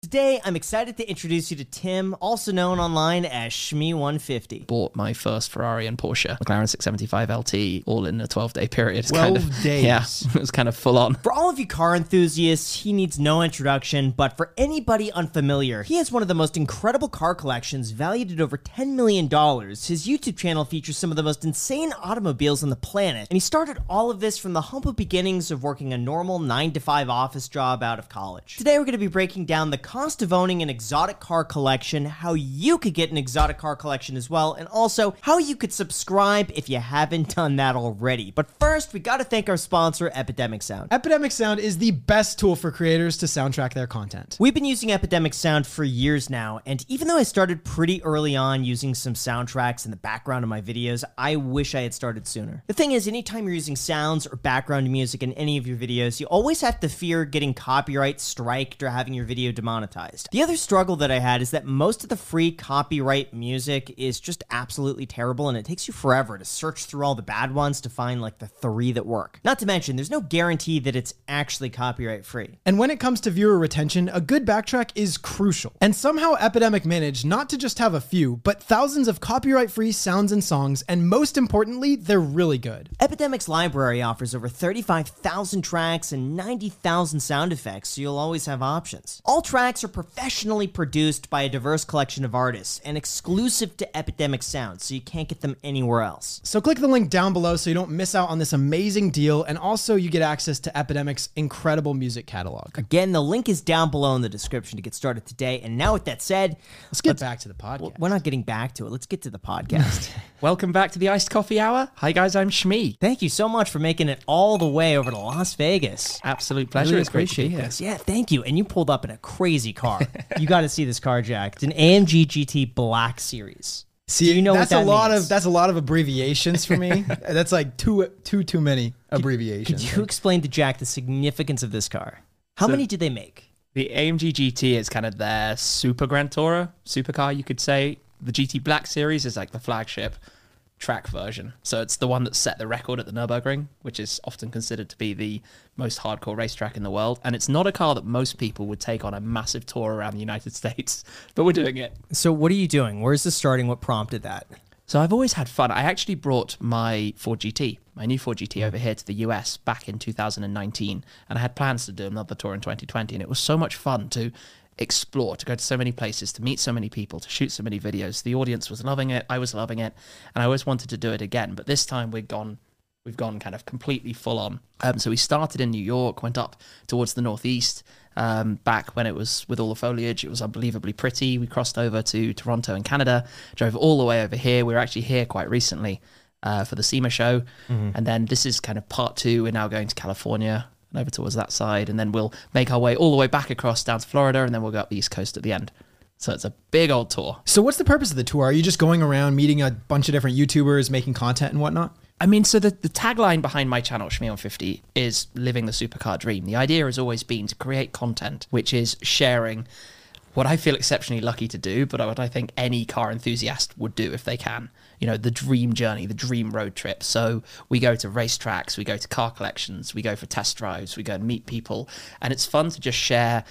Today, I'm excited to introduce you to Tim, also known online as Shmee150. Bought my first Ferrari and Porsche, McLaren 675 LT, all in a 12 day period. It's 12 kind of, days. Yeah, it was kind of full on. For all of you car enthusiasts, he needs no introduction, but for anybody unfamiliar, he has one of the most incredible car collections valued at over $10 million. His YouTube channel features some of the most insane automobiles on the planet, and he started all of this from the humble beginnings of working a normal 9 to 5 office job out of college. Today, we're going to be breaking down the cost of owning an exotic car collection, how you could get an exotic car collection as well, and also how you could subscribe if you haven't done that already. But first, we got to thank our sponsor, Epidemic Sound. Epidemic Sound is the best tool for creators to soundtrack their content. We've been using Epidemic Sound for years now, and even though I started pretty early on using some soundtracks in the background of my videos, I wish I had started sooner. The thing is, anytime you're using sounds or background music in any of your videos, you always have to fear getting copyright striked or having your video demonetized. The other struggle that I had is that most of the free copyright music is just absolutely terrible, and it takes you forever to search through all the bad ones to find like the three that work. Not to mention, there's no guarantee that it's actually copyright free. And when it comes to viewer retention, a good backtrack is crucial. And somehow Epidemic managed not to just have a few, but thousands of copyright free sounds and songs, and most importantly, they're really good. Epidemic's library offers over 35,000 tracks and 90,000 sound effects, so you'll always have options. All tracks are professionally produced by a diverse collection of artists and exclusive to Epidemic Sound, so you can't get them anywhere else. So click the link down below so you don't miss out on this amazing deal, and also you get access to Epidemic's incredible music catalog. Again, the link is down below in the description to get started today. And now, with that said, Let's get back to the podcast. we're not getting back to it. Let's get to the podcast. Welcome back to the Iced Coffee Hour. Hi, guys, I'm Shmee. Thank you so much for making it all the way over to Las Vegas. Absolute pleasure. Really it's great to be appreciate here. this. Yeah, thank you. And you pulled up in a crazy car. you got to see this car, Jack. It's an AMG GT Black Series. See, Do you know what that's that a lot means? of that's a lot of abbreviations for me. that's like too too too many abbreviations. Could you explain to Jack the significance of this car? How So- many did they make? The AMG GT is kind of their super Grand Tourer, supercar, you could say. The GT Black Series is like the flagship track version. So it's the one that set the record at the Nürburgring, which is often considered to be the most hardcore racetrack in the world. And it's not a car that most people would take on a massive tour around the United States, but we're doing it. So, what are you doing? Where's this starting? What prompted that? So I've always had fun. I actually brought my Ford GT, my new Ford GT, over here to the US back in 2019, and I had plans to do another tour in 2020. And it was so much fun to explore, to go to so many places, to meet so many people, to shoot so many videos. The audience was loving it. I was loving it, and I always wanted to do it again. But this time we've gone. We've gone kind of completely full on. Um, so we started in New York, went up towards the northeast. Um, back when it was with all the foliage, it was unbelievably pretty. We crossed over to Toronto and Canada, drove all the way over here. We were actually here quite recently uh, for the SEMA show. And then this is kind of part two. We're now going to California and over towards that side. And then we'll make our way all the way back across down to Florida. And then we'll go up the East Coast at the end. So it's a big old tour. So what's the purpose of the tour? Are you just going around meeting a bunch of different YouTubers, making content and whatnot? I mean, so the, the tagline behind my channel, Shmee150, is living the supercar dream. The idea has always been to create content which is sharing what I feel exceptionally lucky to do, but what I think any car enthusiast would do if they can. You know, the dream journey, the dream road trip. So we go to racetracks, we go to car collections, we go for test drives, we go and meet people. And it's fun to just share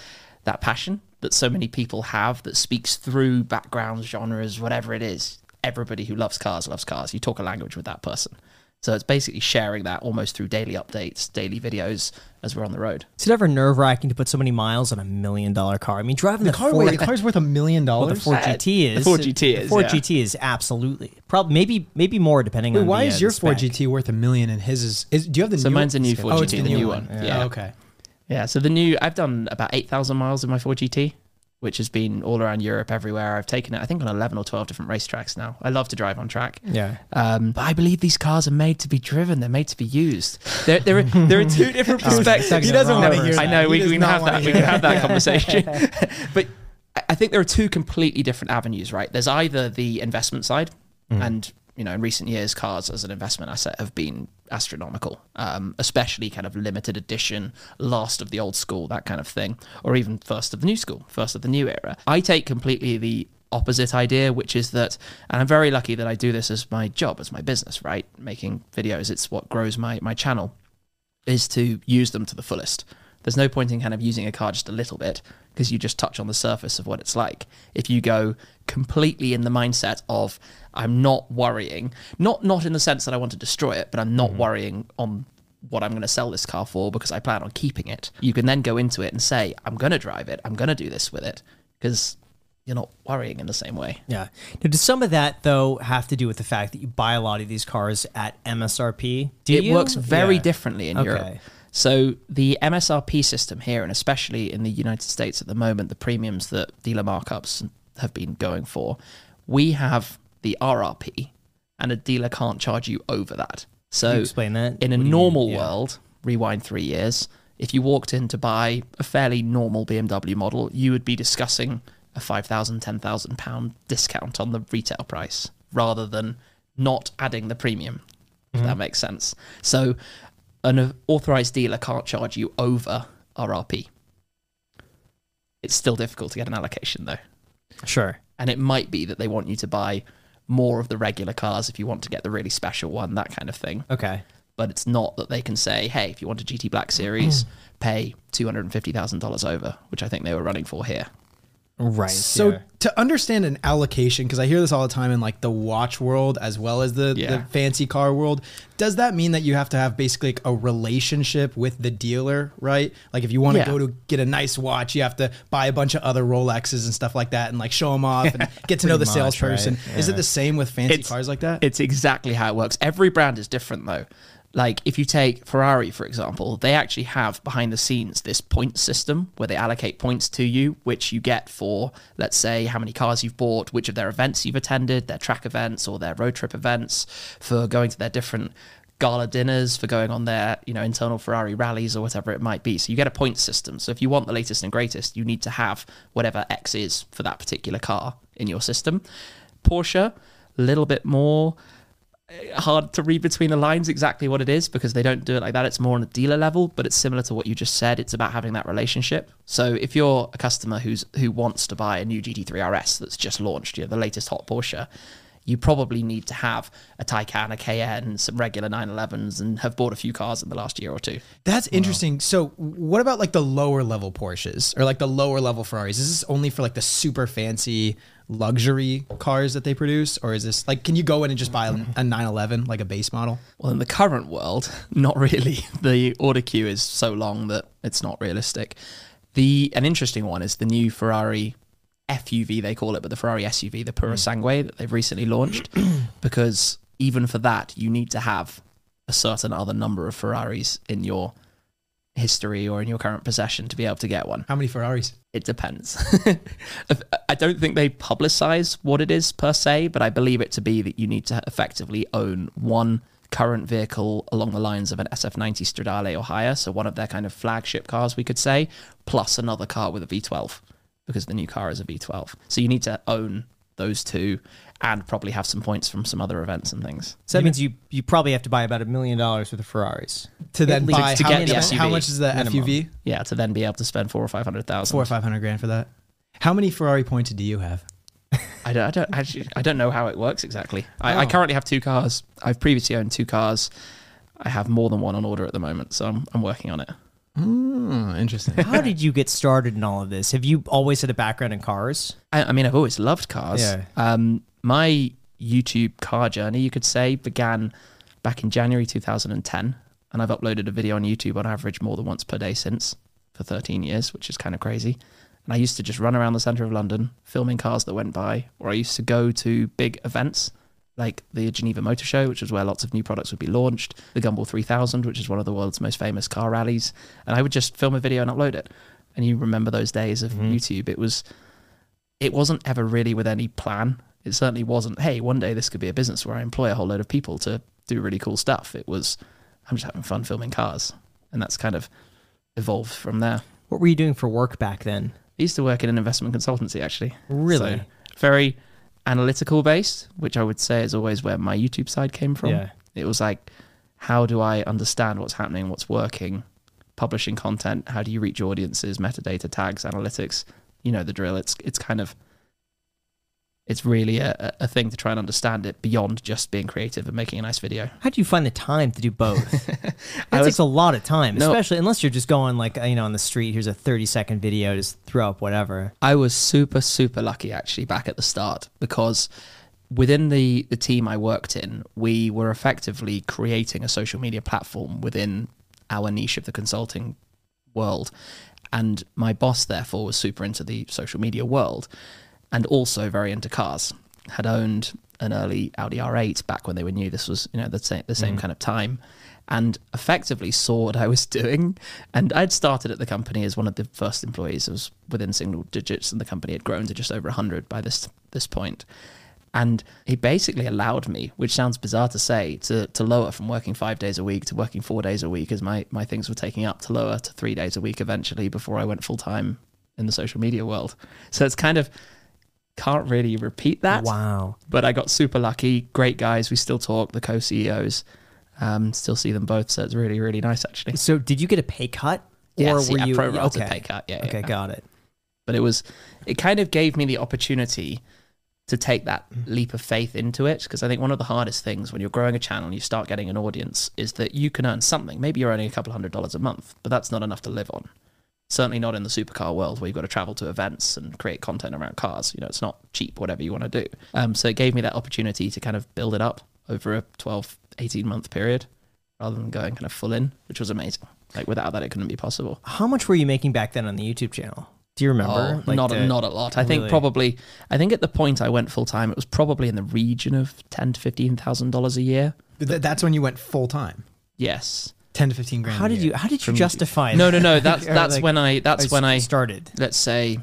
that passion that so many people have that speaks through backgrounds, genres, whatever it is. Everybody who loves cars loves cars. You talk a language with that person. So it's basically sharing that almost through daily updates, daily videos as we're on the road. Is it ever nerve wracking to put so many miles on a million dollar car? I mean, driving the, Car, Ford, wait, the car's worth a million well, the dollars. Ford GT the is. Ford GT the is, Ford yeah. GT is absolutely probably maybe maybe more depending Wait, on. why the, is uh, your the Ford spec. GT worth a million and his is, is do you have the new So new mine's a new one? Ford oh, it's GT, the the new new one. one. Yeah. Oh, okay. Yeah, so the new I've done about eight thousand miles in my Ford GT, which has been all around Europe, everywhere. I've taken it, I think, on eleven or twelve different racetracks now. I love to drive on track. Yeah. Um, but I believe these cars are made to be driven. They're made to be used. There, there, are, there are two different perspectives. He doesn't wanna hear I know we, we can have that. We can have that. conversation. but I- I think there are two completely different avenues, right? There's either the investment side, and you know, in recent years, cars as an investment asset have been astronomical, um, especially kind of limited edition, last of the old school, that kind of thing, or even first of the new school, first of the new era. I take completely the opposite idea, which is that, and I'm very lucky that I do this as my job, as my business, right? Making videos, it's what grows my, my channel, is to use them to the fullest. There's no point in kind of using a car just a little bit because you just touch on the surface of what it's like. If you go completely in the mindset of I'm not worrying, not not in the sense that I want to destroy it, but I'm not mm-hmm. worrying on what I'm going to sell this car for because I plan on keeping it. You can then go into it and say, I'm going to drive it. I'm going to do this with it because you're not worrying in the same way. Yeah. Now, does some of that though have to do with the fact that you buy a lot of these cars at MSRP? Do it you? works very Yeah. differently in Okay. Europe. So the MSRP system here, and especially in the United States at the moment, the premiums that dealer markups have been going for, we have the RRP, and a dealer can't charge you over that. So explain that? in a What do you mean? normal Yeah. world, rewind three years, if you walked in to buy a fairly normal BMW model, you would be discussing a £5,000, £10,000 pound discount on the retail price rather than not adding the premium, if Mm-hmm. that makes sense. So an authorized dealer can't charge you over RRP. It's still difficult to get an allocation though. Sure. And it might be that they want you to buy more of the regular cars if you want to get the really special one, that kind of thing Okay. but it's not that they can say, hey, if you want a GT Black Series, pay $250,000 over, which I think they were running for here. Right. So yeah. to understand an allocation, because I hear this all the time in like the watch world as well as the, Yeah. the fancy car world, does that mean that you have to have basically like a relationship with the dealer, right? Like if you want to Yeah. go to get a nice watch, you have to buy a bunch of other Rolexes and stuff like that and like show them off and get to know the much, salesperson. right? Is it the same with fancy It's- cars like that? It's exactly how it works. Every brand is different, though. Like if you take Ferrari, for example, they actually have behind the scenes this point system where they allocate points to you, which you get for, let's say, how many cars you've bought, which of their events you've attended, their track events or their road trip events, for going to their different gala dinners, for going on their, you know, internal Ferrari rallies or whatever it might be. So you get a point system. So if you want the latest and greatest, you need to have whatever X is for that particular car in your system. Porsche, a little bit more hard to read between the lines exactly what it is because they don't do it like that. It's more on a dealer level, but it's similar to what you just said. It's about having that relationship. So if you're a customer who's who wants to buy a new GT3 RS that's just launched, you know, the latest hot Porsche, you probably need to have a Taycan, a Cayenne, some regular 911s, and have bought a few cars in the last year or two. That's interesting. So, what about like the lower level Porsches or like the lower level Ferraris? Is this only for like the super fancy luxury cars that they produce, or is this like can you go in and just buy a 911 like a base model? Well, in the current world, not really. The order queue is so long that it's not realistic. The an interesting one is the new Ferrari FUV they call it, but the Ferrari SUV, the Pura mm. Sangue that they've recently launched, because even for that you need to have a certain other number of Ferraris in your history or in your current possession to be able to get one. How many Ferraris? It depends. I don't think they publicize what it is per se, but I believe it to be that you need to effectively own one current vehicle along the lines of an SF90 Stradale or higher, so one of their kind of flagship cars, we could say, plus another car with a V12, because the new car is a V12. So you need to own those two and probably have some points from some other events and things. So that means you you probably have to buy about a million dollars worth of Ferraris. To then least buy to how, get much- the SUV. how much is the Minimum. FUV? Yeah, to then be able to spend four or five hundred thousand. Four or five hundred grand for that. How many Ferrari points do you have? I don't, I don't actually, I don't know how it works exactly. I, I Oh. currently have two cars. I've previously owned two cars. I have more than one on order at the moment, so I'm, I'm working on it. Hmm, interesting. How did you get started in all of this? Have you always had a background in cars? I, I mean, I've always loved cars. Yeah. Um, my YouTube car journey, you could say, began back in January 2010, and I've uploaded a video on YouTube on average more than once per day since for 13 years, which is kind of crazy. And I used to just run around the center of London filming cars that went by, or I used to go to big events like the Geneva Motor Show, which is where lots of new products would be launched, the Gumball 3000, which is one of the world's most famous car rallies, and I would just film a video and upload it. And you remember those days of mm-hmm. YouTube? It was, it wasn't ever really with any plan. It certainly wasn't. Hey, one day this could be a business where I employ a whole load of people to do really cool stuff. It was, I'm just having fun filming cars, and that's kind of evolved from there. What were you doing for work back then? I used to work in an investment consultancy actually. Really? So, very analytical based, which I would say is always where my YouTube side came from. Yeah. It was like, how do I understand what's happening, what's working, publishing content, how do you reach audiences, metadata, tags, analytics, you know the drill. It's it's kind of it's really a, a thing to try and understand it beyond just being creative and making a nice video. How do you find the time to do both? that takes was- a lot of time, No. especially unless you're just going like you know on the street. Here's a 30 second video, just throw up whatever. I was super, super lucky actually back at the start because within the, the team I worked in, we were effectively creating a social media platform within our niche of the consulting world. And my boss, therefore, was super into the social media world and also very into cars. Had owned an early Audi R8 back when they were new. This was, you know, the same, the same mm. kind of time. And effectively saw what I was doing. And I'd started at the company as one of the first employees. It was within single digits, and the company had grown to just over 100 by this this point. And he basically allowed me, which sounds bizarre to say, to, to lower from working five days a week to working four days a week as my, my things were taking up, to lower to three days a week eventually before I went full time in the social media world. So it's kind of can't really repeat that. Wow. But I got super lucky. Great guys. We still talk, the co CEOs. Um, still see them both. So it's really, really nice actually. So did you get a pay cut, Yes, or were yeah, you pro okay? pay cut. Yeah, okay, yeah. got it. but it was it kind of gave me the opportunity to take that leap of faith into it because I think one of the hardest things when you're growing a channel and you start getting an audience is that you can earn something. Maybe you're earning a couple hundred dollars a month, but that's not enough to live on. Certainly not in the supercar world where you've got to travel to events and create content around cars. You know, it's not cheap, whatever you want to do. Um, so it gave me that opportunity to kind of build it up over a 12, 18 month period rather than going kind of full in, which was amazing. Like without that, it couldn't be possible. How much were you making back then on the YouTube channel? Do you remember? Oh, not a, not a lot. I think probably. I think at the point I went full time, it was probably in the region of ten to fifteen thousand dollars a year. Th- that's when you went full time, Yes. Ten to fifteen grand. How did you? How did you justify? No, that? no, no. That's that's like, when I. That's when I. started. Let's say.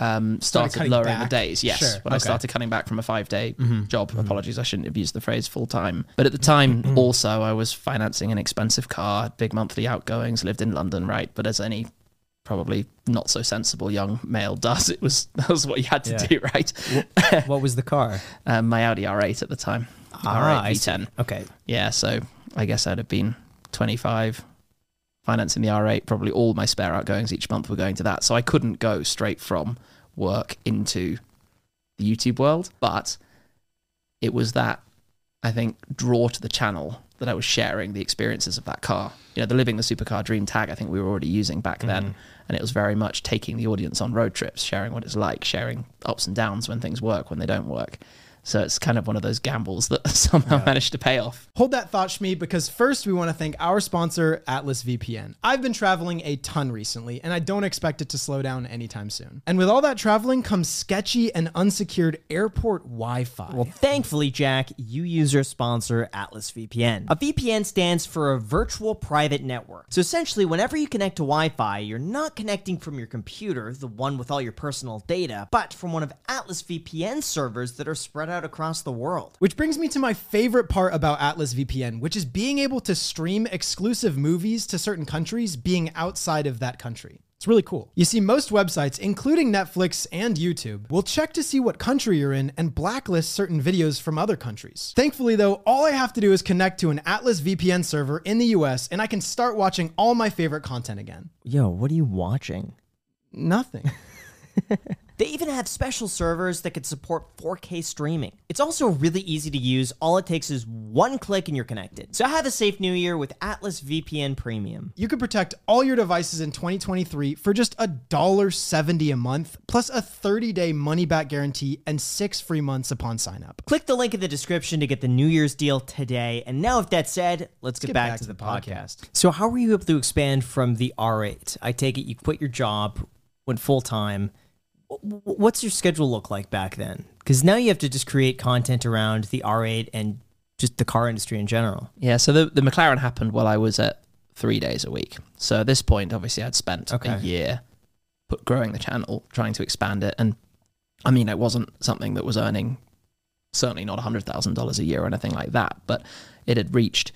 Um, started cutting lowering the days. Yes, Sure, when I started cutting back from a five-day Mhm. job. Apologies, I shouldn't have used the phrase full time. But at the time, also, I was financing an expensive car, big monthly outgoings, lived in London, right? But as any probably not so sensible young male does, it was that was what you had to Yeah. do, right? What was the car? um, my Audi R8 at the time. Ah, R8 V10. Okay. Yeah, so I guess I'd have been 25 financing the R8. Probably all my spare outgoings each month were going to that. So I couldn't go straight from work into the YouTube world. But it was that, I think, draw to the channel that I was sharing the experiences of that car. You know, the Living the Supercar Dream tag, I think we were already using back mm-hmm. then. And it was very much taking the audience on road trips, sharing what it's like, sharing ups and downs when things work, when they don't work. So it's kind of one of those gambles that somehow managed to pay off. Hold that thought, Shmee, because first we want to thank our sponsor, Atlas VPN. I've been traveling a ton recently, and I don't expect it to slow down anytime soon. And with all that traveling comes sketchy and unsecured airport Wi Fi. Well, thankfully, Jack, you use your sponsor, Atlas VPN. A VPN stands for a virtual private network. So essentially, whenever you connect to Wi Fi, you're not connecting from your computer, the one with all your personal data, but from one of Atlas VPN servers that are spread out across the world. Which brings me to my favorite part about Atlas VPN, which is being able to stream exclusive movies to certain countries being outside of that country. It's really cool. You see, most websites, including Netflix and YouTube, will check to see what country you're in and blacklist certain videos from other countries. Thankfully, though, all I have to do is connect to an Atlas VPN server in the US and I can start watching all my favorite content again. Yo, what are you watching? Nothing. They even have special servers that could support 4K streaming. It's also really easy to use. All it takes is one click and you're connected. So have a safe new year with Atlas VPN Premium. You can protect all your devices in 2023 for just $1.70 a month, plus a 30 day money back guarantee and six free months upon sign up. Click the link in the description to get the New Year's deal today. And now, with that said, let's, get, back, to, the, podcast. So, how were you able to expand from the R8? I take it you quit your job, went full time. What's your schedule look like back then? Because now you have to just create content around the R8 and just the car industry in general. Yeah, so the, the McLaren happened while I was at three days a week. So at this point, obviously, I'd spent Okay. a year put, growing the channel, trying to expand it. And I mean, it wasn't something that was earning certainly not $100,000 a year or anything like that, but it had reached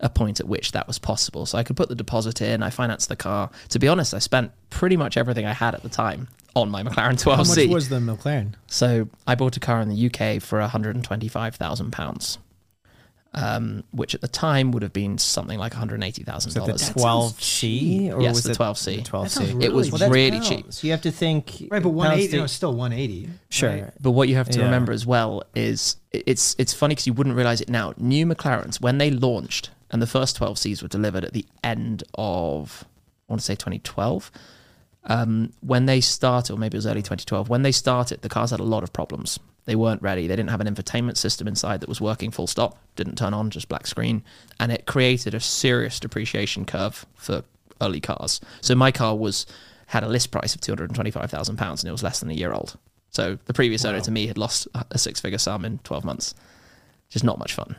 a point at which that was possible. So I could put the deposit in, I financed the car. To be honest, I spent pretty much everything I had at the time on my McLaren 12C. How much was the McLaren? So I bought a car in the UK for £125,000. um, which at the time would have been something like one hundred eighty thousand The dollars. 12C or Yes, was the it 12C. the 12C. sounds It was Well, really pounds. cheap. So you have to think. Right, but 180, to- no, it's still 180. Sure. right? But what you have to Yeah. remember as well is it's it's funny because you wouldn't realize it now. New McLarens when they launched and the first 12Cs were delivered at the end of I want to say 2012. Um, when they started, or maybe it was early 2012, when they started, the cars had a lot of problems. They weren't ready. They didn't have an infotainment system inside that was working full stop, didn't turn on, just black screen. And it created a serious depreciation curve for early cars. So my car was had a list price of £225,000 and it was less than a year old. So the previous owner to me had lost a six figure sum in 12 months. Just not much fun.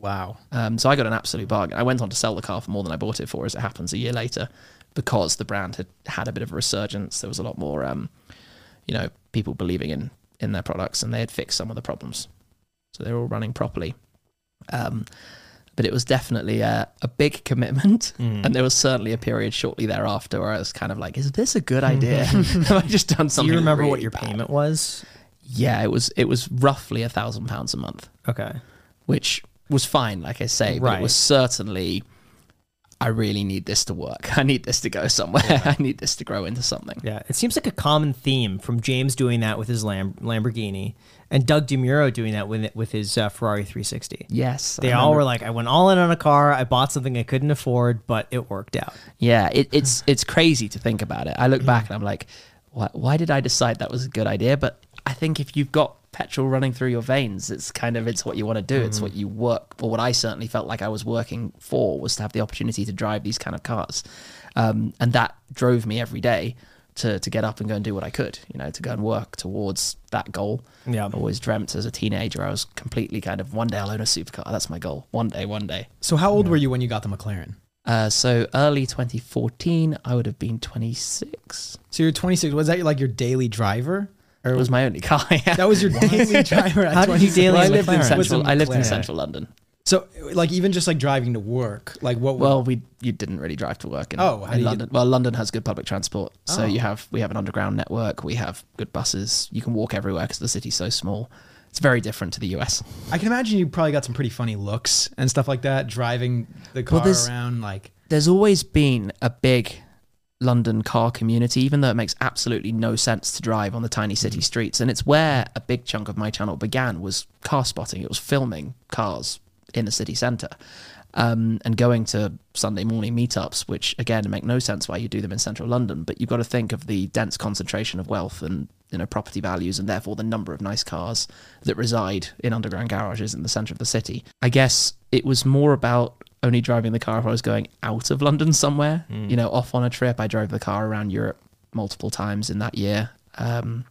Wow. Um, so I got an absolute bargain. I went on to sell the car for more than I bought it for, as it happens, a year later, because the brand had had a bit of a resurgence. There was a lot more, um, you know, people believing in in their products, and they had fixed some of the problems, so they were all running properly. Um, but it was definitely a, a big commitment, and there was certainly a period shortly thereafter where I was kind of like, "Is this a good idea? Have I just done something?" Do you remember what your bad?" payment was? Yeah, it was it was roughly a thousand pounds a month Okay. which was fine, like I say, but Right. it was certainly. I really need this to work. I need this to go somewhere. I need this to grow into something. Yeah, it seems like a common theme from James doing that with his Lam- Lamborghini and Doug DeMuro doing that with with his uh, Ferrari 360. Yes, They all were like, I went all in on a car. I bought something I couldn't afford, but it worked out. Yeah, it, it's it's crazy to think about it. I look back and I'm like, why, why did I decide that was a good idea? But I think if you've got petrol running through your veins, it's kind of it's what you want to do. It's what you work, or what I certainly felt like I was working for was to have the opportunity to drive these kind of cars, um, and that drove me every day to to get up and go and do what I could. You know, to go and work towards that goal. Yeah. I've always dreamt as a teenager. I was completely kind of one day I'll own a supercar. That's my goal. One day, one day. So how old were you when you got the McLaren? Uh, so early 2014, I would have been 26. So you're 26. Was that like your daily driver? Or It was my only car. yeah. that was your daily driver? At How did you 26? daily Well, I in lived in McLaren? What's a central. I lived in McLaren? central London. So like even just like driving to work, like what? Well, we you didn't really drive to work in, Oh, how do in you London. Well, London has good public transport, so Oh. you have we have an underground network. We have good buses. You can walk everywhere because the city's so small. It's very different to the US. I can imagine you probably got some pretty funny looks and stuff like that driving the car there's- around. Like There's always been a big London car community, even though it makes absolutely no sense to drive on the tiny city streets. And it's where a big chunk of my channel began was car spotting. It was filming cars in the city centre. Um, and going to Sunday morning meetups, which again make no sense why you do them in central London, but you've got to think of the dense concentration of wealth and you know property values, and therefore the number of nice cars that reside in underground garages in the centre of the city. I guess it was more about only driving the car if I was going out of London somewhere, you know, off on a trip. I drove the car around Europe multiple times in that year. Um,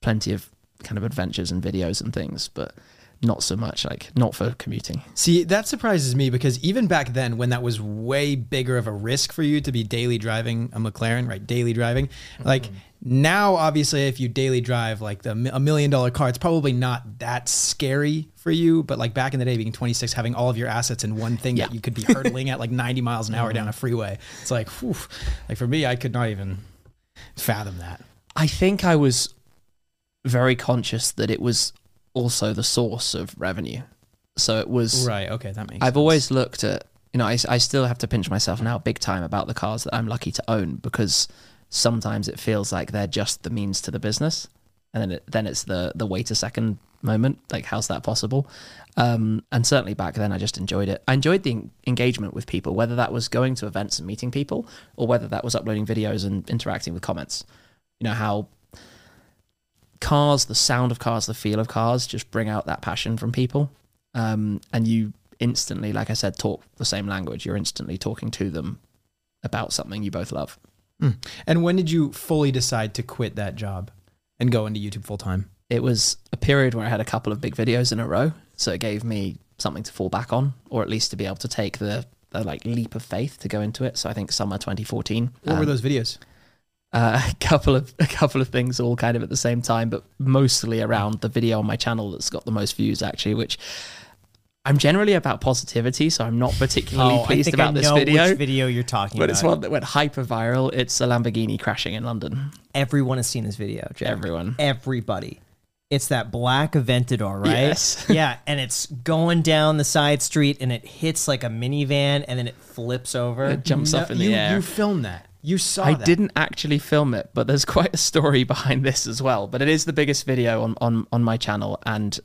plenty of kind of adventures and videos and things, but not so much like not for commuting. See, that surprises me because even back then, when that was way bigger of a risk for you to be daily driving a McLaren, right? Daily driving, mm-hmm. like now, obviously, if you daily drive like the a million dollar car, it's probably not that scary for you. But like back in the day, being 26, having all of your assets in one thing Yeah. that you could be hurtling at like 90 miles an hour mm-hmm. down a freeway, it's like, whew, like for me, I could not even fathom that. I think I was very conscious that it was also the source of revenue. So it was Right? Okay, that makes. I've sense. always looked at, you know, I, I still have to pinch myself now big time about the cars that I'm lucky to own because sometimes it feels like they're just the means to the business. And then, it, then it's the, the wait a second moment. Like, how's that possible? Um, and certainly back then, I just enjoyed it. I enjoyed the en- engagement with people, whether that was going to events and meeting people or whether that was uploading videos and interacting with comments. You know, how cars, the sound of cars, the feel of cars just bring out that passion from people. Um, and you instantly, like I said, talk the same language. You're instantly talking to them about something you both love. And when did you fully decide to quit that job and go into YouTube full time? It was a period where I had a couple of big videos in a row, so it gave me something to fall back on, or at least to be able to take the, the like leap of faith to go into it. So I think summer 2014. What were um, those videos? Uh, a couple of a couple of things all kind of at the same time, but mostly around the video on my channel that's got the most views actually, which I'm generally about positivity, so I'm not particularly Oh, I pleased think about I this know video. which video you're talking But about. it's one that went hyper viral. It's a Lamborghini crashing in London. Everyone has seen this video. Jeff. Everyone. Everybody. It's that black Aventador, right? Yes. yeah, and it's going down the side street and it hits like a minivan and then it flips over. It jumps up in the you, air. You filmed that. You saw I that. didn't actually film it, but there's quite a story behind this as well. But it is the biggest video on, on, on my channel, and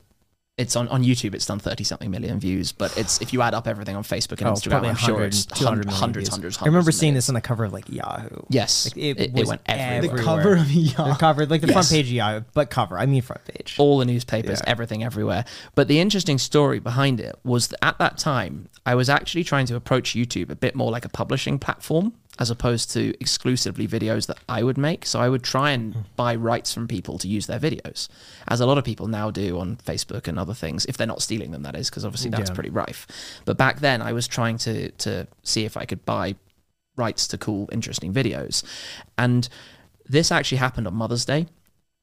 it's on, on YouTube. It's done thirty something million views, but it's if you add up everything on Facebook and Oh, Instagram, I'm sure it's 200 hundreds, hundreds, I remember seeing this on the cover of like Yahoo. Yes, Like, it, it it went everywhere. the cover of Yahoo, The cover, like the front page of Yahoo, but cover. I mean front page. all the newspapers, Yeah. everything everywhere. But the interesting story behind it was that at that time, I was actually trying to approach YouTube a bit more like a publishing platform as opposed to exclusively videos that I would make. So I would try and hmm. buy rights from people to use their videos, as a lot of people now do on Facebook and other things, if they're not stealing them, that is, because obviously that's Yeah. pretty rife. But back then, I was trying to to see if I could buy rights to cool, interesting videos, and this actually happened on Mother's Day.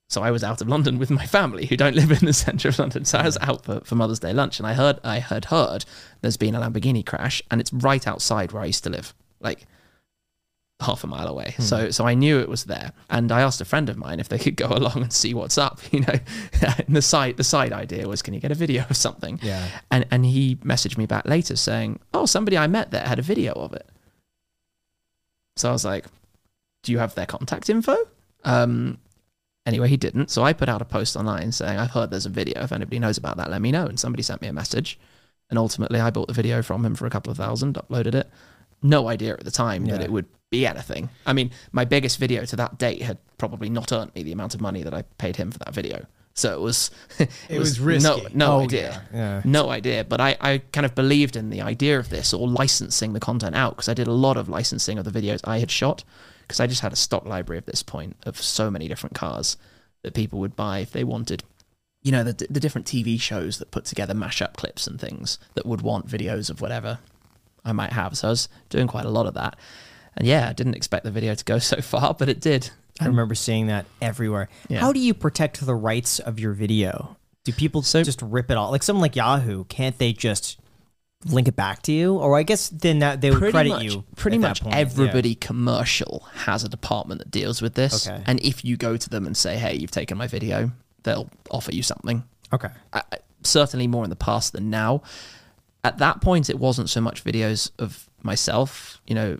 So I was out of London with my family who don't live in the centre of London. So I was out for, for Mother's Day lunch and I heard I had heard there's been a Lamborghini crash and it's right outside where I used to live. Like half a mile away. So so I knew it was there. And I asked a friend of mine if they could go along and see what's up, you know. and the side the side idea was can you get a video of something? Yeah. And and he messaged me back later saying, "Oh, somebody I met there had a video of it." So I was like, "Do you have their contact info?" Um anyway, he didn't. So I put out a post online saying, "I've heard there's a video. If anybody knows about that, let me know." And somebody sent me a message. And ultimately, I bought the video from him for a couple of thousand, uploaded it. No idea at the time that it would be anything. I mean, my biggest video to that date had probably not earned me the amount of money that I paid him for that video. So it was, it, was No, risky. no Oh, idea. yeah. No idea. But I, I kind of believed in the idea of this or licensing the content out because I did a lot of licensing of the videos I had shot because I just had a stock library at this point of so many different cars that people would buy if they wanted. You know, the, the different TV shows that put together mashup clips and things that would want videos of whatever I might have. So I was doing quite a lot of that. And yeah, I didn't expect the video to go so far, but it did. I remember seeing that everywhere. Yeah. How do you protect the rights of your video? Do people So- just rip it all? Like someone like Yahoo, can't they just link it back to you? Or I guess then that they would credit much, you. Pretty much point. Yeah. everybody commercial has a department that deals with this. Okay. And if you go to them and say, "Hey, you've taken my video," they'll offer you something. Okay. I, I- certainly more in the past than now. At that point, it wasn't so much videos of myself, you know,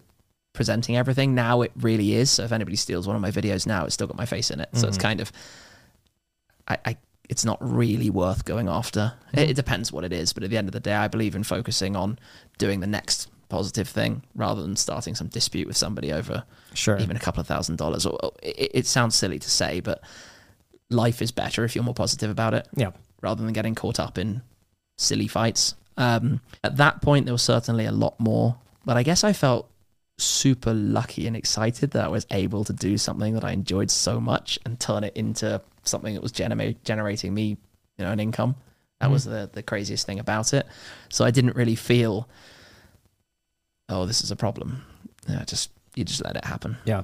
presenting everything. Now it really is. So if anybody steals one of my videos now, it's still got my face in it. So it's kind of, I, I, it's not really worth going after. It, it depends what it is, but at the end of the day, I believe in focusing on doing the next positive thing rather than starting some dispute with somebody over Sure. even a couple of thousand dollars. Or it, it sounds silly to say, but life is better if you're more positive about it yeah. rather than getting caught up in silly fights. Um, at that point, there was certainly a lot more, but I guess I felt super lucky and excited that I was able to do something that I enjoyed so much and turn it into something that was genera- generating me, you know, an income. That was mm. the the craziest thing about it. So I didn't really feel, oh, this is a problem. Yeah, just you just let it happen. Yeah.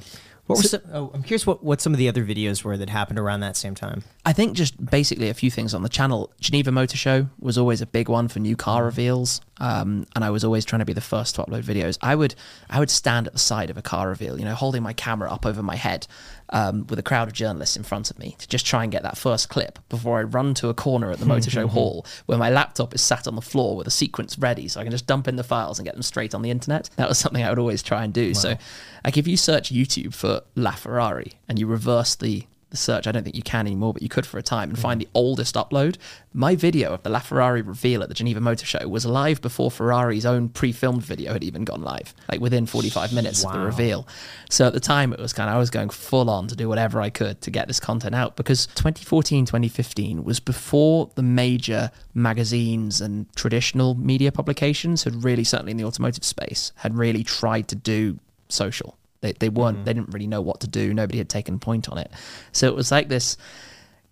What were some, oh, I'm curious what, what some of the other videos were that happened around that same time. I think just basically a few things on the channel. Geneva Motor Show was always a big one for new car reveals, um, and I was always trying to be the first to upload videos. I would I would stand at the side of a car reveal, you know, holding my camera up over my head um, with a crowd of journalists in front of me to just try and get that first clip before I run to a corner at the Motor Show hall where my laptop is sat on the floor with a sequence ready, so I can just dump in the files and get them straight on the internet. That was something I would always try and do. So, like if you search YouTube for LaFerrari and you reverse the the search. I don't think you can anymore, but you could for a time and mm-hmm. find the oldest upload. My video of the LaFerrari reveal at the Geneva Motor Show was live before Ferrari's own pre-filmed video had even gone live, like within 45 minutes of the reveal. So at the time, it was kind of I was going full on to do whatever I could to get this content out because 2014, 2015 was before the major magazines and traditional media publications had really, certainly in the automotive space, had really tried to do social. They, they weren't mm-hmm. they didn't really know what to do. Nobody had taken point on it. So it was like this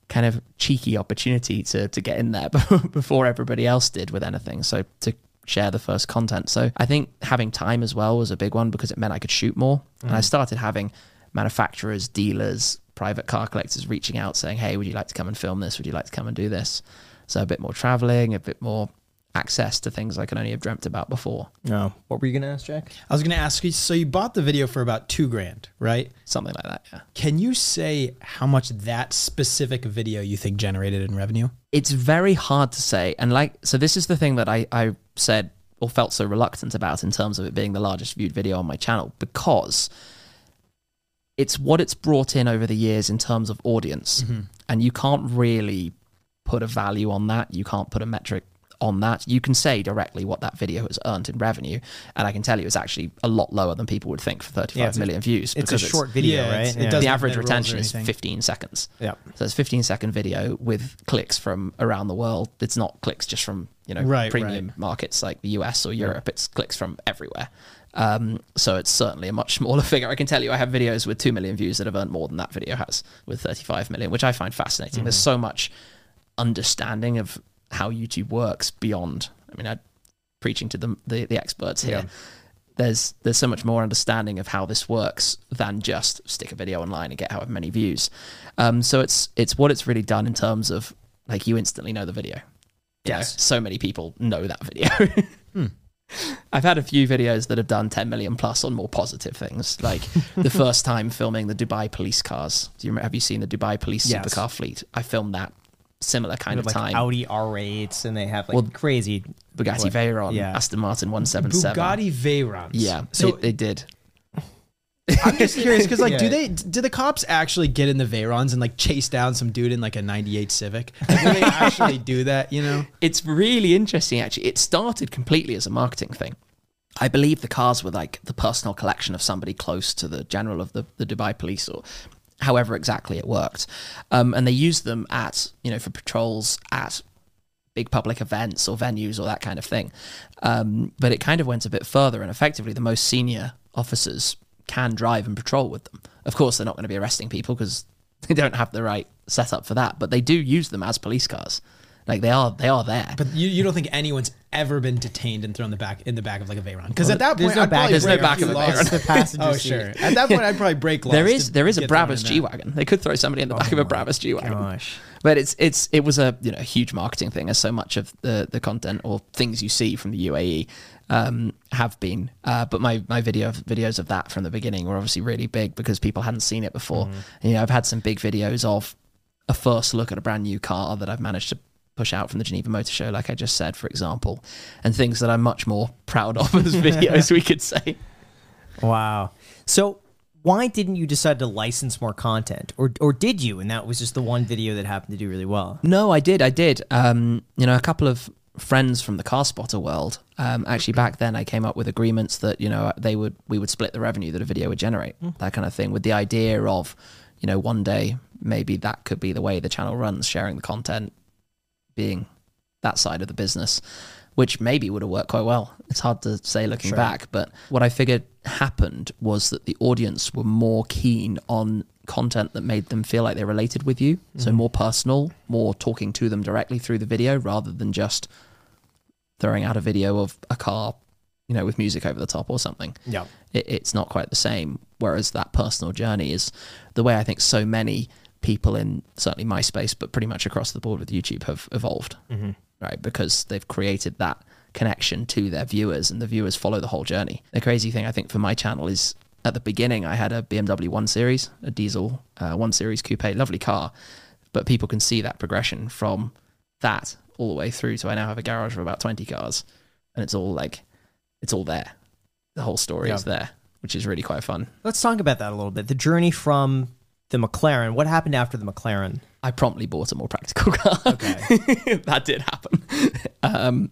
kind of cheeky opportunity to to get in there before everybody else did with anything. So to share the first content. So I think having time as well was a big one because it meant I could shoot more. And I mm-hmm. started having manufacturers, dealers, private car collectors reaching out saying, "Hey, would you like to come and film this? Would you like to come and do this?" So a bit more traveling, a bit more access to things I could only have dreamt about before. No. What were you gonna ask, Jack? I was going to ask you. So you bought the video for about two grand, right? Something like that, yeah. Can you say how much that specific video you think generated in revenue? it's very hard to say. And like, so this is the thing that I, I said or felt so reluctant about in terms of it being the largest viewed video on my channel because it's what it's brought in over the years in terms of audience. Mm-hmm. And you can't really put a value on that. You can't put a metric on that. You can say directly what that video has earned in revenue. And I can tell you it's actually a lot lower than people would think for thirty-five million it's a- views. It's a because short video, yeah, right? it's- it Yeah. the average have mid-rolls or retention is 15 seconds. Yeah. So it's 15 second video with clicks from around the world. It's not clicks just from, you know, Right, premium right. markets like the US or Europe. It's clicks from everywhere. Um, so it's certainly a much smaller figure. I can tell you I have videos with 2 million views that have earned more than that video has with 35 million, which I find fascinating. There's so much understanding of how YouTube works beyond, I mean, I'm preaching to the, the, the experts here Yeah. there's there's so much more understanding of how this works than just stick a video online and get however many views. Um, so it's it's what it's really done in terms of like you instantly know the video. You know, Yes. so many people know that video. I've had a few videos that have done 10 million plus on more positive things, like the first time filming the Dubai police cars. Do you remember, have you seen the Dubai police Yes. supercar fleet? I filmed that similar kind They of have, like time. Audi R8s, and they have like Well, crazy. Bugatti what- Veyron, yeah. Aston Martin 177. Bugatti Veyrons. Yeah, So they, they did. I'm just curious because like, do they do the cops actually get in the Veyrons and like chase down some dude in like a '98 Civic? Like, do they actually do that? You know? it's really interesting actually it started completely as a marketing thing i believe the cars were like the personal collection of somebody close to the general of the, the dubai police or however exactly it worked. Um, and they used them at you know for patrols at big public events or venues or that kind of thing. Um, but it kind of went a bit further and effectively the most senior officers can drive and patrol with them. Of course they're not going to be arresting people because they don't have the right setup for that but they do use them as police cars like they are they are there But you, you don't think anyone's ever been detained and thrown the back in the back of like a Veyron? Because at that There's point, no I'd back- probably there's no break back of a. Veyron. Oh sure. At that point, I'd probably break laws. there is there is a Brabus G wagon. They could throw somebody in the back of a Brabus G wagon. Gosh. But it's it's it was a you know huge marketing thing, as so much of the the content or things you see from the UAE um, have been. Uh, but my my video videos of that from the beginning were obviously really big because people hadn't seen it before. And, you know, I've had some big videos of a first look at a brand new car that I've managed to push out from the Geneva Motor Show, like I just said, for example, and things that I'm much more proud of as videos, we could say. Wow. So why didn't you decide to license more content, or or did you? And that was just the one video that happened to do really well. No, I did. I did. Um, you know, a couple of friends from the car spotter world. Um, actually, back then, I came up with agreements that you know they would we would split the revenue that a video would generate, that kind of thing, with the idea of, you know, one day maybe that could be the way the channel runs, sharing the content, being that side of the business, which maybe would have worked quite well. It's hard to say looking Sure. back, but what I figured happened was that the audience were more keen on content that made them feel like they related with you. So mm-hmm. more personal, more talking to them directly through the video rather than just throwing out a video of a car, you know, with music over the top or something Yeah. it, it's not quite the same. Whereas that personal journey is the way I think so many people in certainly my space, but pretty much across the board with YouTube have evolved, right? Because they've created that connection to their viewers and the viewers follow the whole journey. The crazy thing I think for my channel is at the beginning, I had a BMW 1 Series, a diesel uh, 1 Series coupe, lovely car, but people can see that progression from that all the way through to I now have a garage of about 20 cars and it's all like, it's all there. The whole story Yeah. is there, which is really quite fun. Let's talk about that a little bit. The journey from the McLaren. What happened after the McLaren? I promptly bought a more practical car. Okay. that did happen. Um,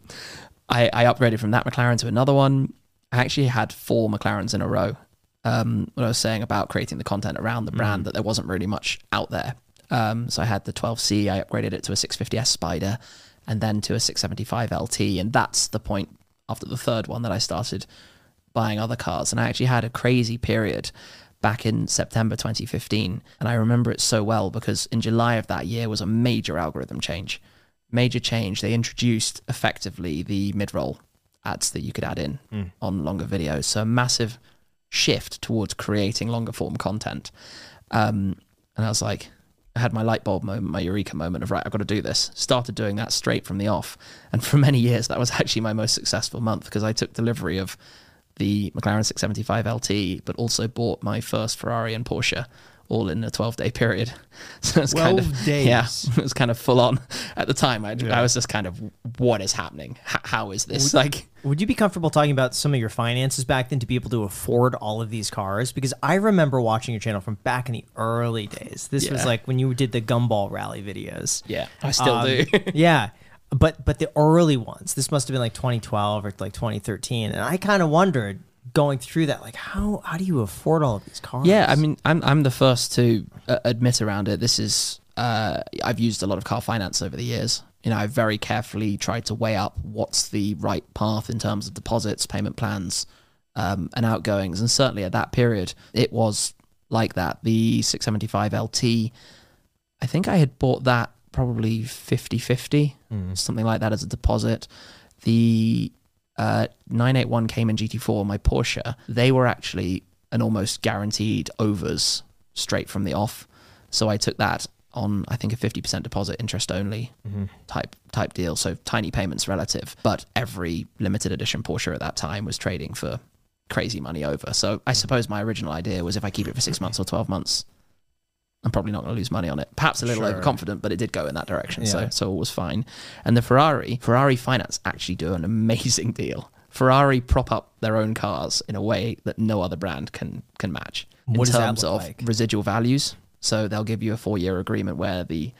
I, I upgraded from that McLaren to another one. I actually had four McLarens in a row. Um, what I was saying about creating the content around the brand that there wasn't really much out there. Um, so I had the 12C. I upgraded it to a 650S Spider, and then to a 675 LT. And that's the point after the third one that I started buying other cars. And I actually had a crazy period back in September 2015. And I remember it so well because in July of that year was a major algorithm change. Major change. They introduced effectively the mid roll ads that you could add in on longer videos. So a massive shift towards creating longer form content. Um, and I was like, I had my light bulb moment, my eureka moment of right, I've got to do this. Started doing that straight from the off, and for many years that was actually my most successful month because I took delivery of the McLaren 675 LT, but also bought my first Ferrari and Porsche all in a 12 day period. So it's kind of days. yeah, it was kind of full on at the time. I, I was just kind of, what is happening? H- how is this like? Would you be comfortable talking about some of your finances back then to be able to afford all of these cars? Because I remember watching your channel from back in the early days. This was like when you did the gumball rally videos. Yeah, I still Um, do. yeah. But but the early ones, this must have been like 2012 or like 2013, and I kind of wondered going through that, like how how do you afford all of these cars? Yeah, I mean, I'm I'm the first to uh, admit around it. This is uh, I've used a lot of car finance over the years. You know, I've very carefully tried to weigh up what's the right path in terms of deposits, payment plans, um, and outgoings. And certainly at that period, it was like that. The 675 LT, I think I had bought that probably 50 50, hmm. something like that as a deposit. The uh, 981 Cayman GT4, my Porsche, they were actually an almost guaranteed overs straight from the off. So I took that on I think a 50% deposit interest only mm-hmm. type type deal. So tiny payments relative but every limited edition Porsche at that time was trading for crazy money over. So I hmm. suppose my original idea was if I keep it for 6 months or 12 months I'm probably not going to lose money on it. Perhaps a little Sure. overconfident, but it did go in that direction, so Yeah. so it was fine. And the Ferrari, Ferrari Finance actually do an amazing deal. Ferrari prop up their own cars in a way that no other brand can can match in What that terms of like? residual values. So they'll give you a four year agreement where the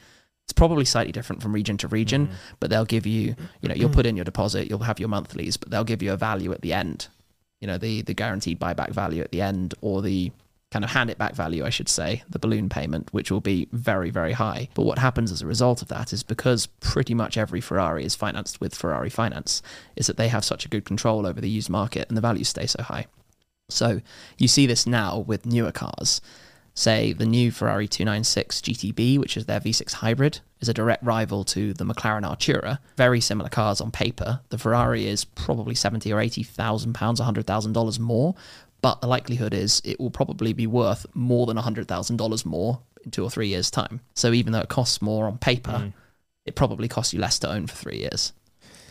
it's probably slightly different from region to region, Mm-hmm. but they'll give you, you know, you'll put in your deposit, you'll have your monthlies, but they'll give you a value at the end. You know, the the guaranteed buyback value at the end or the kind of hand it back value, I should say, the balloon payment, which will be very, very high. But what happens as a result of that is because pretty much every Ferrari is financed with Ferrari Finance, is that they have such a good control over the used market and the values stay so high. So you see this now with newer cars. Say the new Ferrari 296 GTB, which is their V6 hybrid, is a direct rival to the McLaren Artura. Very similar cars on paper. The Ferrari is probably seventy or eighty thousand pounds, hundred thousand dollars more, but the likelihood is it will probably be worth more than hundred thousand dollars more in two or three years' time. So even though it costs more on paper, mm. it probably costs you less to own for three years,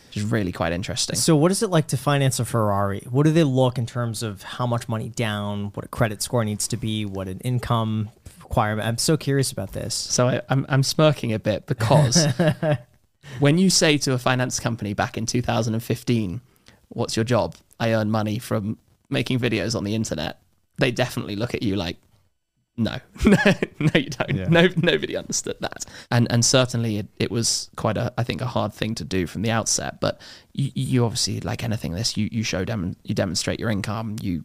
which is really quite interesting. So, what is it like to finance a Ferrari? What do they look in terms of how much money down, what a credit score needs to be, what an income requirement? I'm so curious about this. So I, I'm I'm smirking a bit because when you say to a finance company back in 2015, "What's your job?" I earn money from making videos on the internet. They definitely look at you like, "No, no, no, you don't." Yeah. No, nobody understood that, and and certainly it, it was quite a I think a hard thing to do from the outset. But you, you obviously like anything this, you you show dem- you demonstrate your income, you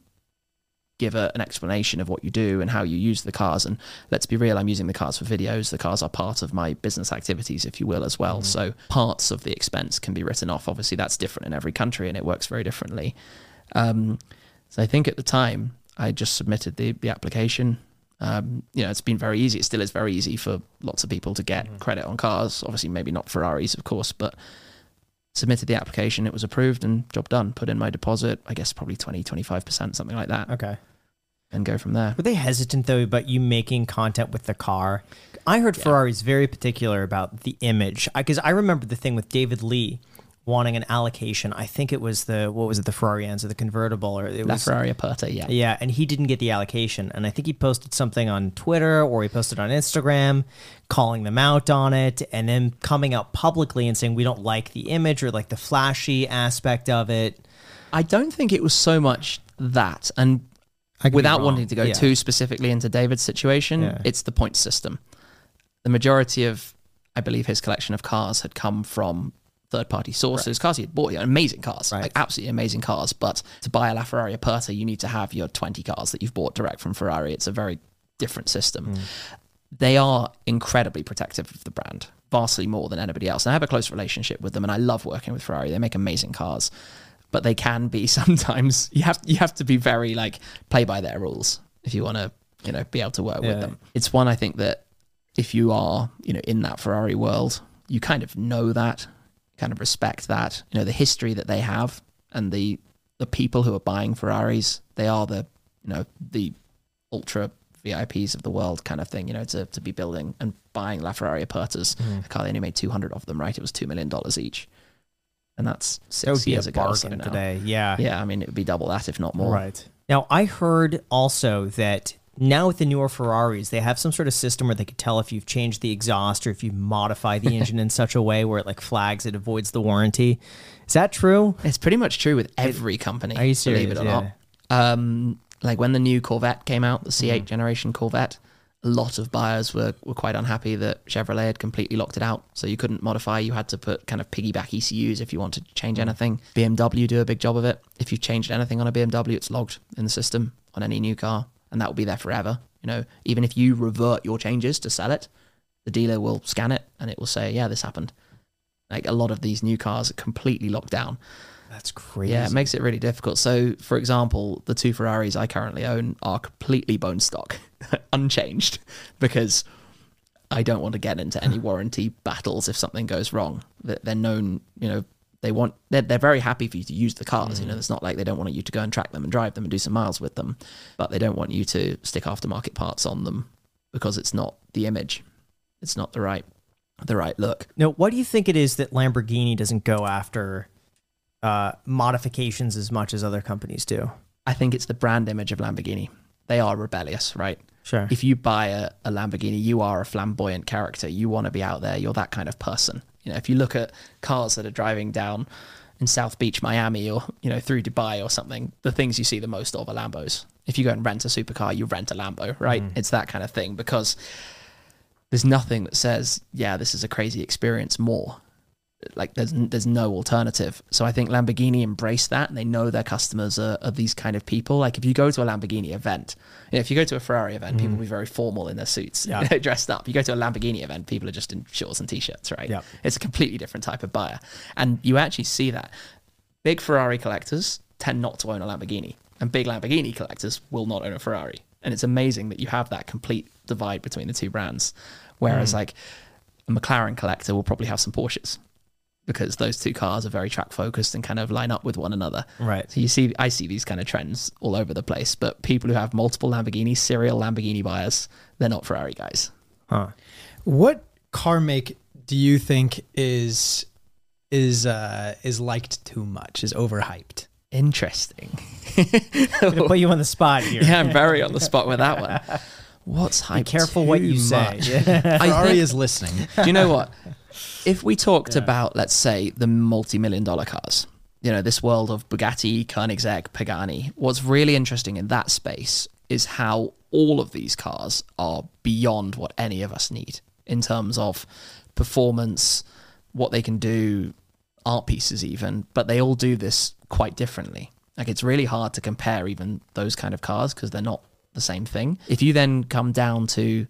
give a, an explanation of what you do and how you use the cars. And let's be real, I'm using the cars for videos. The cars are part of my business activities, if you will, as well. So parts of the expense can be written off. Obviously, that's different in every country and it works very differently. Um, so I think at the time, I just submitted the, the application. Um, you know, it's been very easy. It still is very easy for lots of people to get credit on cars. Obviously, maybe not Ferraris, of course, but submitted the application. It was approved and job done. Put in my deposit, I guess probably 20, 25%, something like that, Okay. and go from there. Were they hesitant though about you making content with the car? I heard Ferrari's very particular about the image because I, remember the thing with David Lee wanting an allocation. I think it was the what was it the Ferrari Enzo, the convertible, or it La was Ferrari Aperta, yeah. yeah, and he didn't get the allocation. And I think he posted something on Twitter or he posted on Instagram calling them out on it and then coming out publicly and saying we don't like the image or like the flashy aspect of it. I don't think it was so much that, and I could be without wanting to go Yeah. too specifically into David's situation, Yeah. it's the point system. The majority of, I believe, his collection of cars had come from third-party sources. Cars he had bought, yeah, amazing cars, Right. like absolutely amazing cars. But to buy a LaFerrari Aperta, you need to have your 20 cars that you've bought direct from Ferrari. It's a very different system. Mm. They are incredibly protective of the brand, vastly more than anybody else. And I have a close relationship with them, and I love working with Ferrari. They make amazing cars but they can be sometimes you have you have to be very like play by their rules if you want to you know be able to work Yeah. with them it's one i think that if you are you know in that ferrari world you kind of know that kind of respect that you know the history that they have and the the people who are buying ferraris they are the you know the ultra VIPs of the world kind of thing, you know, to, to be building and buying LaFerrari Apertas. Mm-hmm. A car they only made 200 of them, right? It was $2 million each. And that's six That years ago. so today. Yeah. Yeah, I mean, it would be double that, if not more. Right. Now, I heard also that now with the newer Ferraris, they have some sort of system where they could tell if you've changed the exhaust or if you modify the engine in such a way where it like flags it avoids the warranty. Is that true? It's pretty much true with every company. Are you Believe it serious? or not. Um, like when the new Corvette came out, the C8 Mm-hmm. generation Corvette, a lot of buyers were, were quite unhappy that Chevrolet had completely locked it out. So you couldn't modify. You had to put kind of piggyback ECUs if you wanted to change Mm-hmm. anything. BMW do a big job of it. If you've changed anything on a BMW, it's logged in the system on any new car, and that will be there forever. You know, even if you revert your changes to sell it, the dealer will scan it and it will say, "Yeah, this happened." Like a lot of these new cars are completely locked down. That's crazy. Yeah, it makes it really difficult. So, for example, the two Ferraris I currently own are completely bone stock, unchanged, because I don't want to get into any warranty battles if something goes wrong. That they're known, you know, they want they're, they're very happy for you to use the cars. You know, it's not like they don't want you to go and track them and drive them and do some miles with them, but they don't want you to stick aftermarket parts on them because it's not the image, it's not the right the right look. Now, what do you think it is that Lamborghini doesn't go after uh, modifications as much as other companies do? I think it's the brand image of Lamborghini. They are rebellious, right? Sure. if you buy a, a Lamborghini, you are a flamboyant character. You want to be out there. You're that kind of person. You know, if you look at cars that are driving down in South Beach, Miami, or you know through Dubai or something, the things you see the most of are Lambos. If you go and rent a supercar, you rent a Lambo, right? Mm. It's that kind of thing because there's nothing that says, yeah, this is a crazy experience more. Like there's there's no alternative. So I think Lamborghini embrace that, and they know their customers are, are these kind of people. Like if you go to a Lamborghini event, you know, if you go to a Ferrari event, people mm. will be very formal in their suits, Yeah. you know, dressed up. You go to a Lamborghini event, people are just in shorts and t-shirts, right? Yeah. It's a completely different type of buyer, and you actually see that. Big Ferrari collectors tend not to own a Lamborghini, and big Lamborghini collectors will not own a Ferrari. And it's amazing that you have that complete divide between the two brands. Whereas, mm. like, a McLaren collector will probably have some Porsches because those two cars are very track focused and kind of line up with one another. Right. So you see, I see these kind of trends all over the place. But people who have multiple Lamborghinis, serial Lamborghini buyers, they're not Ferrari guys. Huh. What car make do you think is is uh is liked too much? Is overhyped? Interesting. I'm gonna put you on the spot here. yeah, I'm very on the spot with that one. What's hyped? Be careful what you say. much? Yeah. Ferrari think- is listening. Do you know what? If we talked about, let's say, the multi-million dollar cars, you know, this world of Bugatti, Koenigsegg, Pagani, what's really interesting in that space is how all of these cars are beyond what any of us need in terms of performance, what they can do, art pieces even, but they all do this quite differently. Like it's really hard to compare even those kind of cars because they're not the same thing. If you then come down to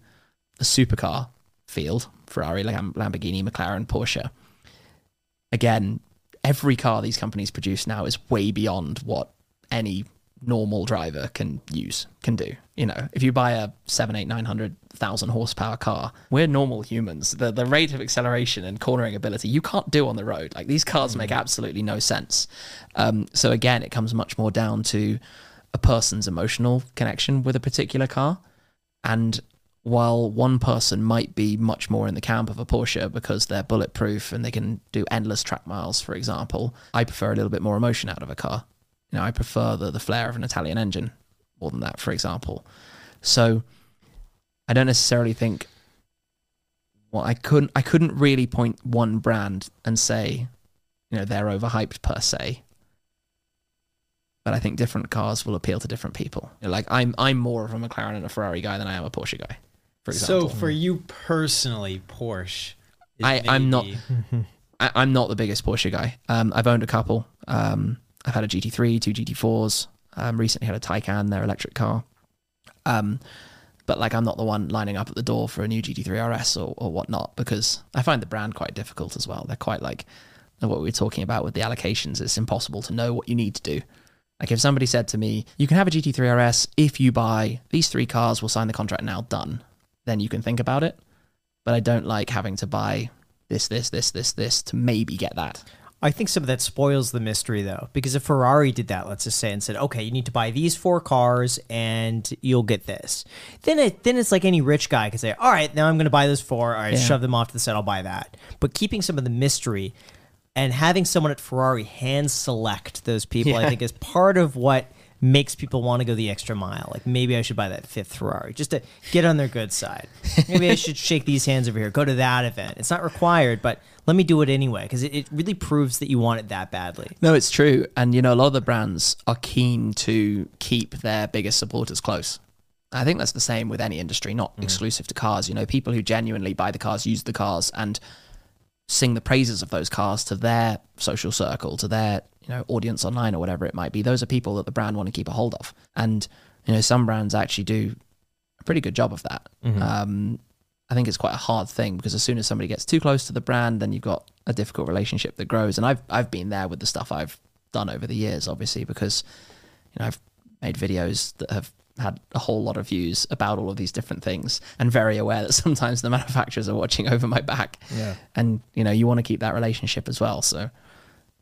the supercar field, Ferrari, Lamborghini, McLaren, Porsche, again, every car these companies produce now is way beyond what any normal driver can use, can do. You know, if you buy a seven, eight, nine hundred thousand horsepower car, we're normal humans. The the rate of acceleration and cornering ability you can't do on the road. Like these cars make absolutely no sense. Um, so again, it comes much more down to a person's emotional connection with a particular car. And while one person might be much more in the camp of a Porsche because they're bulletproof and they can do endless track miles, for example, I prefer a little bit more emotion out of a car. You know, I prefer the, the flair of an Italian engine more than that, for example. So I don't necessarily think well, I couldn't I couldn't really point one brand and say, you know, they're overhyped per se. But I think different cars will appeal to different people. You know, like I'm I'm more of a McLaren and a Ferrari guy than I am a Porsche guy. For example. So for you personally, Porsche. is I- I'm not- I, I'm not the biggest Porsche guy. Um, I've owned a couple. Um, I've had a GT3, two GT4s. Um, recently had a Taycan, their electric car. Um, but like, I'm not the one lining up at the door for a new GT3 RS or, or whatnot because I find the brand quite difficult as well. They're quite like what we were talking about with the allocations. It's impossible to know what you need to do. Like if somebody said to me, "You can have a GT3 RS if you buy these three cars. We'll sign the contract now. Done." Then you can think about it. But I don't like having to buy this, this, this, this, this to maybe get that. I think some of that spoils the mystery though, because if Ferrari did that, let's just say, and said, "Okay, you need to buy these four cars and you'll get this," then it then it's like any rich guy could say, "All right, now I'm going to buy those four. All right, Yeah. shove them off to the side. I'll buy that." But keeping some of the mystery and having someone at Ferrari hand select those people, I think, is part of what makes people want to go the extra mile. Like maybe I should buy that fifth Ferrari just to get on their good side. Maybe I should shake these hands over here, go to that event. It's not required, but let me do it anyway because it, it really proves that you want it that badly. No, it's true. And, you know, a lot of the brands are keen to keep their biggest supporters close. I think that's the same with any industry, not mm. exclusive to cars. You know, people who genuinely buy the cars, use the cars, and sing the praises of those cars to their social circle, to their, you know, audience online or whatever it might be. Those are people that the brand want to keep a hold of. And, you know, some brands actually do a pretty good job of that. Um, I think it's quite a hard thing because as soon as somebody gets too close to the brand, then you've got a difficult relationship that grows. And I've I've been there with the stuff I've done over the years, obviously, because you know I've made videos that have had a whole lot of views about all of these different things, and very aware that sometimes the manufacturers are watching over my back. Yeah. And you know you want to keep that relationship as well. So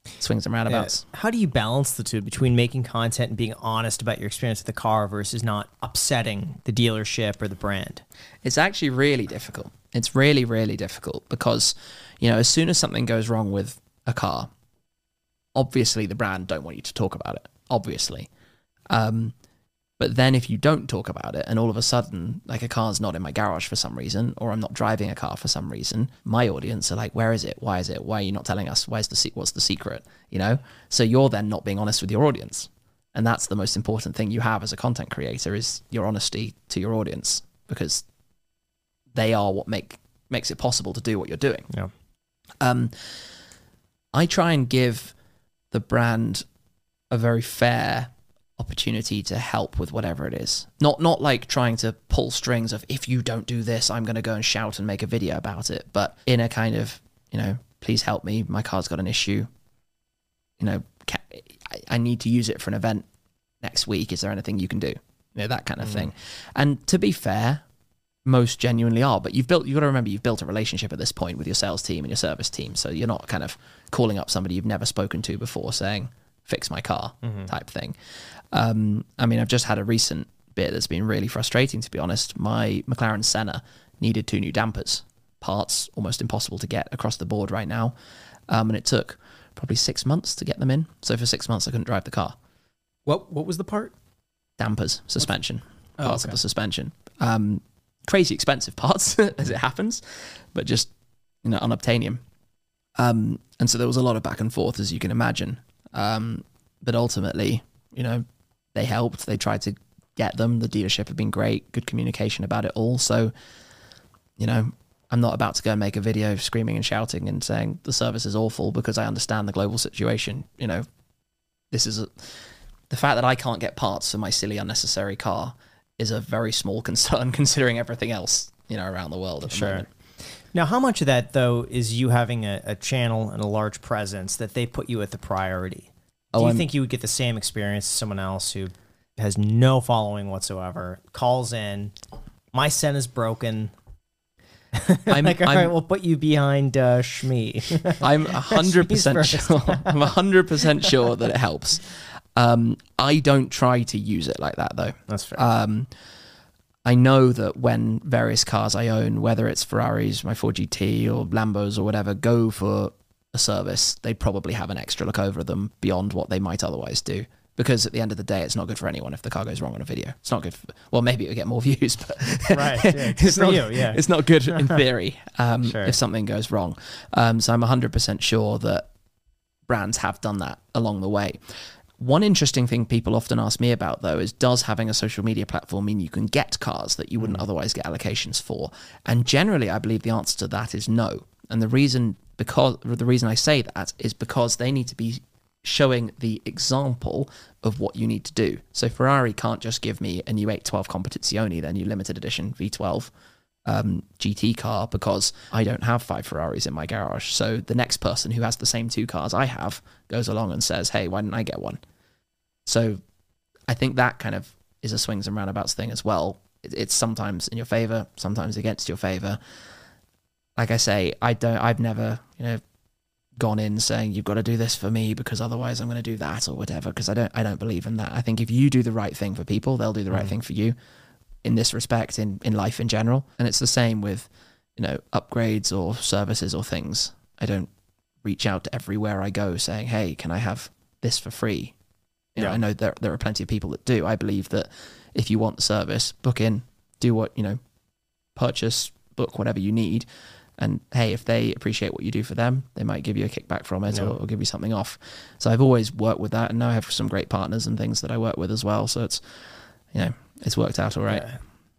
swings and roundabouts. How do you balance the two between making content and being honest about your experience with the car versus not upsetting the dealership or the brand? It's actually really difficult. It's really, really difficult because, you know, as soon as something goes wrong with a car, obviously the brand don't want you to talk about it. Obviously. Um, but then if you don't talk about it and all of a sudden, like a car's not in my garage for some reason, or I'm not driving a car for some reason, my audience are like, where is it? Why is it? Why are you not telling us? Where's the se- what's the secret? You know? So you're then not being honest with your audience. And that's the most important thing you have as a content creator is your honesty to your audience because they are what make makes it possible to do what you're doing. Yeah. Um, I try and give the brand a very fair opportunity to help with whatever it is. Not not like trying to pull strings of if you don't do this, I'm going to go and shout and make a video about it, but in a kind of, you know, please help me, my car's got an issue. You know, ca I, I need to use it for an event next week. Is there anything you can do? You know, that kind of mm. thing. And to be fair, most genuinely are. But you've built you've got to remember you've built a relationship at this point with your sales team and your service team. So you're not kind of calling up somebody you've never spoken to before saying, fix my car mm-hmm. type thing. Um, I mean, I've just had a recent bit that's been really frustrating to be honest. My McLaren Senna needed two new dampers. Parts almost impossible to get across the board right now. Um, and it took probably six months to get them in. So for six months I couldn't drive the car What what was the part? dampers, suspension, Oh, parts of the suspension. Um, crazy expensive parts as it happens, but just you know unobtainium. Um, and so there was a lot of back and forth, as you can imagine. Um, but ultimately, you know, they helped. They tried to get them. The dealership have been great, good communication about it all. So, you know, I'm not about to go and make a video screaming and shouting and saying the service is awful because I understand the global situation. You know, this is a, the fact that I can't get parts for my silly unnecessary car is a very small concern considering everything else you know around the world at the Sure. moment. Now, how much of that though is you having a, a channel and a large presence that they put you at the priority? Do Oh, you I'm- think you would get the same experience as someone else who has no following whatsoever, calls in, my Sen is broken. I'm, like, all I'm, right, we'll put you behind uh, Shmee. I'm hundred percent sure. I'm hundred percent sure that it helps. Um, I don't try to use it like that though. That's fair. Um, I know that when various cars I own, whether it's Ferraris, my Ford GT, or Lambos or whatever, go for a service, they probably have an extra look over them beyond what they might otherwise do. Because at the end of the day, it's not good for anyone if the car goes wrong on a video. It's not good. For, well, maybe it would get more views, but Right, yeah, it's not, you, yeah. it's not good in theory um, Sure. if something goes wrong. Um, so I'm 100% sure that brands have done that along the way. One interesting thing people often ask me about, though, is does having a social media platform mean you can get cars that you wouldn't otherwise get allocations for? And generally, I believe the answer to that is no. And the reason because the reason I say that is because they need to be showing the example of what you need to do. So Ferrari can't just give me a new 812 Competizione, their new limited edition V12 um, GT car because I don't have five Ferraris in my garage. So the next person who has the same two cars I have goes along and says, "Hey, why didn't I get one?" So I think that kind of is a swings and roundabouts thing as well. It's sometimes in your favor, sometimes against your favor. Like I say, I don't. I've never, you know, gone in saying you've got to do this for me because otherwise I'm going to do that or whatever because I don't I don't believe in that. I think if you do the right thing for people, they'll do the right Mm. thing for you in this respect in in life in general. And it's the same with you know upgrades or services or things. I don't reach out to everywhere I go saying, "Hey, can I have this for free?" You know, Yeah. I know there there are plenty of people that do. I believe that if you want the service, book in, do what you know, purchase, book whatever you need, and hey, if they appreciate what you do for them, they might give you a kickback from it Yeah. or, or give you something off. So I've always worked with that, and now I have some great partners and things that I work with as well. So it's you know it's worked out all right. Yeah.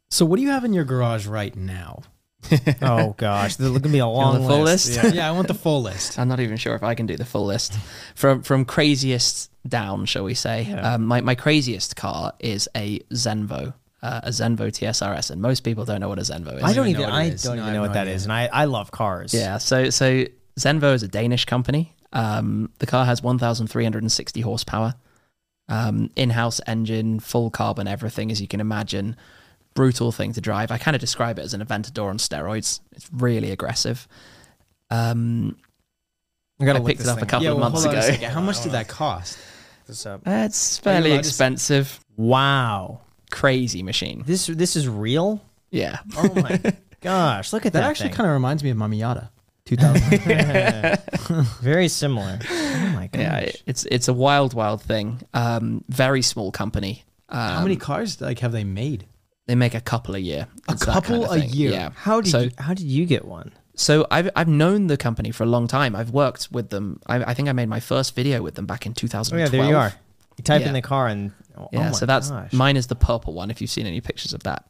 So what do you have in your garage right now? Oh gosh, there's gonna be a long the full list. list? Yeah. yeah, I want the full list. I'm not even sure if I can do the full list. From from craziest down, shall we say? Yeah. Um, my my craziest car is a Zenvo, uh, a Zenvo TSRS, and most people don't know what a Zenvo is. I don't even even. know what it I don't No, even know what no that idea. is, and I I love cars. Yeah, so so Zenvo is a Danish company. Um, the car has 1,360 horsepower, um, in-house engine, full carbon, everything as you can imagine. Brutal thing to drive. I kind of describe it as an Aventador on steroids. It's really aggressive. Um, I gotta I picked it up a couple yeah, of well, months hold ago. second. How much did that cost? This up. it's fairly you allowed to s- expensive. Wow, Crazy machine. this this is real. Yeah. Oh my gosh, look at That that. actually kind of reminds me of my Miata. 2000. very similar. Oh my gosh. Yeah, it- it's it's a wild, wild thing. Um, very small company. Um, How many cars like have they made? They make a couple a year. A It's couple kind of a thing. year? Yeah. How did so, you, how did you get one? So I've I've known the company for a long time. I've worked with them. I, I think I made my first video with them back in Oh 2012. yeah, there you are. You type in the car and oh, Yeah. oh my so that's gosh. mine is the purple one. If you've seen any pictures of that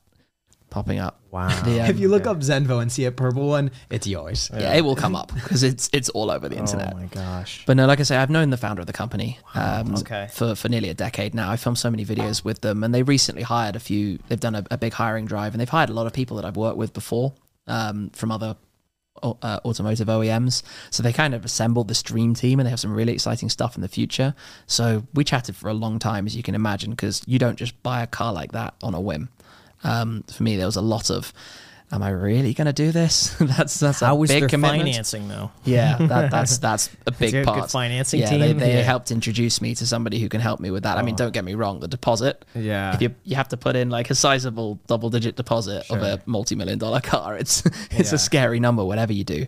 popping up, wow. The, um, if you look up Zenvo and see a purple one, it's yours. yeah, it will come up because it's it's all over the internet. Oh my gosh. But no, like I say, I've known the founder of the company um, Okay. for, for nearly a decade now. I filmed so many videos with them, and they recently hired a few. They've done a, a big hiring drive, and they've hired a lot of people that I've worked with before um, from other au- uh, automotive OEMs. So they kind of assembled this dream team, and they have some really exciting stuff in the future. So we chatted for a long time, as you can imagine, because you don't just buy a car like that on a whim. Um, for me, there was a lot of. Am I really going to do this? that's that's a How was big commitment. financing though? Yeah, that, that's that's a big a good part. financing yeah, team? they, they Yeah. helped introduce me to somebody who can help me with that. I mean, don't get me wrong, the deposit. Yeah. If you you have to put in like a sizable double digit deposit of a multi million dollar car, it's it's Yeah. a scary number. Whatever you do,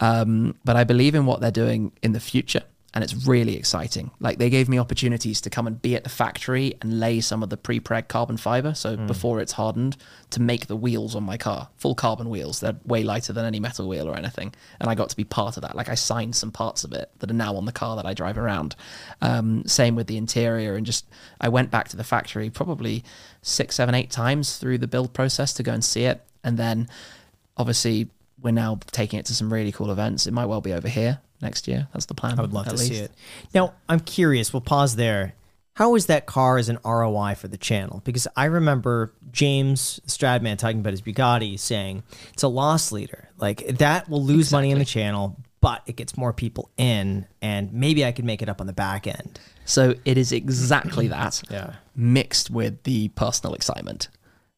um, but I believe in what they're doing in the future. And it's really exciting. Like they gave me opportunities to come and be at the factory and lay some of the pre-preg carbon fiber, so Hmm. before it's hardened, to make the wheels on my car, full carbon wheels. They're way lighter than any metal wheel or anything. And I got to be part of that. Like I signed some parts of it that are now on the car that I drive around. Um, same with the interior, and just I went back to the factory probably six, seven, eight times through the build process to go and see it, and then obviously we're now taking it to some really cool events. It might well be over here next year. That's the plan. I would love to see it. Now, I'm curious. We'll pause there. How is that car as an ROI for the channel? Because I remember James Stradman talking about his Bugatti saying it's a loss leader. Like that will lose money in the channel, but it gets more people in, and maybe I could make it up on the back end. So it is exactly that. Yeah. Mixed with the personal excitement.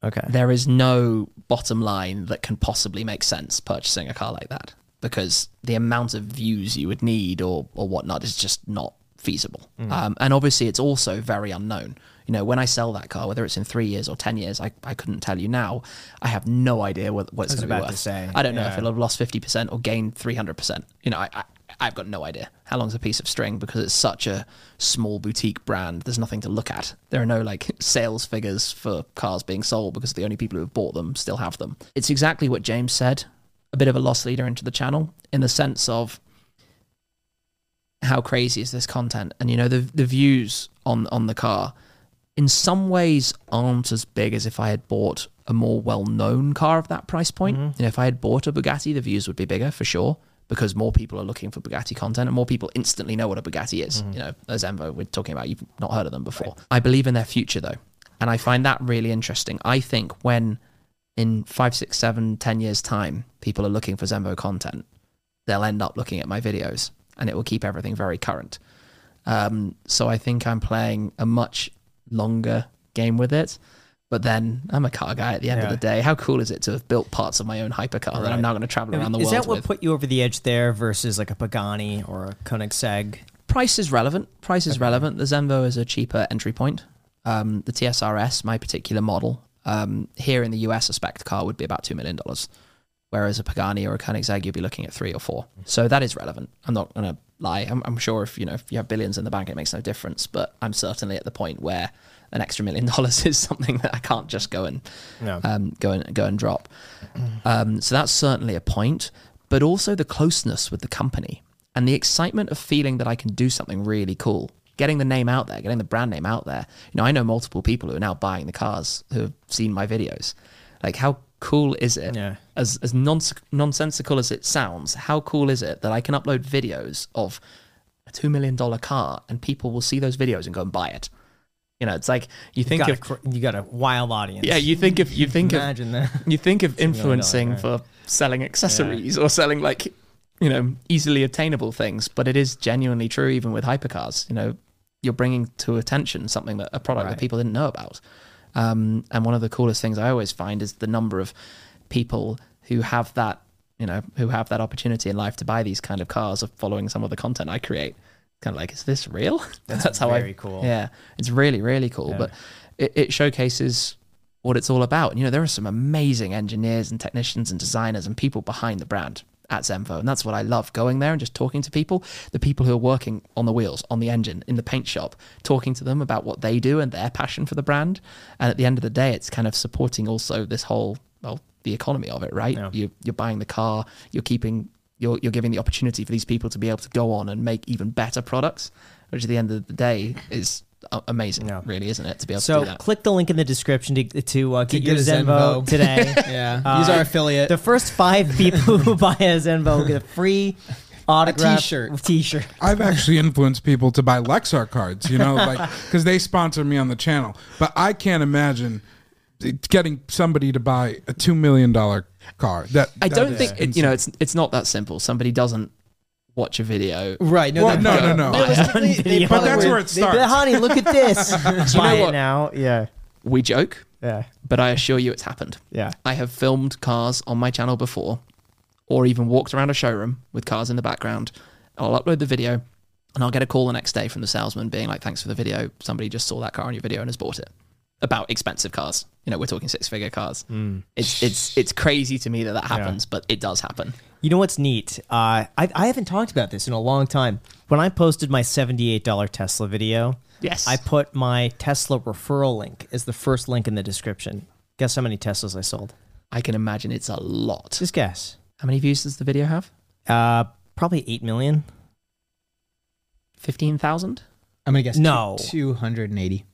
Okay. There is no bottom line that can possibly make sense purchasing a car like that because the amount of views you would need or, or whatnot is just not feasible. Um, and obviously, it's also very unknown. You know, when I sell that car, whether it's in three years or 10 years, I, I couldn't tell you now. I have no idea what, what it's going to be worth. say, I don't know if it'll have lost 50% or gained 300%. You know, I, I, I've got no idea how long's a piece of string because it's such a small boutique brand. There's nothing to look at. There are no like sales figures for cars being sold because the only people who have bought them still have them. It's exactly what James said. A bit of a loss leader into the channel in the sense of how crazy is this content and you know the the views on on the car in some ways aren't as big as if I had bought a more well-known car of that price point. Mm-hmm. You know, if I had bought a Bugatti, the views would be bigger for sure because more people are looking for Bugatti content and more people instantly know what a Bugatti is. Mm-hmm. You know, a Zenvo we're talking about, you've not heard of them before. I believe in their future though, and I find that really interesting. I think when in five, six, seven, ten years time, people are looking for Zenvo content, they'll end up looking at my videos, and it will keep everything very current. Um, so I think I'm playing a much longer game with it. But then I'm a car guy at the end of the day. How cool is it to have built parts of my own hypercar that I'm Right. now going to travel around the Is world Is that what with? put you over the edge there versus like a Pagani or a Koenigsegg? price is relevant. Price is relevant. The Zenvo is a cheaper entry point. Um, the TSRS, my particular model, um, here in the US, a spec car would be about $2 million. Whereas a Pagani or a Koenigsegg, you'd be looking at three or four. So that is relevant. I'm not going to lie. I'm, I'm sure if you know if you have billions in the bank, it makes no difference. But I'm certainly at the point where an extra million dollars is something that I can't just go and No. um, go and go and drop. Um, so that's certainly a point, but also the closeness with the company and the excitement of feeling that I can do something really cool, getting the name out there, getting the brand name out there. You know, I know multiple people who are now buying the cars who have seen my videos. Like, how cool is it? Yeah. As as non- nonsensical as it sounds, how cool is it that I can upload videos of a two million dollar car and people will see those videos and go and buy it? You know, it's like you think got of a, cr- you got a wild audience. yeah, you think of you think of that. you think of influencing for selling accessories or selling like you know easily attainable things but it is genuinely true even with hypercars you know you're bringing to attention something that a product that people didn't know about um, and one of the coolest things i always find is the number of people who have that you know who have that opportunity in life to buy these kind of cars of following some of the content i create kind of like is this real That's how i very cool. yeah it's really really cool Yeah. but it, it showcases what it's all about. And, you know, there are some amazing engineers and technicians and designers and people behind the brand at Zenvo. And that's what I love going there and just talking to people, the people who are working on the wheels, on the engine, in the paint shop, talking to them about what they do and their passion for the brand. And at the end of the day, it's kind of supporting also this whole, well, the economy of it, right? Yeah. You, you're buying the car, you're keeping, you're, you're giving the opportunity for these people to be able to go on and make even better products, which at the end of the day is amazing, Yeah. really, isn't it? To be able to So do that. click the link in the description to, to uh, get get your a Zenvo, Zenvo. today. Yeah. Uh, Use our affiliate. the first five people who buy a Zenvo get a free autograph t-shirt. T-shirt. I've actually influenced people to buy Lexar cards, you know, like because they sponsor me on the channel. But I can't imagine getting somebody to buy a two million dollar car. That I don't is think it, you know it's it's not that simple. Somebody doesn't watch a video. right. No, Well, they- no, no, no. Realistically, they Video. probably But that's would- where it they- starts. But honey, look at this. buy what? it now. Yeah. We joke, Yeah. but I assure you it's happened. Yeah. I have filmed cars on my channel before, or even walked around a showroom with cars in the background. I'll upload the video, and I'll get a call the next day from the salesman being like, "Thanks for the video. Somebody just saw that car on your video and has bought it." About expensive cars, you know, we're talking six-figure cars. It's it's it's crazy to me that that happens, but it does happen. You know what's neat? Uh, I, I haven't talked about this in a long time. When I posted my $78 Tesla video, Yes, I put my Tesla referral link as the first link in the description. Guess how many Teslas I sold? I can imagine it's a lot. Just guess. How many views does the video have? Uh, probably 8 million. Fifteen thousand. I'm gonna guess No. two hundred and eighty.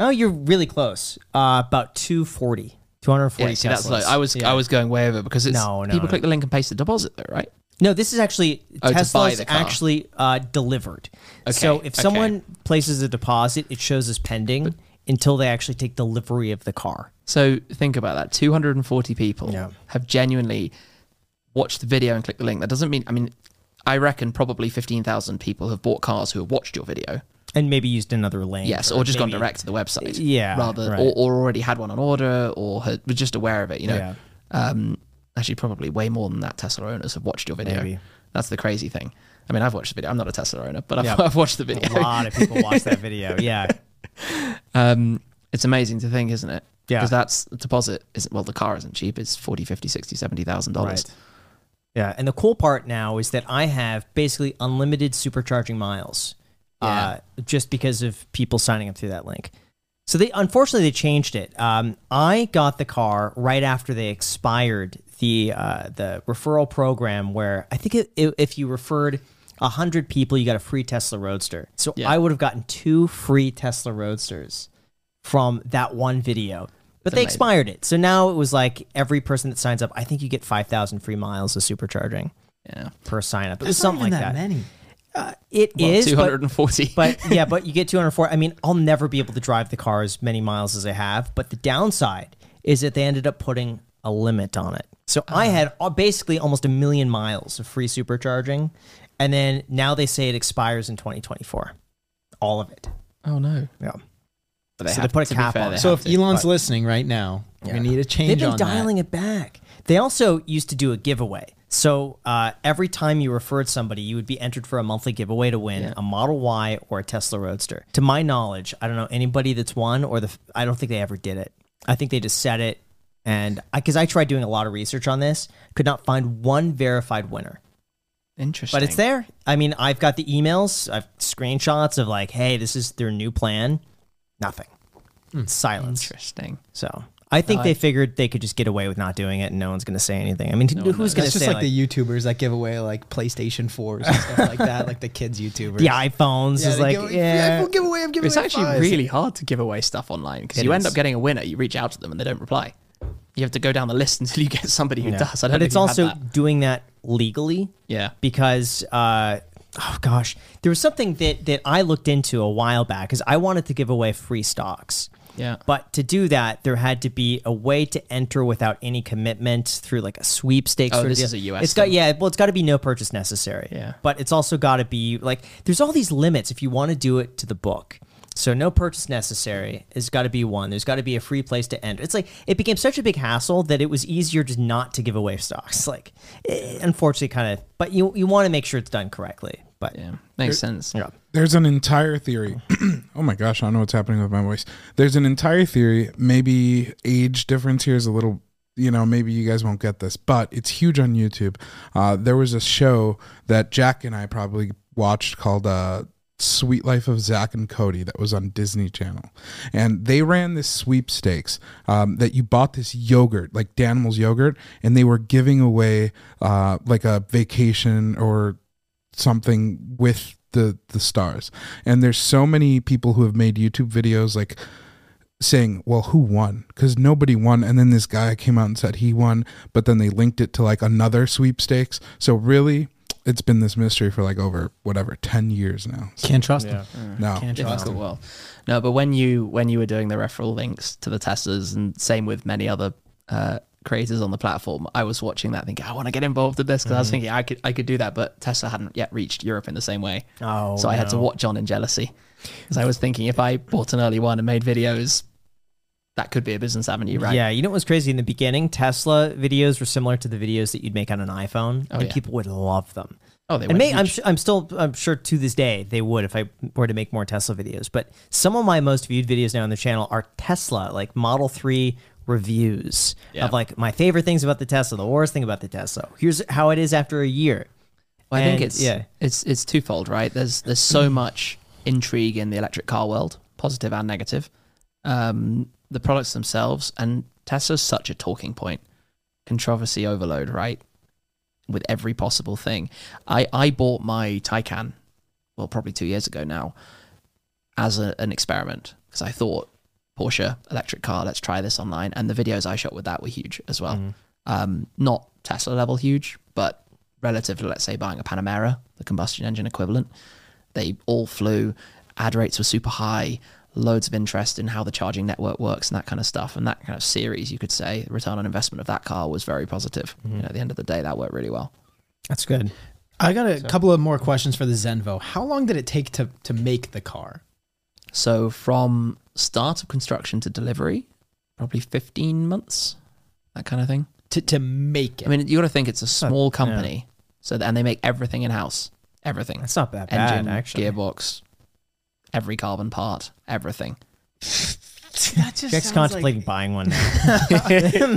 Oh, you're really close. Uh, about 240. 240 Yeah, see, that's Teslas. like, I was Yeah. I was going way over because it's No, no, people no. click the link and paste the deposit though, right? No, this is actually Oh, to buy Tesla's the car. actually uh, delivered. so if okay. someone places a deposit, it shows as pending until they actually take delivery of the car. So think about that. 240 people Yeah. have genuinely watched the video and clicked the link. That doesn't mean I mean I reckon probably 15,000 people have bought cars who have watched your video. And maybe used another link. Yes, or just gone direct to the website. Yeah, Rather right. or, or already had one on order or had, was just aware of it, you know. Yeah. Um actually probably way more than that Tesla owners have watched your video. Maybe. That's the crazy thing. I mean, I've watched the video. I'm not a Tesla owner, but I've, Yeah. I've watched the video. A lot of people watch that video. Yeah. Um, it's amazing to think, isn't it? Yeah. Because that's the deposit isn't well, the car isn't cheap. It's 40, 50, 60, 70,000 dollars. Yeah, and the cool part now is that I have basically unlimited supercharging miles, uh, just because of people signing up through that link. So they unfortunately they changed it. Um, I got the car right after they expired the uh, the referral program, where I think it, it, if you referred hundred people, you got a free Tesla Roadster. So Yeah. I would have gotten two free Tesla Roadsters from that one video. But That's they amazing. expired it. So now it was like every person that signs up, I think you get 5,000 free miles of supercharging Yeah. per sign up. It was That's not something even like that. many. Uh, it Well, is, 240. but yeah, but you get 204. I mean, I'll never be able to drive the car as many miles as I have. But the downside is that they ended up putting a limit on it. So I Uh-huh. had uh, basically almost a million miles of free supercharging. And then now they say it expires in 2024. All of it. oh no. Yeah. But they So they have, put a to be cap fair, on it. So if to. Elon's but- listening right now, we're gonna need a change They've been on dialing that. it back. They also used to do a giveaway. So uh, every time you referred somebody, you would be entered for a monthly giveaway to win Yeah. a Model Y or a Tesla Roadster. To my knowledge, I don't know anybody that's won, or the I don't think they ever did it. I think they just said it, and because I, tried doing a lot of research on this, could not find one verified winner. Interesting. But it's there. I mean, I've got the emails, I've screenshots of like, hey, this is their new plan. Nothing. Silence. Interesting. So I think I- they figured they could just get away with not doing it, and no one's going to say anything. I mean, one who's knows. going It's to just say like, the YouTubers that give away like PlayStation 4s and stuff like that, like the kids YouTubers. the iPhones Yeah, is they like give away- yeah. iPhone giveaway. I'm giving It's away actually fives. really hard to give away stuff online because It you end is. up getting a winner. You reach out to them and they don't reply. You have to go down the list until you get somebody who Yeah. does. I don't but know it's if you've also that. doing that legally yeah. because uh, oh gosh, there was something that that I looked into a while back because I wanted to give away free stocks. Yeah. But to do that, there had to be a way to enter without any commitment through like a sweepstakes. Oh, this is a US It's got yeah. Well, it's got to be no purchase necessary. Yeah. But it's also got to be like there's all these limits if you want to do it to the book. So no purchase necessary has got to be one. There's got to be a free place to enter. It's like it became such a big hassle that it was easier just not to give away stocks. Like, eh, unfortunately, kind of. But you you want to make sure it's done correctly. But Yeah. Makes sense. yeah. There's an entire theory. oh my gosh, I don't know what's happening with my voice. There's an entire theory. Maybe age difference here is a little, you know, maybe you guys won't get this, but it's huge on YouTube. Uh, there was a show that Jack and I probably watched called uh, Suite Life of Zack and Cody that was on Disney Channel. And they ran this sweepstakes um, that you bought this yogurt, like Danimals yogurt, and they were giving away uh, like a vacation or something with the the stars. And there's so many people who have made youtube videos like saying well who won? Because nobody won. And then this guy came out and said he won but then they linked it to like another sweepstakes. So really it's been this mystery for like over whatever 10 years now. So, Can't trust them. no. Can't trust Difficult them. world. No, but when you when you were doing the referral links to the Teslas, and same with many other uh, creators on the platform, I was watching that thinking I want to get involved in this because I was mm. thinking I could I could do that, but Tesla hadn't yet reached Europe in the same way. Oh, so I had to watch on in jealousy because I was thinking if I bought an early one and made videos, that could be a business avenue, right? Yeah, you know what was crazy in the beginning? Tesla videos were similar to the videos that you'd make on an iPhone, Oh, and yeah. people would love them. Oh, they and may, I'm. I'm still I'm sure to this day they would if I were to make more Tesla videos. But some of my most viewed videos now on the channel are Tesla, like Model Three reviews Yeah. of like my favorite things about the Tesla, the worst thing about the Tesla. Here's how it is after a year. Well, I think it's yeah. it's it's twofold, right? There's there's so much intrigue in the electric car world, positive and negative. Um, the products themselves and Tesla's such a talking point, controversy overload, right? With every possible thing. I I bought my Taycan, well, probably two years ago now, as a, an experiment because I thought Porsche electric car, let's try this online, and the videos I shot with that were huge as well. Um, not Tesla level huge, but relative to let's say buying a Panamera, the combustion engine equivalent. They all flew. Ad rates were super high. Loads of interest in how the charging network works and that kind of stuff. And that kind of series, you could say, the return on investment of that car was very positive. You know, at the end of the day, that worked really well. That's good. I got a couple of more questions for the Zenvo. How long did it take to to make the car? So from start of construction to delivery, probably 15 months, that kind of thing. To to make it. I mean, you got to think it's a oh, small yeah. company, so and they make everything in house, everything, That's not that engine, bad actually. gearbox, every carbon part, everything. that just Jack's sounds contemplating buying one now.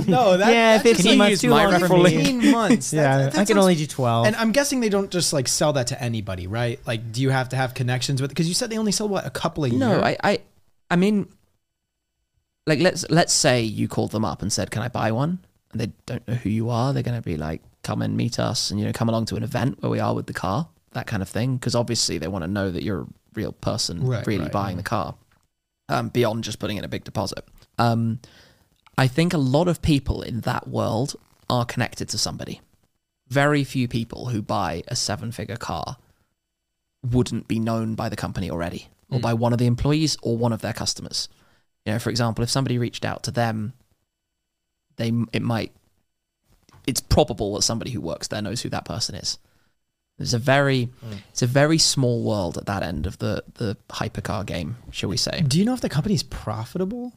No, that, yeah, that 15 seems- months too long for me. 15 months. That- Yeah, that I can sounds- only do 12. And I'm guessing they don't just like sell that to anybody, right? Like, do you have to have connections with? Because you said they only sell what a couple a year. No, I, I, I mean, like let's let's say you called them up and said, "Can I buy one?" And they don't know who you are. They're going to be like, "Come and meet us," and you know, come along to an event where we are with the car, that kind of thing. Because obviously they want to know that you're a real person, Right, really right, buying the car, um, beyond just putting in a big deposit. Um, I think a lot of people in that world are connected to somebody. Very few people who buy a seven-figure car wouldn't be known by the company already or by one of the employees or one of their customers. You know, for example, if somebody reached out to them, they it might it's probable that somebody who works there knows who that person is. It's a very, it's a very small world at that end of the the hypercar game, shall we say? Do you know if the company's profitable?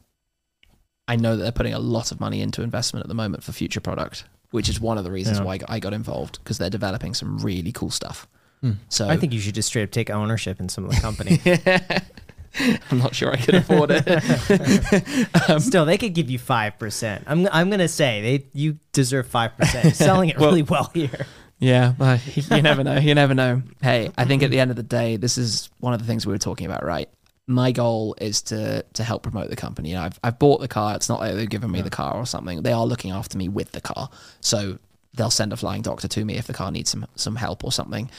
I know that they're putting a lot of money into investment at the moment for future product, which is one of the reasons Yeah. why I got involved because they're developing some really cool stuff. Hmm. So I think you should just straight up take ownership in some of the company. I'm not sure I could afford it. Still, they could give you five percent. I'm I'm gonna say they you deserve five percent. Selling it Well- really well here. Yeah, but you never know. You never know. Hey, I think at the end of the day, this is one of the things we were talking about, right? My goal is to to help promote the company. You know, I've I've bought the car. It's not like they've given me the car or something. They are looking after me with the car. So they'll send a flying doctor to me if the car needs some some help or something.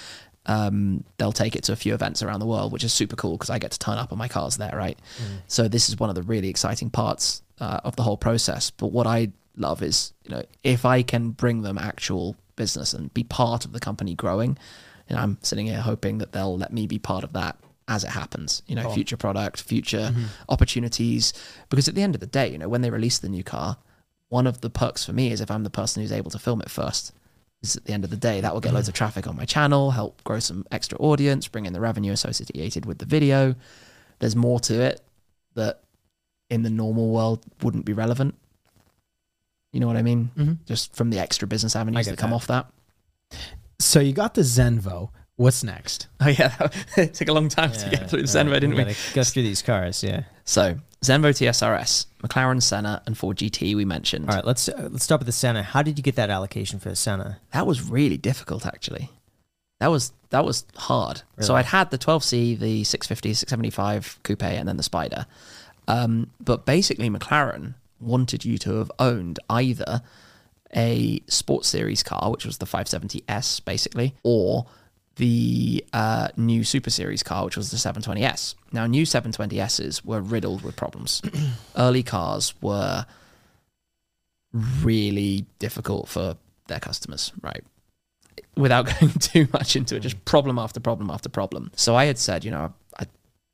Um, they'll take it to a few events around the world, which is super cool because I get to turn up on my cars there, right? So this is one of the really exciting parts uh, of the whole process. But what I love is, you know, if I can bring them actual business and be part of the company growing, you know, I'm sitting here hoping that they'll let me be part of that as it happens. You know, future product, future mm-hmm. opportunities. Because at the end of the day, you know, when they release the new car, one of the perks for me is if I'm the person who's able to film it first. Is at the end of the day, that will get loads of mm-hmm. traffic on my channel, help grow some extra audience, bring in the revenue associated with the video. There's more to it that in the normal world wouldn't be relevant. You know what I mean? Mm-hmm. Just from the extra business avenues that come that. off that. So you got the Zenvo. What's next? Oh yeah, it took a long time to get through the Zenvo, didn't we? Go through these cars, yeah. So Zenvo TSRS, McLaren Senna, and Ford GT we mentioned. All right, let's uh, let's start with the Senna. How did you get that allocation for the Senna? That was really difficult, actually. That was that was hard. So I'd had the 12C, the 650, 675 coupe, and then the Spider. Um, but basically, McLaren wanted you to have owned either a sports series car, which was the 570S, basically, or the uh, new Super Series car, which was the 720S. Now, new 720Ss were riddled with problems. Early cars were really difficult for their customers, right? Without going too much into it, just problem after problem after problem. So I had said, you know, I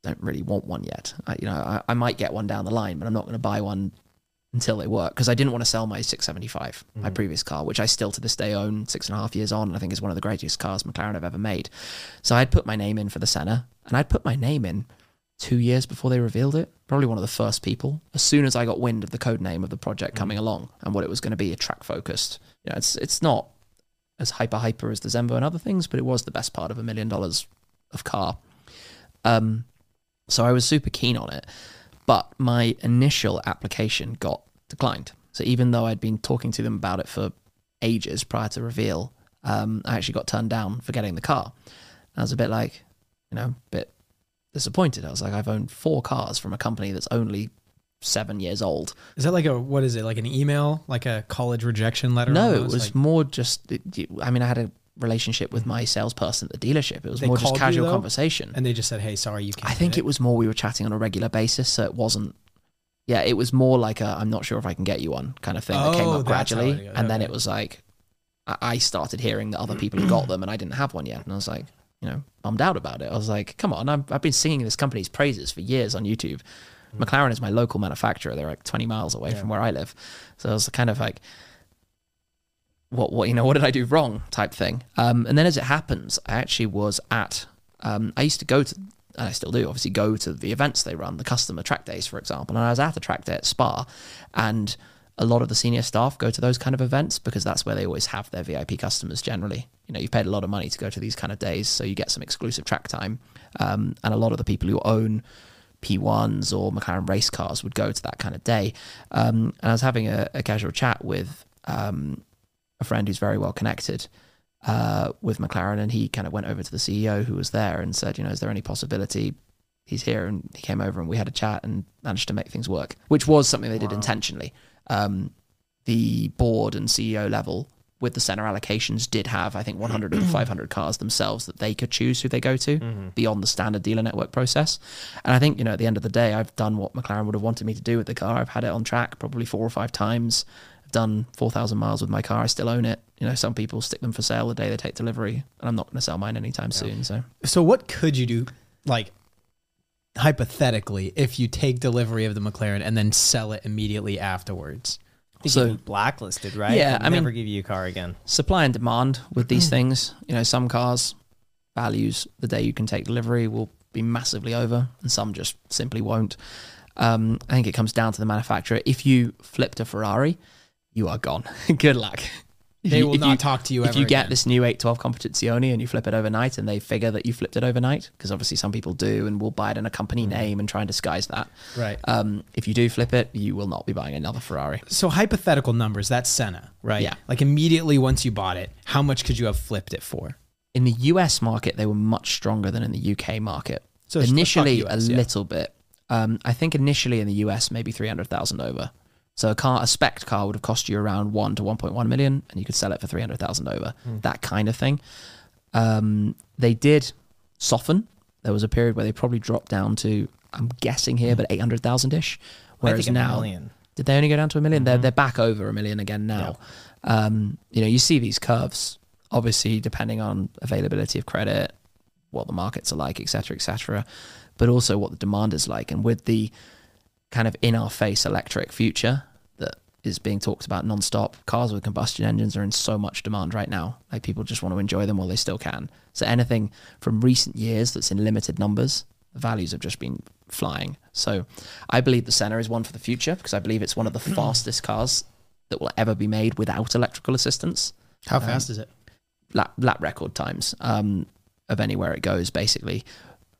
don't really want one yet. I, you know, I, I might get one down the line, but I'm not going to buy one until they work because I didn't want to sell my 675, my previous car, which I still to this day own six and a half years on. And I think is one of the greatest cars McLaren have ever made. So I'd put my name in for the Senna and I'd put my name in two years before they revealed it. Probably one of the first people. As soon as I got wind of the code name of the project coming along and what it was going to be, a track focused. You know, it's it's not as hyper hyper as the Zenvo and other things, but it was the best part of a million dollars of car. Um, so I was super keen on it, but my initial application got declined. So even though I'd been talking to them about it for ages prior to reveal, um, I actually got turned down for getting the car. And I was a bit like, you know, a bit disappointed. I was like, I've owned four cars from a company that's only seven years old. Is that like a what is it? Like an email, like a college rejection letter? No, it was Like- more just. I mean, I had a relationship with my salesperson at the dealership. It was more just casual though? conversation. and they just said, "Hey, sorry, you can't." I think get it was more we were chatting on a regular basis, so it wasn't. Yeah, it was more like a I'm not sure if I can get you one kind of thing that came Oh, up gradually, it- and then okay. it was like I- started hearing that other people had got them, and I didn't have one yet, and I was like, you know, bummed out about it. I was like, come on, I've, I've been singing this company's praises for years on YouTube. McLaren is my local manufacturer; they're like 20 miles away from where I live, so I was kind of like, what what you know what did I do wrong type thing. Um, and then as it happens, I actually was at um, I used to go to and I still do obviously go to the events they run, the customer track days, for example. And I was at a track day at Spa, and a lot of the senior staff go to those kind of events because that's where they always have their VIP customers generally. You know, you've paid a lot of money to go to these kind of days, so you get some exclusive track time. Um, and a lot of the people who own P1s or McLaren race cars would go to that kind of day. Um, and I was having a, a casual chat with um, a friend who's very well connected uh, with McLaren, and he kind of went over to the CEO who was there and said, you know, is there any possibility he's here? And he came over and we had a chat and managed to make things work, which was something they did intentionally. Um, the board and CEO level with the Senna allocations did have, I think, 100 or 500 cars themselves that they could choose who they go to beyond the standard dealer network process. And I think, you know, at the end of the day, I've done what McLaren would have wanted me to do with the car. I've had it on track probably four or five times. I've done 4,000 miles with my car. I still own it. You know, some people stick them for sale the day they take delivery, and I'm not going to sell mine anytime soon. So So what could you do, like hypothetically, if you take delivery of the McLaren and then sell it immediately afterwards? So- blacklisted, right? Yeah, They'd I mean- never give you a car again. supply and demand with these things. You know, some cars values the day you can take delivery will be massively over, and some just simply won't. Um, I think it comes down to the manufacturer. If you flipped a Ferrari, you are gone. Good luck. They will if not you- talk to you if you get again. this new 812 Competizione and you flip it overnight and they figure that you flipped it overnight, because obviously some people do and will buy it in a company name and try and disguise that. Right. Um, if you do flip it, you will not be buying another Ferrari. So hypothetical numbers, that's Senna, right? Yeah. Like immediately once you bought it, how much could you have flipped it for? In the US market, they were much stronger than in the UK market. So let's- let's talk initially, US, a yeah. little bit. Um, I think initially in the US, maybe 300,000 over. So a car, a spec car would have cost you around 1 to 1.1 million and you could sell it for 300,000 over. Hmm. That kind of thing. Um, they did soften. There was a period where they probably dropped down to, I'm guessing here, but 800,000 ish. Whereas I think a now, million. did they only go down to a 1000000 they Mm-hmm. They're they're back over a million again now. Um, you know, you see these curves. Obviously, depending on availability of credit, what the markets are like, etc., etc., but also what the demand is like, and with the kind of in-our-face electric future that is being talked about non-stop, cars with combustion engines are in so much demand right now. Like people just want to enjoy them while they still can. So anything from recent years that's in limited numbers, the values have just been flying. So I believe the Senna is one for the future because I believe it's one of the fastest cars that will ever be made without electrical assistance. How fast is it? Lap, lap record times um, of anywhere it goes, basically.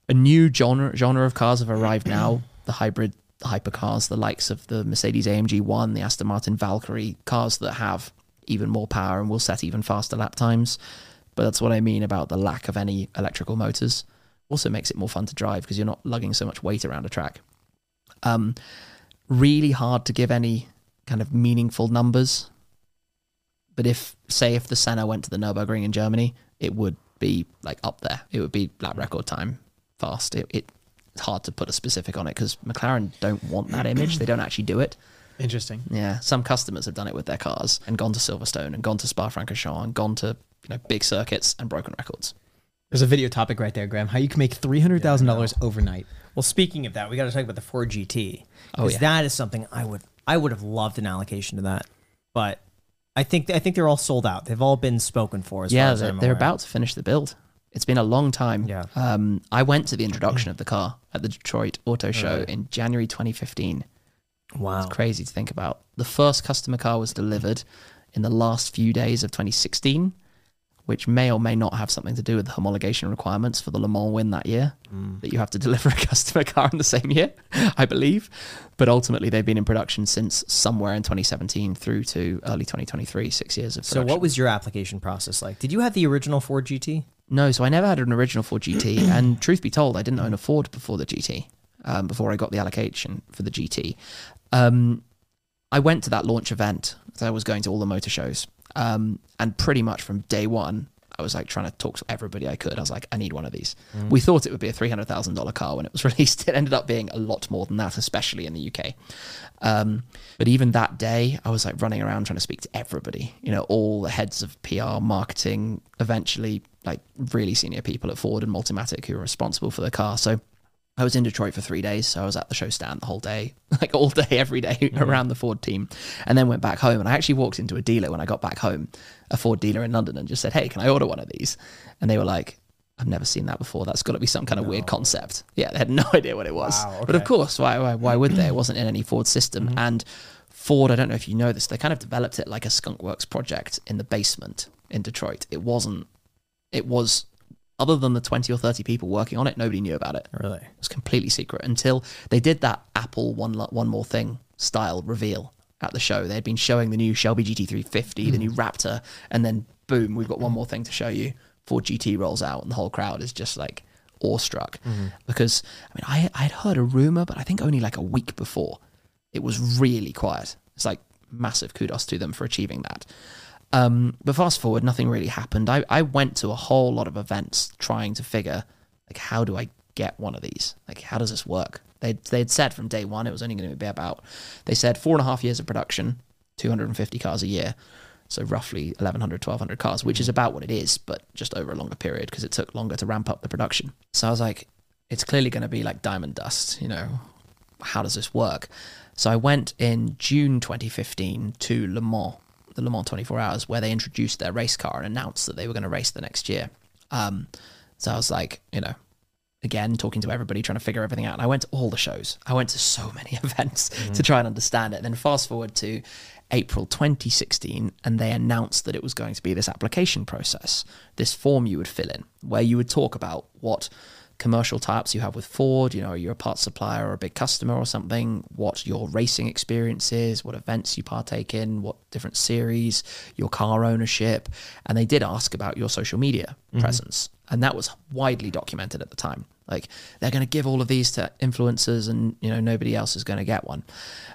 A new genre genre of cars have arrived now. The hybrid hypercars, the likes of the Mercedes AMG One, the Aston Martin Valkyrie, cars that have even more power and will set even faster lap times. But that's what I mean about the lack of any electrical motors. Also makes it more fun to drive because you're not lugging so much weight around a track. Um, really hard to give any kind of meaningful numbers. But if, say, if the Senna went to the Nurburgring in Germany, it would be like up there. It would be lap record time fast. It, it it's hard to put a specific on it because McLaren don't want that image. They don't actually do it. Interesting. Yeah, some customers have done it with their cars and gone to Silverstone and gone to Spa-Francorchamps and gone to you know big circuits and broken records. There's a video topic right there, Graham. How you can make three hundred thousand dollars overnight. Well, speaking of that, we got to talk about the Ford GT Oh, because yeah. that is something I would I would have loved an allocation to that, but I think I think they're all sold out. They've all been spoken for. As yeah, far as they're, they're about to finish the build. It's been a long time. Yeah. Um, I went to the introduction of the car at the Detroit Auto Show Right. in January 2015. Wow. It's crazy to think about. The first customer car was delivered in the last few days of 2016, which may or may not have something to do with the homologation requirements for the Le Mans win that year. That you have to deliver a customer car in the same year, I believe. But ultimately, they've been in production since somewhere in 2017 through to early 2023, six years of production. So, what was your application process like? Did you have the original Ford GT? No, so I never had an original Ford GT, and truth be told, I didn't own a Ford before the GT. Um, before I got the allocation for the GT, um, I went to that launch event. So I was going to all the motor shows, um, and pretty much from day one, I was like trying to talk to everybody I could. I was like, I need one of these. We thought it would be a three hundred thousand dollar car when it was released. It ended up being a lot more than that, especially in the UK. Um, but even that day, I was like running around trying to speak to everybody, you know, all the heads of PR, marketing, eventually like really senior people at Ford and Multimatic who were responsible for the car. So I was in Detroit for three days. So I was at the show stand the whole day, like all day, every day mm-hmm. around the Ford team, and then went back home. And I actually walked into a dealer when I got back home, a Ford dealer in London, and just said, Hey, can I order one of these? And they were like, I've never seen that before. That's got to be some kind of weird concept. Yeah, they had no idea what it was. Wow, But of course, why, why, why would they? It wasn't in any Ford system. Mm-hmm. And Ford, I don't know if you know this, they kind of developed it like a Skunkworks project in the basement in Detroit. It wasn't, it was, other than the 20 or 30 people working on it, nobody knew about it. Really? It was completely secret until they did that Apple one one more thing style reveal at the show. They had been showing the new Shelby GT350, the hmm. new Raptor, and then boom, we've got one more thing to show you. Ford GT rolls out, and the whole crowd is just like awestruck mm-hmm. because I mean I I had heard a rumor, but I think only like a week before it was really quiet. It's like massive kudos to them for achieving that. Um, but fast forward, nothing really happened. I, I went to a whole lot of events trying to figure like how do I get one of these? Like how does this work? They they'd said from day one it was only going to be about they said four and a half years of production, 250 cars a year. So roughly 1100, 1200 cars, which is about what it is, but just over a longer period because it took longer to ramp up the production. So I was like, it's clearly going to be like diamond dust, you know, how does this work? So I went in June 2015 to Le Mans, the Le Mans 24 Hours, where they introduced their race car and announced that they were going to race the next year. Um, so I was like, you know, again talking to everybody trying to figure everything out. And i went to all the shows. I went to so many events to try and understand it. And then fast forward to april 2016 and they announced that it was going to be this application process this form you would fill in where you would talk about what commercial types you have with ford you know you're a parts supplier or a big customer or something? What your racing experience is what events you partake in? What different series? Your car ownership? And they did ask about your social media presence. And that was widely documented at the time. Like they're going to give all of these to influencers and you know nobody else is going to get one.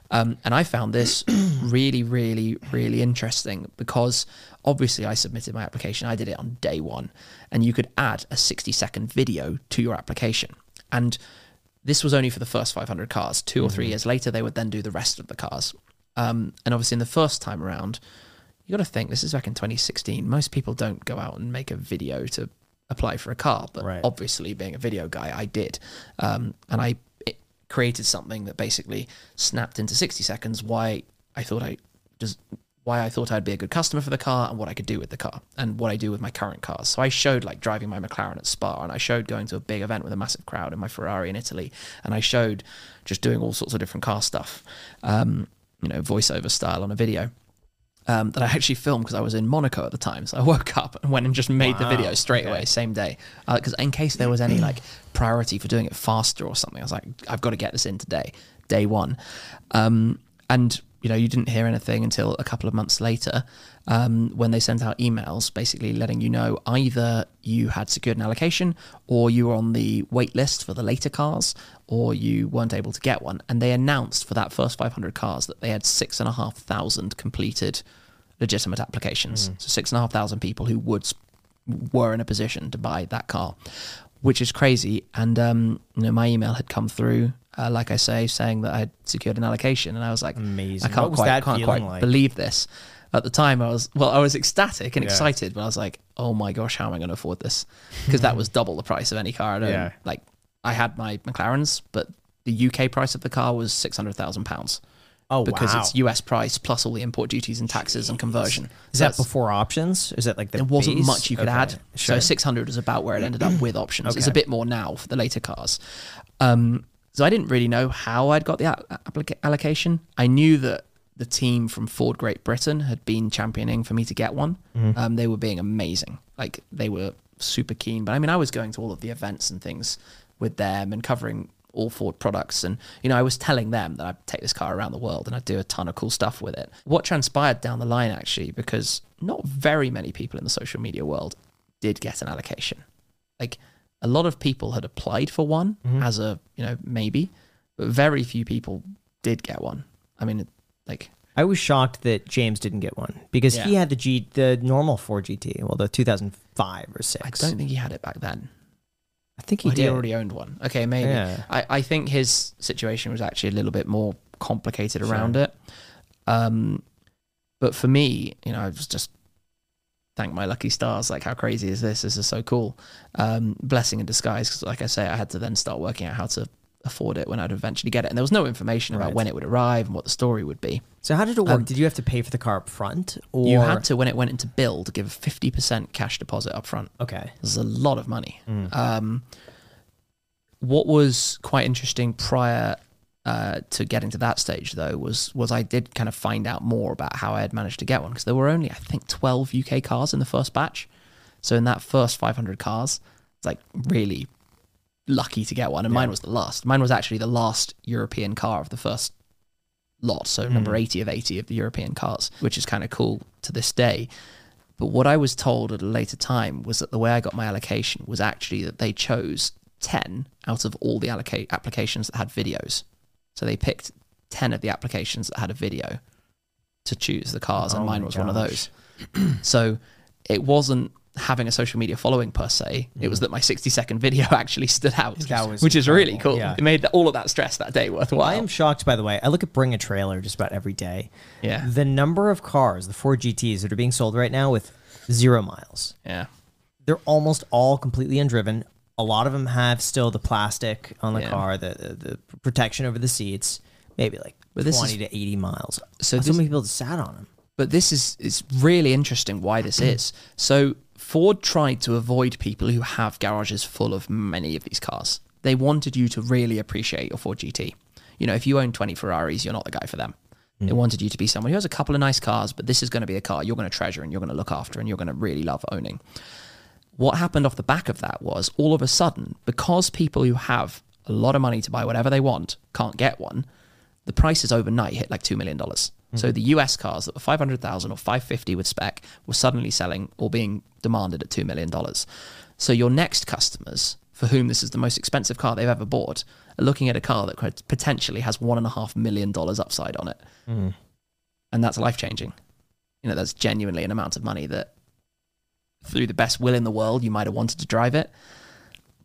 Um, and i found this really really really interesting because obviously i submitted my application. I did it on day one and you could add a 60 second video to your application. And this was only for the first 500 cars. Two or three years later they would then do the rest of the cars. Um, and obviously in the first time around you got to think this is back in 2016 most people don't go out and make a video to apply for a car but Right. obviously being a video guy i did. Um, and i it created something that basically snapped into 60 seconds why i thought i just why i thought i'd be a good customer for the car and what i could do with the car and what i do with my current cars so i showed like driving my mclaren at spa and i showed going to a big event with a massive crowd in my ferrari in italy and i showed just doing all sorts of different car stuff um, you know voiceover style on a video um, that I actually filmed because I was in Monaco at the time. So I woke up and went and just made the video straight away, same day. Because in case there was any like priority for doing it faster or something, I was like, I've got to get this in today, day one. Um, and you know, you didn't hear anything until a couple of months later um, when they sent out emails basically letting you know either you had secured an allocation or you were on the wait list for the later cars or you weren't able to get one. And they announced for that first 500 cars that they had six and a half thousand completed legitimate applications. So six and a half thousand people who would were in a position to buy that car, which is crazy. And um, you know, my email had come through, uh, like I say, saying that I had secured an allocation, and I was like, Amazing. I can't What was quite, that can't feeling quite like? believe this. At the time, I was well, I was ecstatic and Yeah. excited, but I was like, oh my gosh, how am I going to afford this? Because that was double the price of any car I'd. Yeah. Like, I had my McLarens, but the UK price of the car was six hundred thousand pounds Oh, because wow. it's US price plus all the import duties and taxes and conversion. Is So that before options? Is that like the there wasn't base? much you could Okay, add. Sure. So 600 was about where it ended up with options. It's a bit more now for the later cars. Um, so I didn't really know how I'd got the applica- allocation. I knew that the team from Ford Great Britain had been championing for me to get one. Um, they were being amazing. Like they were super keen. But I mean, I was going to all of the events and things with them and covering all Ford products. And, you know, I was telling them that I'd take this car around the world and I'd do a ton of cool stuff with it. What transpired down the line, actually, because not very many people in the social media world did get an allocation. Like a lot of people had applied for one as a, you know, maybe, but very few people did get one. I mean, like, I was shocked that James didn't get one because he had the G, the normal Ford GT, well, the 2005 or 6. I don't think he had it back then. I think he Or did. he already owned one. Okay, maybe. Yeah. I, I think his situation was actually a little bit more complicated around it. Um, but for me, you know, I was just thank my lucky stars. Like, how crazy is this? This is so cool. Um, blessing in disguise. Because, like I say, I had to then start working out how to afford it when I'd eventually get it. And there was no information about when it would arrive and what the story would be. So how did it work? Um, did you have to pay for the car up front? Or You had to, when it went into build, give a 50% cash deposit up front. Okay. This is a lot of money. Mm. Um, what was quite interesting prior uh, to getting to that stage, though, was was I did kind of find out more about how I had managed to get one because there were only I think twelve UK cars in the first batch. So in that first five hundred cars, it's like really lucky to get one, and mine was the last. Mine was actually the last European car of the first lot, so number eighty of eighty of the European cars, which is kind of cool to this day. But what I was told at a later time was that the way I got my allocation was actually that they chose 10 out of all the alloca- applications that had videos. So they picked 10 of the applications that had a video to choose the cars, and Oh mine was one of those. so it wasn't having a social media following per se, it was that my 60 second video actually stood out, Mm. Which is really cool. yeah. It made all of that stress that day worthwhile. I am shocked, by the way. I look at Bring a Trailer just about every day. Yeah. The number of cars, the Ford GTs that are being sold right now with zero miles, yeah. they're almost all completely undriven, A lot of them have still the plastic on the Yeah. car, the, the the protection over the seats. Maybe like But this twenty is- to eighty miles. So So this- many people sat on them. But this is it's really interesting why this is. So Ford tried to avoid people who have garages full of many of these cars. They wanted you to really appreciate your Ford GT. You know, if you own 20 Ferraris, you're not the guy for them. Mm. They wanted you to be someone who has a couple of nice cars, but this is going to be a car you're going to treasure and you're going to look after and you're going to really love owning. What happened off the back of that was all of a sudden, because people who have a lot of money to buy whatever they want can't get one, the prices overnight hit like $2 million. Hmm. So the US cars that were 500,000 or 550 with spec were suddenly selling or being demanded at $2 million. So your next customers, for whom this is the most expensive car they've ever bought, are looking at a car that could potentially has $1.5 million upside on it. Hmm. And that's life changing. You know, that's genuinely an amount of money that through the best will in the world, you might have wanted to drive it.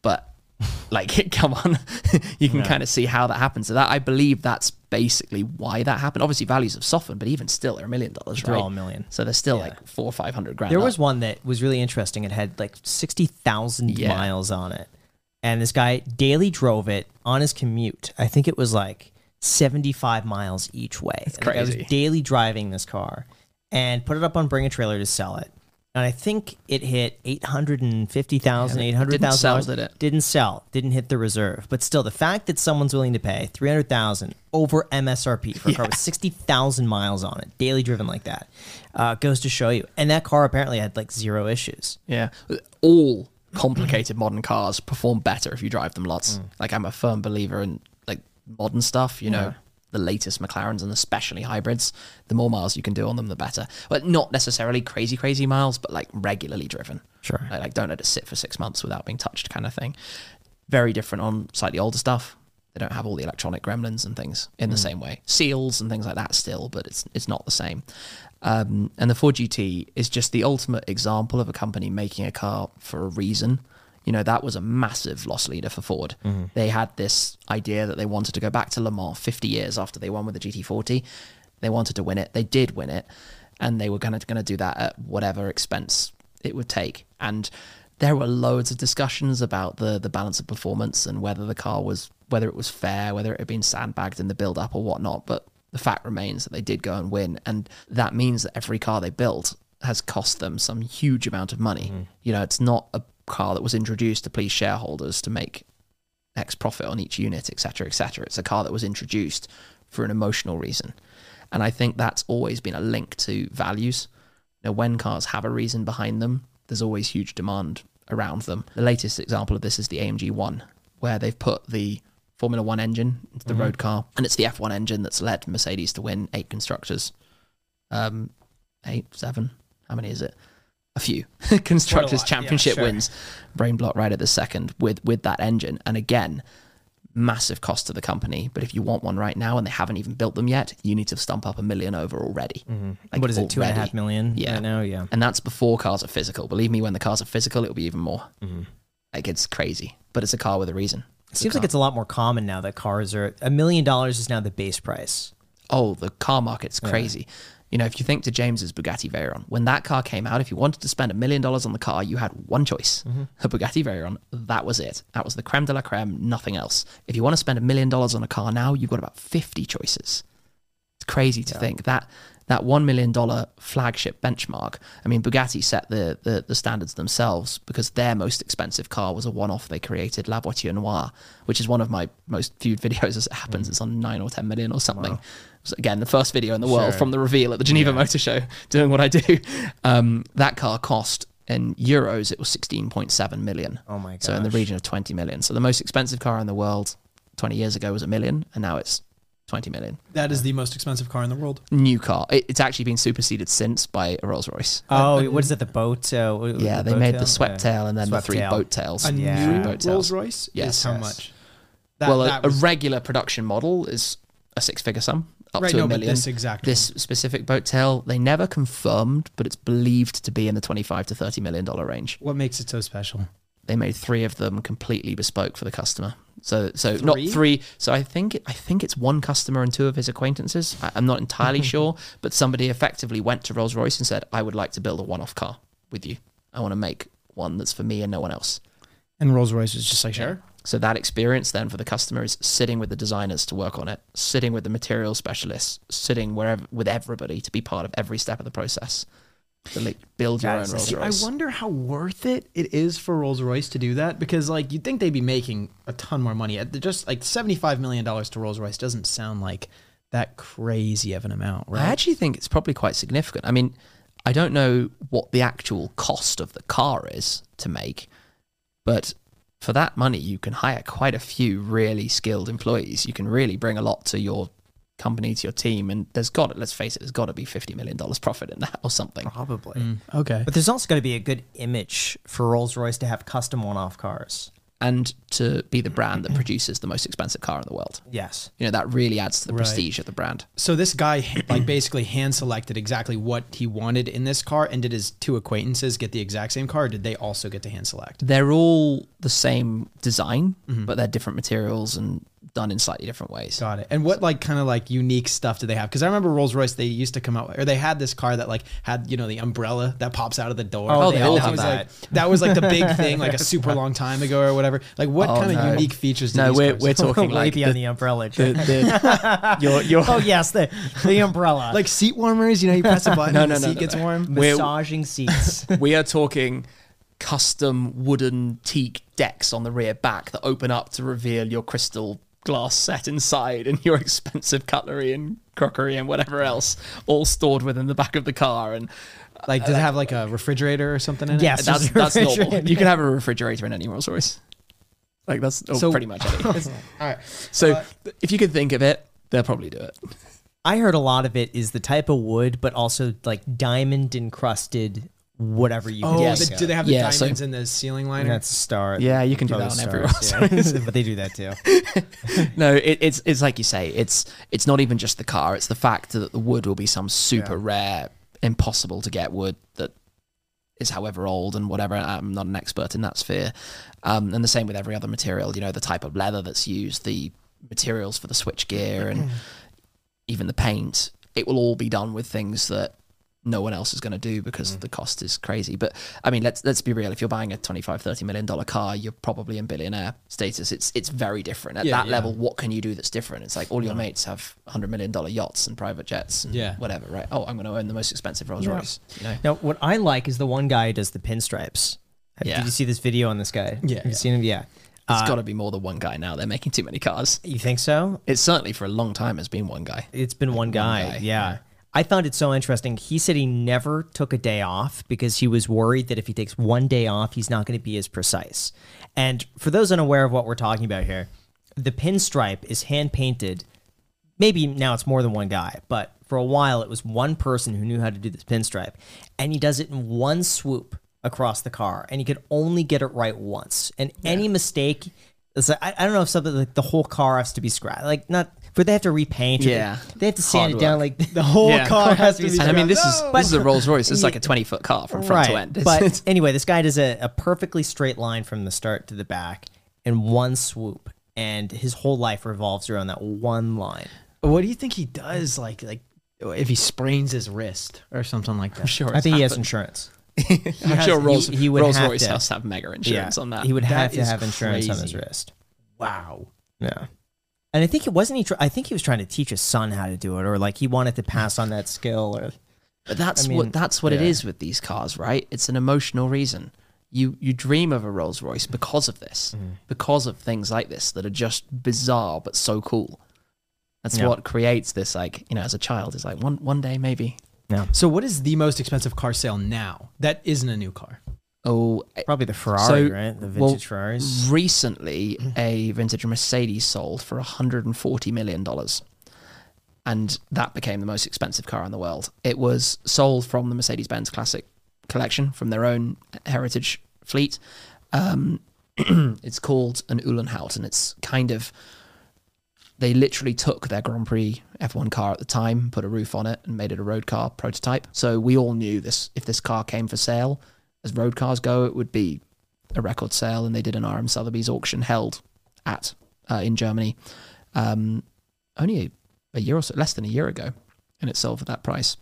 But like, come on, you can kind of see how that happens. So that I believe that's basically why that happened. Obviously, values have softened, but even still, they're a million dollars, They're right? all a million. So they're still Yeah. like four or five hundred grand. There up. was one that was really interesting. It had like 60,000 Yeah. miles on it. And this guy daily drove it on his commute. I think it was like 75 miles each way. It's I was crazy. daily driving this car and put it up on Bring a Trailer to sell it. And I think it hit 850,000, Yeah, but it 800,000. didn't sell, dollars. did it? Didn't sell. Didn't hit the reserve. But still, the fact that someone's willing to pay 300,000 over MSRP for a car with 60,000 miles on it, daily driven like that, uh, goes to show you. And that car apparently had like zero issues. Yeah. All complicated modern cars perform better if you drive them lots. Like I'm a firm believer in like modern stuff, you know, the latest McLarens and especially hybrids. The more miles you can do on them, the better. But not necessarily crazy, crazy miles, but like regularly driven. Sure. Like, like don't let it sit for six months without being touched kind of thing. Very different on slightly older stuff. They don't have all the electronic gremlins and things in the same way. Seals and things like that still, but it's it's not the same. Um, and the Ford GT is just the ultimate example of a company making a car for a reason. You know, that was a massive loss leader for Ford. Mm-hmm. They had this idea that they wanted to go back to Le Mans 50 years after they won with the GT40. They wanted to win it. They did win it. And they were going to going to do that at whatever expense it would take. And there were loads of discussions about the the balance of performance and whether the car was whether it was fair, whether it had been sandbagged in the build up or whatnot. But the fact remains that they did go and win, and that means that every car they built has cost them some huge amount of money. Mm-hmm. You know, it's not a car that was introduced to please shareholders to make X profit on each unit, etc., etc. It's a car that was introduced for an emotional reason, and I think that's always been a link to values. You know, when cars have a reason behind them, there's always huge demand around them. The latest example of this is the AMG One, where they've put the Formula One engine into the road car, and it's the F1 engine that's led Mercedes to win eight constructors, um, eight, seven. How many is it? A few constructors yeah, championship sure. wins. Brain block right at the second with with that engine, and again, massive cost to the company. But if you want one right now and they haven't even built them yet, you need to stump up a million over already. Like what is it, two and a half million Yeah. right now? Yeah. And that's before cars are physical. Believe me, when the cars are physical, it'll be even more. Mm-hmm. Like it's crazy, but it's a car with a reason. It seems like it's a lot more common now that cars are a million dollars is now the base price. oh, the car market's crazy. You know, if you think to James's Bugatti Veyron, when that car came out, if you wanted to spend a million dollars on the car, you had one choice: mm-hmm. a Bugatti Veyron. That was it. That was the creme de la creme. Nothing else. If you want to spend a million dollars on a car now, you've got about fifty choices. It's crazy to think that that one million dollar flagship benchmark. I mean, Bugatti set the, the the standards themselves because their most expensive car was a one-off they created, La Voiture Noire, which is one of my most viewed videos as it happens. Mm. It's on nine or ten million or something. It was, again, the first video in the world Sure. from the reveal at the Geneva Motor Show, doing what I do. Um, that car cost in euros it was sixteen point seven million. Oh my god. So in the region of twenty million. So the most expensive car in the world twenty years ago was a million, and now it's twenty million That is the most expensive car in the world. new car. It, it's actually been superseded since by a Rolls Royce. Oh, what is it? The boat? Uh, Yeah, the they boat made tail? the swept Yeah. tail and then the three tail. boat tails. A Yeah. new Three boat tails. Rolls Royce Yes. is how Yes. much? That, well, a, that a was- regular production model is a six-figure sum, up right, to no, a but million. this exact This specific boat tail, they never confirmed, but it's believed to be in the twenty-five to thirty million dollar range. What makes it so special? They made three of them completely bespoke for the customer. So, so not Three? three. So I think I think it's one customer and two of his acquaintances. I, I'm not entirely sure, but somebody effectively went to Rolls Royce and said, "I would like to build a one-off car with you. I want to make one that's for me and no one else." And Rolls Royce was just like, sure. So that experience then for the customer is sitting with the designers to work on it, sitting with the material specialists, sitting wherever with everybody to be part of every step of the process. To like build your That own Rolls See, I wonder how worth it it is for Rolls Royce to do that because, like, you'd think they'd be making a ton more money. Just like seventy-five million dollars to Rolls Royce doesn't sound like that crazy of an amount, right? I actually think it's probably quite significant. I mean, I don't know what the actual cost of the car is to make, but for that money, you can hire quite a few really skilled employees. You can really bring a lot to your company, to your team, and there's got to, let's face it, there's got to be fifty million dollars profit in that or something. Probably. Mm, okay. But there's also going to be a good image for Rolls Royce to have custom one off cars. And to be the brand that produces the most expensive car in the world, Yes. you know that really adds to the Right. prestige of the brand. So this guy like basically hand selected exactly what he wanted in this car, and did his two acquaintances get the exact same car? Or did they also get to hand select? They're all the same design, mm-hmm. but they're different materials and done in slightly different ways. Got it. And what like kind of like unique stuff do they have? Because I remember Rolls Royce, they used to come out or they had this car that like had you know the umbrella that pops out of the door. Oh, they And all have was that. like that was like the big thing, like a super long time ago or whatever. Like what Oh, kind of no. unique features? Do No, these we're cars we're talking Way like beyond the, the, umbrella. the, Jack. the your your oh yes, the the umbrella. like seat warmers. You know, you press a button No, and no, the no, seat no, gets no. warm. we're- massaging seats. we are talking custom wooden teak decks on the rear back that open up to reveal your crystal glass set inside and your expensive cutlery and crockery and whatever else all stored within the back of the car and Like, does it uh, have like a refrigerator or something in it? Yes. that's that's normal. You can have a refrigerator in any Rolls Royce. Like that's oh, So- pretty much any. All right. So uh, if you could think of it, they'll probably do it. I heard a lot of it is the type of wood, but also like diamond encrusted whatever you. Oh, Yes. the- do they have the Yeah, so- diamonds in the ceiling liner? That's a star. Yeah, you can do Probably that on stars, every yeah. but they do that too. No, it, it's it's like you say. It's it's not even just the car. It's the fact that the wood will be some super rare, impossible to get wood that is however old and whatever. I'm not an expert in that sphere. Um, and the same with every other material. You know, the type of leather that's used, the materials for the switch gear, and even the paint. It will all be done with things that no one else is going to do because Mm. the cost is crazy. But I mean, let's let's be real. If you're buying a 25, 30 million dollar car, you're probably in billionaire status. It's it's very different at Yeah, that yeah. level. What can you do that's different? It's like all your mates have hundred million dollar yachts and private jets, and Yeah. whatever. Right? Oh, I'm going to own the most expensive Rolls Yeah. Royce. You know? Now, what I like is the one guy who does the pinstripes. Have- Yeah. Did you see this video on this guy? Yeah, Have you yeah. seen him? Yeah. It's Uh, got to be more than one guy now. They're making too many cars. You think so? It's certainly for a long time has been one guy. It's been one guy. guy, yeah. I found it so interesting. He said he never took a day off because he was worried that if he takes one day off, he's not going to be as precise. And for those unaware of what we're talking about here, the pinstripe is hand painted. Maybe now it's more than one guy, but for a while it was one person who knew how to do this pinstripe. And he does it in one swoop across the car, and he could only get it right once. And any mistake, like, I, I don't know if something like the whole car has to be scratched, like not, but they have to repaint. or they- Yeah. they have to sand Hard it down. Like the whole Yeah. car has to be. And I mean, this is scratched. this is a Rolls Royce. It's like a 20 foot car from front to end. It's- But anyway, this guy does a, a perfectly straight line from the start to the back in one swoop, and his whole life revolves around that one line. What do you think he does? Like, like if he sprains his wrist or something like that? I'm sure. I it's think he has happened. insurance. I'm has- sure Rolls, he would Rolls have Royce to- has to have mega insurance on that. He would That have to have insurance on his wrist. Wow. Yeah. And I think it wasn't he. Tr- I think he was trying to teach his son how to do it, or like he wanted to pass on that skill. Or But that's I mean, what that's what it yeah. is with these cars, right? It's an emotional reason. You you dream of a Rolls Royce because of this, Mm-hmm. because of things like this that are just bizarre but so cool. That's Yeah. what creates this, like you know, as a child, is like one one day maybe. Yeah. So, what is the most expensive car sale now that isn't a new car? Oh, probably the Ferrari, So, right? The vintage well, Ferraris. recently a vintage Mercedes sold for 140 million dollars. And that became the most expensive car in the world. It was sold from the Mercedes Benz Classic collection from their own heritage fleet. Um, it's called an Uhlenhaut, and it's kind of they literally took their Grand Prix F1 car at the time, put a roof on it, and made it a road car prototype. So we all knew this. If this car came for sale, as road cars go, it would be a record sale, and they did an RM Sotheby's auction held at uh, in Germany, um, only a, a year or so, less than a year ago, and it sold for that price.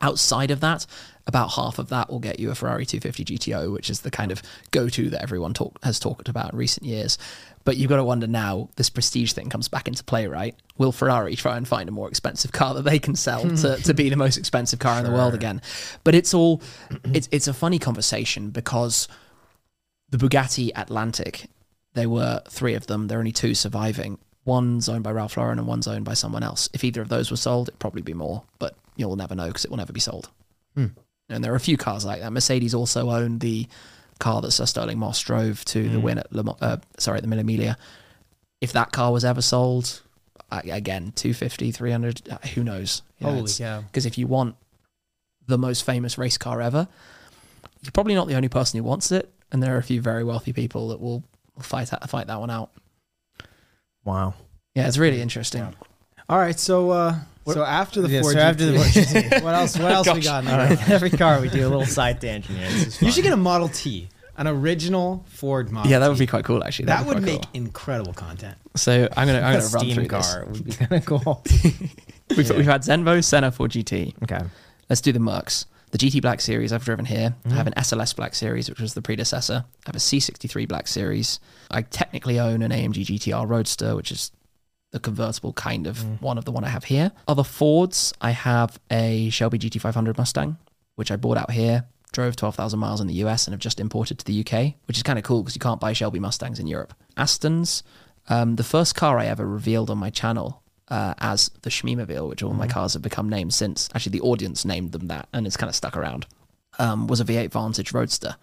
Outside of that, about half of that will get you a Ferrari 250 GTO, which is the kind of go-to that everyone talk, has talked about in recent years. But you've got to wonder now, this prestige thing comes back into play, right? Will Ferrari try and find a more expensive car that they can sell to, to be the most expensive car in the world again? But it's all, it's it's a funny conversation because the Bugatti Atlantic, there were three of them. There are only two surviving. One's owned by Ralph Lauren and one's owned by someone else. If either of those were sold, it'd probably be more, but you'll never know because it will never be sold. Hmm. And there are a few cars like that. Mercedes also owned the car that Sir Stirling Moss drove to the win at Le Mans, uh, sorry, at the Mille Miglia. If that car was ever sold, I, again, 250, 300, uh, who knows? Holy cow. Because if you want the most famous race car ever, you're probably not the only person who wants it. And there are a few very wealthy people that will, will fight, that, fight that one out. Wow. Yeah, it's really interesting. All right, so uh, so after the Yeah, Ford so after the GT, Ford what else? What else we got? in there? Every car we do a little side tangent here. You should get a Model T, an original Ford Model. Yeah, that would be quite cool, actually. That That'd would make cool. incredible content. So I'm gonna I'm a gonna run steam through car this. would be kind of cool. We've, we've had Zenvo, Senna, Ford GT. okay. Let's do the Mercs. The GT Black Series I've driven here. I mm-hmm. have an SLS Black Series, which was the predecessor. I have a C63 Black Series. I technically own an AMG GTR Roadster, which is the convertible kind of one of the one I have here. Other Fords, I have a Shelby GT500 Mustang, which I bought out here, drove 12,000 miles in the US, and have just imported to the UK, which is kind of cool because you can't buy Shelby Mustangs in Europe. Astons, um, the first car I ever revealed on my channel uh, as the Shmeemobile, which all my cars have become named since. Actually, the audience named them that, and it's kind of stuck around. Um, was a V8 Vantage Roadster.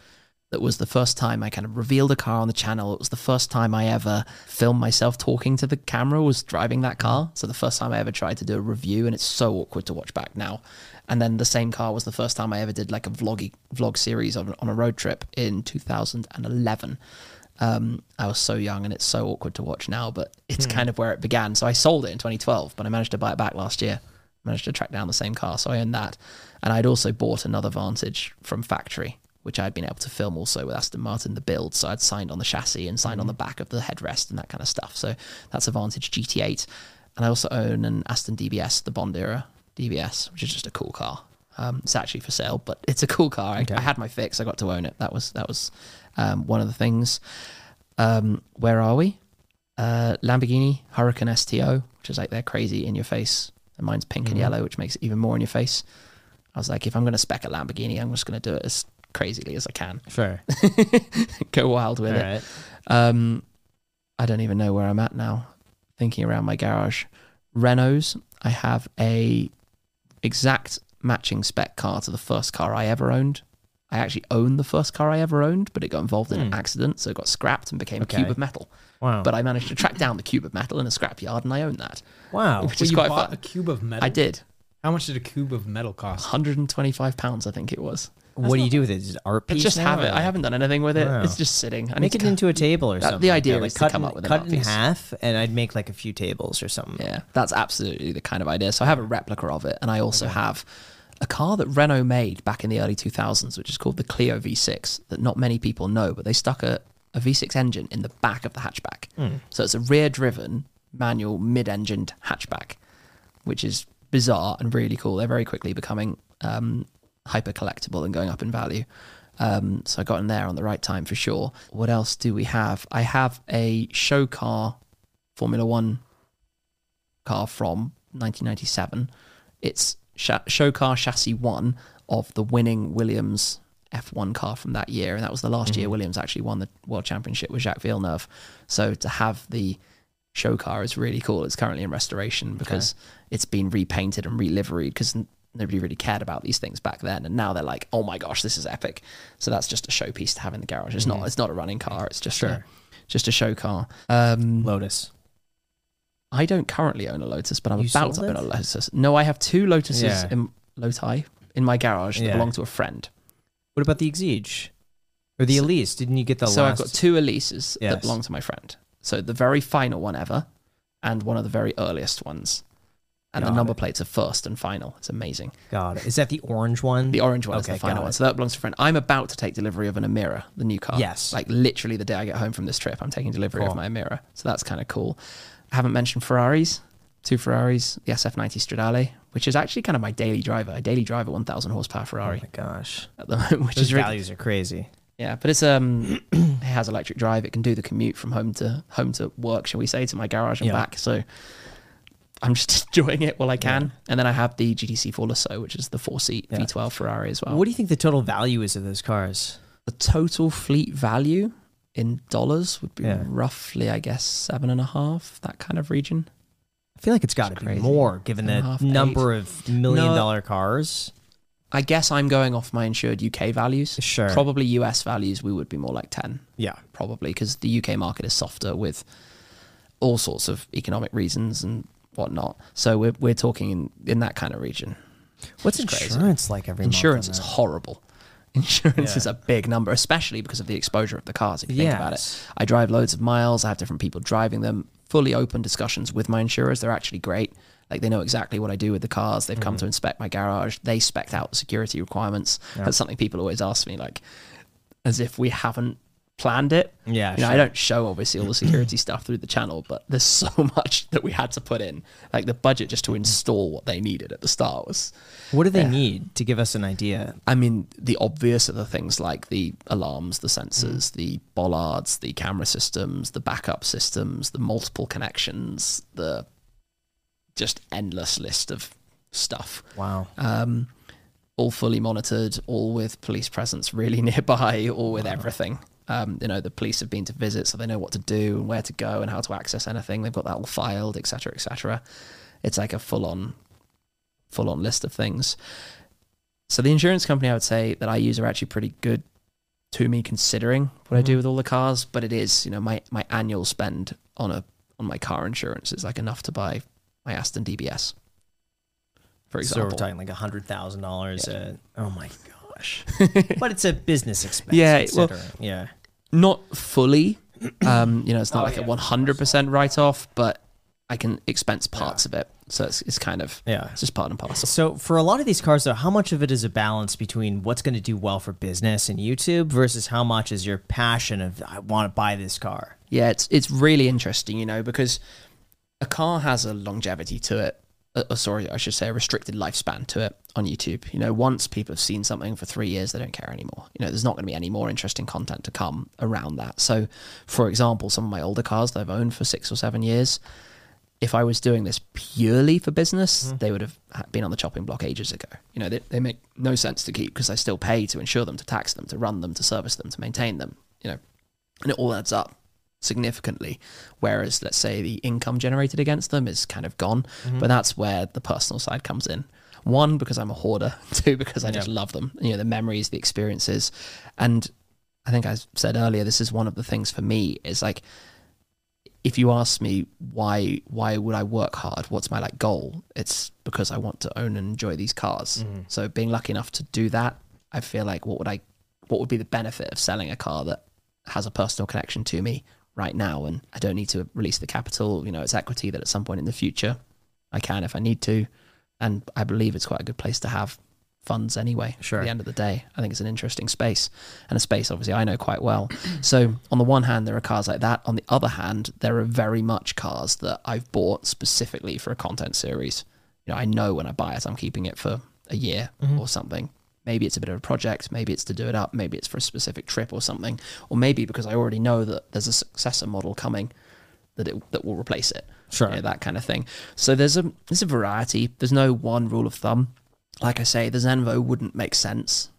That was the first time I kind of revealed a car on the channel. It was the first time I ever filmed myself talking to the camera. Was driving that car, so the first time I ever tried to do a review, and it's so awkward to watch back now. And then the same car was the first time I ever did like a vloggy vlog series on on a road trip in 2011. Um, I was so young and it's so awkward to watch now, but it's kind of where it began. So I sold it in 2012, but I managed to buy it back last year. Managed to track down the same car, so I own that. And I'd also bought another Vantage from factory, which I'd been able to film also with Aston Martin the build. So I'd signed on the chassis and signed on the back of the headrest and that kind of stuff. So that's a Vantage GT8. And I also own an Aston DBS, the Bond era DBS, which is just a cool car. Um, it's actually for sale, but it's a cool car. I, I had my fix. I got to own it. That was that was um, one of the things. Um, where are we? Uh, Lamborghini Huracan STO, which is like they're crazy in your face, and mine's pink and yellow, which makes it even more in your face. I was like, if I'm going to spec a Lamborghini, I'm just going to do it as crazily as I can. Sure. Go wild with All it. right. Um, I don't even know where I'm at now. Thinking around my garage, Renault's. I have a exact matching spec car to the first car I ever owned. I actually owned the first car I ever owned, but it got involved in an Hmm. accident, so it got scrapped and became Okay. a cube of metal. Wow. But I managed to track down the cube of metal in a scrap yard, and I own that, wow. which Well, is you quite bought fun. a cube of metal. I did. How much did a cube of metal cost? 125 pounds, I think it was. What do you do with it? Is it art I piece? just now, have or it. I haven't done anything with it. Wow. It's just sitting. I Make it into a table or That- the something. like idea that. is to cut come in- up with cut in piece. half, and I'd make like a few tables or something. Yeah, that's absolutely the kind of idea. So I have a replica of it, and I also have a car that Renault made back in the early 2000s, which is called the Clio V6, that not many people know, but they stuck a, a V6 engine in the back of the hatchback. So it's a rear driven, manual, mid engined hatchback, which is bizarre and really cool. They're very quickly becoming um, hyper collectible and going up in value. Um, so I got in there on the right time for sure. What else do we have? I have a show car Formula One car from 1997. It's show car chassis one of the winning Williams F1 car from that year, and that was the last year Williams actually won the world championship with Jacques Villeneuve. So to have the show car is really cool. It's currently in restoration because it's been repainted and reliveried because nobody really cared about these things back then, and now they're like, oh my gosh, this is epic. So that's just a showpiece to have in the garage. It's not. It's not a running car. It's just a, just a show car. Um, Lotus. I don't currently own a Lotus, but I'm You about to sold own a Lotus. No, I have two Lotuses Yeah. in Loti in my garage that Yeah. belong to a friend. What about the Exige? Or the Elise? Didn't you get the so last? I've got two Elises Yes. that belong to my friend. So the very final one ever, and one of the very earliest ones. And the number it. plates are first and final. It's amazing. God, is that the orange one? The orange one is the final one. So that belongs to a friend. I'm about to take delivery of an Emira, the new car. Yes. Like literally the day I get home from this trip, I'm taking delivery Cool. of my Emira. So that's kind of cool. I haven't mentioned Ferraris. Two Ferraris, the SF90 Stradale, which is actually kind of my daily driver. I daily drive a 1,000 horsepower Oh Ferrari my gosh, at the moment, which those is really, values are crazy. yeah. But it's um, it has electric drive. It can do the commute from home to home to work, shall we say, to my garage and Yeah. back. So I'm just enjoying it while I can. And then I have the GTC 4 Lusso, which is the four seat Yeah. V12 Ferrari as well. What do you think the total value is of those cars? the total fleet value in dollars would be Yeah. roughly, I guess, seven and a half, that kind of region. I feel like it's got to be more given Seven and a the half, number of million No. dollar cars. I guess I'm going off my insured UK values. Sure. Probably US values, we would be more like 10, Yeah. probably, because the UK market is softer with all sorts of economic reasons and whatnot. So we're, we're talking in, in that kind of region. What's insurance like every month Insurance on is horrible. Insurance Yeah. is a big number, especially because of the exposure of the cars. If you think about it, I drive loads of miles. I have different people driving them. Fully open discussions with my insurers. They're actually great. Like they know exactly what I do with the cars. They've Mm-hmm. come to inspect my garage. They spec out security requirements. That's something people always ask me, like, as if we haven't planned it. Yeah, You know, I don't show obviously all the security stuff through the channel, but there's so much that we had to put in. Like the budget just to install what they needed at the start was What do they need to give us an idea? I mean, the obvious are the things like the alarms, the sensors, the bollards, the camera systems, the backup systems, the multiple connections, the just endless list of stuff. Wow. Um, all fully monitored, all with police presence really nearby, all with everything. Um, you know, the police have been to visit, so they know what to do and where to go and how to access anything. They've got that all filed, etc., etc. It's like a full-on, full-on list of things. So the insurance company I would say that I use are actually pretty good to me, considering what I do with all the cars. But it is, you know, my my annual spend on a on my car insurance is like enough to buy my Aston DBS, for So we're example. talking like a hundred thousand dollars. Oh my gosh! but it's a business expense. Yeah, well- yeah. Not fully. Um, you know, it's not Oh, like yeah, a one hundred percent write off, but I can expense parts of it, so it's, it's kind of Yeah. it's just part and parcel. So for a lot of these cars, though, how much of it is a balance between what's going to do well for business and YouTube versus how much is your passion of I want to buy this car? Yeah, it's it's really interesting, you know, because a car has a longevity to it. Uh, uh, sorry, I should say a restricted lifespan to it on YouTube. You know, once people have seen something for three years, they don't care anymore. You know, there's not going to be any more interesting content to come around that. So, for example, some of my older cars that I've owned for six or seven years, if I was doing this purely for business, they would have been on the chopping block ages ago. You know, they, they make no sense to keep because I still pay to insure them, to tax them, to run them, to service them, to maintain them. You know, and it all adds up significantly. Whereas, let's say the income generated against them is kind of gone, mm-hmm. but that's where the personal side comes in. One, because I'm a hoarder. Two, because I just love them. You know, the memories, the experiences, and I think I said earlier, this is one of the things for me is like, if you ask me why why would I work hard, what's my like goal? It's because I want to own and enjoy these cars. Mm-hmm. So being lucky enough to do that, I feel like what would I what would be the benefit of selling a car that has a personal connection to me right now and I don't need to release the capital, you know, it's equity that at some point in the future I can if I need to. And I believe it's quite a good place to have funds anyway. Sure. At the end of the day, I think it's an interesting space and a space obviously I know quite well. so on the one hand, there are cars like that. On the other hand, there are very much cars that I've bought specifically for a content series. You know, I know when I buy it, I'm keeping it for a year mm-hmm. or something. Maybe it's a bit of a project. Maybe it's to do it up. Maybe it's for a specific trip or something. Or maybe because I already know that there's a successor model coming that it that will replace it. Sure. You know, that kind of thing. So there's a there's a variety. There's no one rule of thumb. Like I say, the Zenvo wouldn't make sense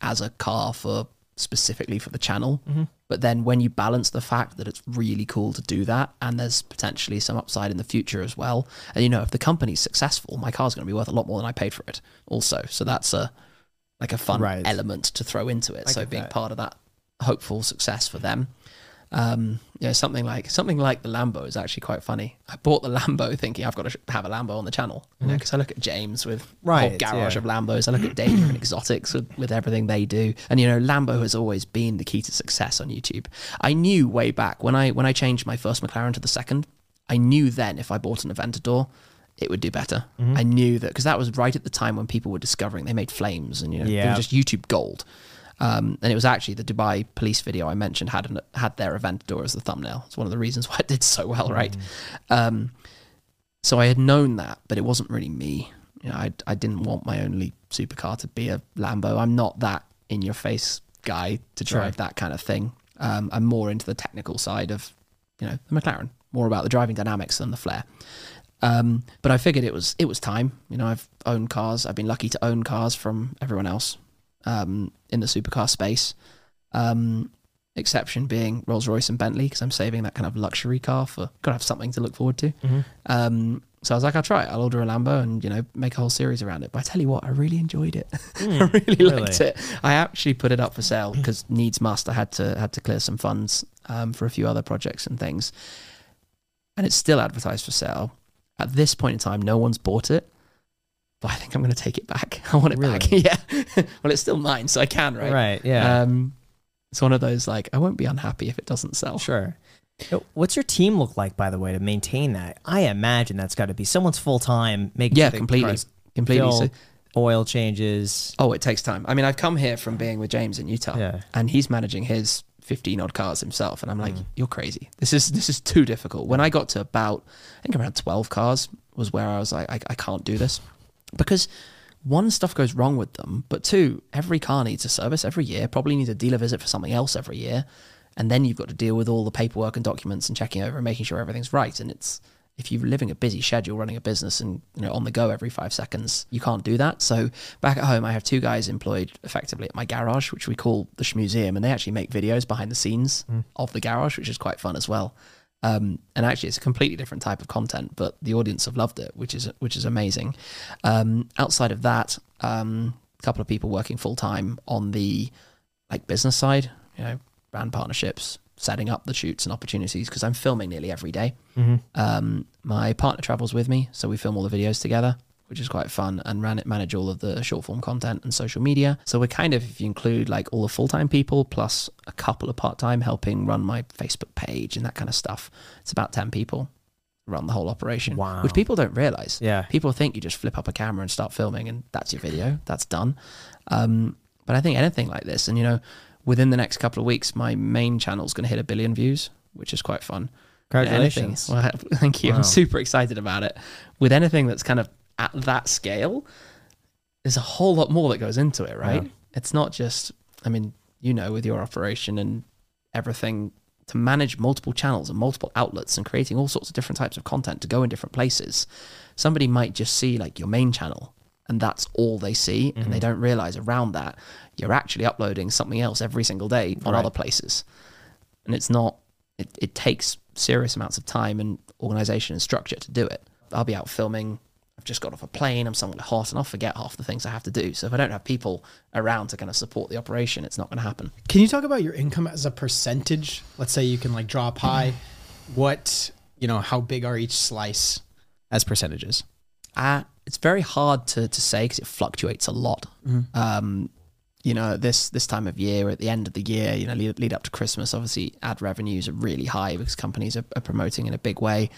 as a car for specifically for the channel. Mm-hmm. But then when you balance the fact that it's really cool to do that and there's potentially some upside in the future as well. And you know, if the company's successful, my car's going to be worth a lot more than I paid for it also. So that's a like a fun Right. element to throw into it. I so being that. part of that hopeful success for them. Um, yeah, something like something like the Lambo is actually quite funny. I bought the Lambo thinking I've got to have a Lambo on the channel, you know, because I look at James with a whole Mm-hmm. Right, garage yeah. of Lambos. I look at Daily Driven Exotics with, with everything they do, and you know, Lambo has always been the key to success on YouTube. I knew way back when I when I changed my first McLaren to the second, I knew then if I bought an Aventador, it would do better. Mm-hmm. I knew that because that was right at the time when people were discovering they made flames and you know they were just YouTube gold. Um, and it was actually the Dubai police video I mentioned had an, had their Aventador as the thumbnail. It's one of the reasons why it did so well, right? Um, so I had known that, but it wasn't really me. You know, I I didn't want my only supercar to be a Lambo. I'm not that in your face guy to drive Right. that kind of thing. Um, I'm more into the technical side of, you know, the McLaren, more about the driving dynamics than the flair. Um, but I figured it was it was time. You know, I've owned cars. I've been lucky to own cars from everyone else um, in the supercar space. Um, exception being Rolls Royce and Bentley because I'm saving that kind of luxury car for gotta have something to look forward to. Um, so I was like, I'll try it. I'll order a Lambo and you know make a whole series around it. But I tell you what, I really enjoyed it. I really liked it. I actually put it up for sale because needs must. I had to had to clear some funds um, for a few other projects and things, and it's still advertised for sale. At this point in time, no one's bought it. But I think I'm going to take it back. I want it back. Yeah. well, it's still mine, so I can, right? Right. Yeah. Um, it's one of those like I won't be unhappy if it doesn't sell. Sure. What's your team look like, by the way, to maintain that? I imagine that's got to be someone's full time making Yeah, completely, completely. So, oil changes. oh, it takes time. I mean, I've come here from being with James in Utah, Yeah. and he's managing his 15 odd cars himself, and I'm like, mm. you're crazy. This is this is too difficult. When I got to about, I think around 12 cars was where I was like, I, I can't do this because one stuff goes wrong with them, but two, every car needs a service every year. Probably needs a dealer visit for something else every year, and then you've got to deal with all the paperwork and documents and checking over and making sure everything's right. And it's if you're living a busy schedule, running a business, and you know on the go every five seconds, you can't do that. So back at home, I have two guys employed effectively at my garage, which we call the Shmuseum, and they actually make videos behind the scenes of the garage, which is quite fun as well. Um, and actually, it's a completely different type of content, but the audience have loved it, which is which is amazing. Um, outside of that, um, a couple of people working full time on the like business side, you know, brand partnerships, setting up the shoots and opportunities because I'm filming nearly every day. Um, my partner travels with me, so we film all the videos together, which is quite fun, and ran it, manage all of the short form content and social media. So we're kind of, if you include like all the full time people plus a couple of part time helping run my Facebook page and that kind of stuff, it's about ten people run the whole operation. Wow. Which people don't realize. Yeah. People think you just flip up a camera and start filming, and that's your video. That's done. Um, but I think anything like this, and you know, within the next couple of weeks, my main channel's going to hit a billion views, which is quite fun. Congratulations. Anything, well, thank you. Wow. I'm super excited about it. With anything that's kind of at that scale, there's a whole lot more that goes into it, right? Yeah. It's not just, I mean, you know, with your operation and everything to manage multiple channels and multiple outlets and creating all sorts of different types of content to go in different places. Somebody might just see like your main channel and that's all they see and they mm-hmm. don't realize around that you're actually uploading something else every single day on Right. other places. And it's not it, it takes serious amounts of time and organization and structure to do it. I'll be out filming. I've just got off a plane. I'm somewhere hot, and I'll forget half the things I have to do. So if I don't have people around to kind of support the operation, it's not going to happen. Can you talk about your income as a percentage? Let's say you can like draw a pie. What, you know, how big are each slice as percentages? Uh, it's very hard to, to say because it fluctuates a lot. Um, you know, this this time of year, at the end of the year, you know, lead, lead up to Christmas, obviously ad revenues are really high because companies are, are promoting in a big way.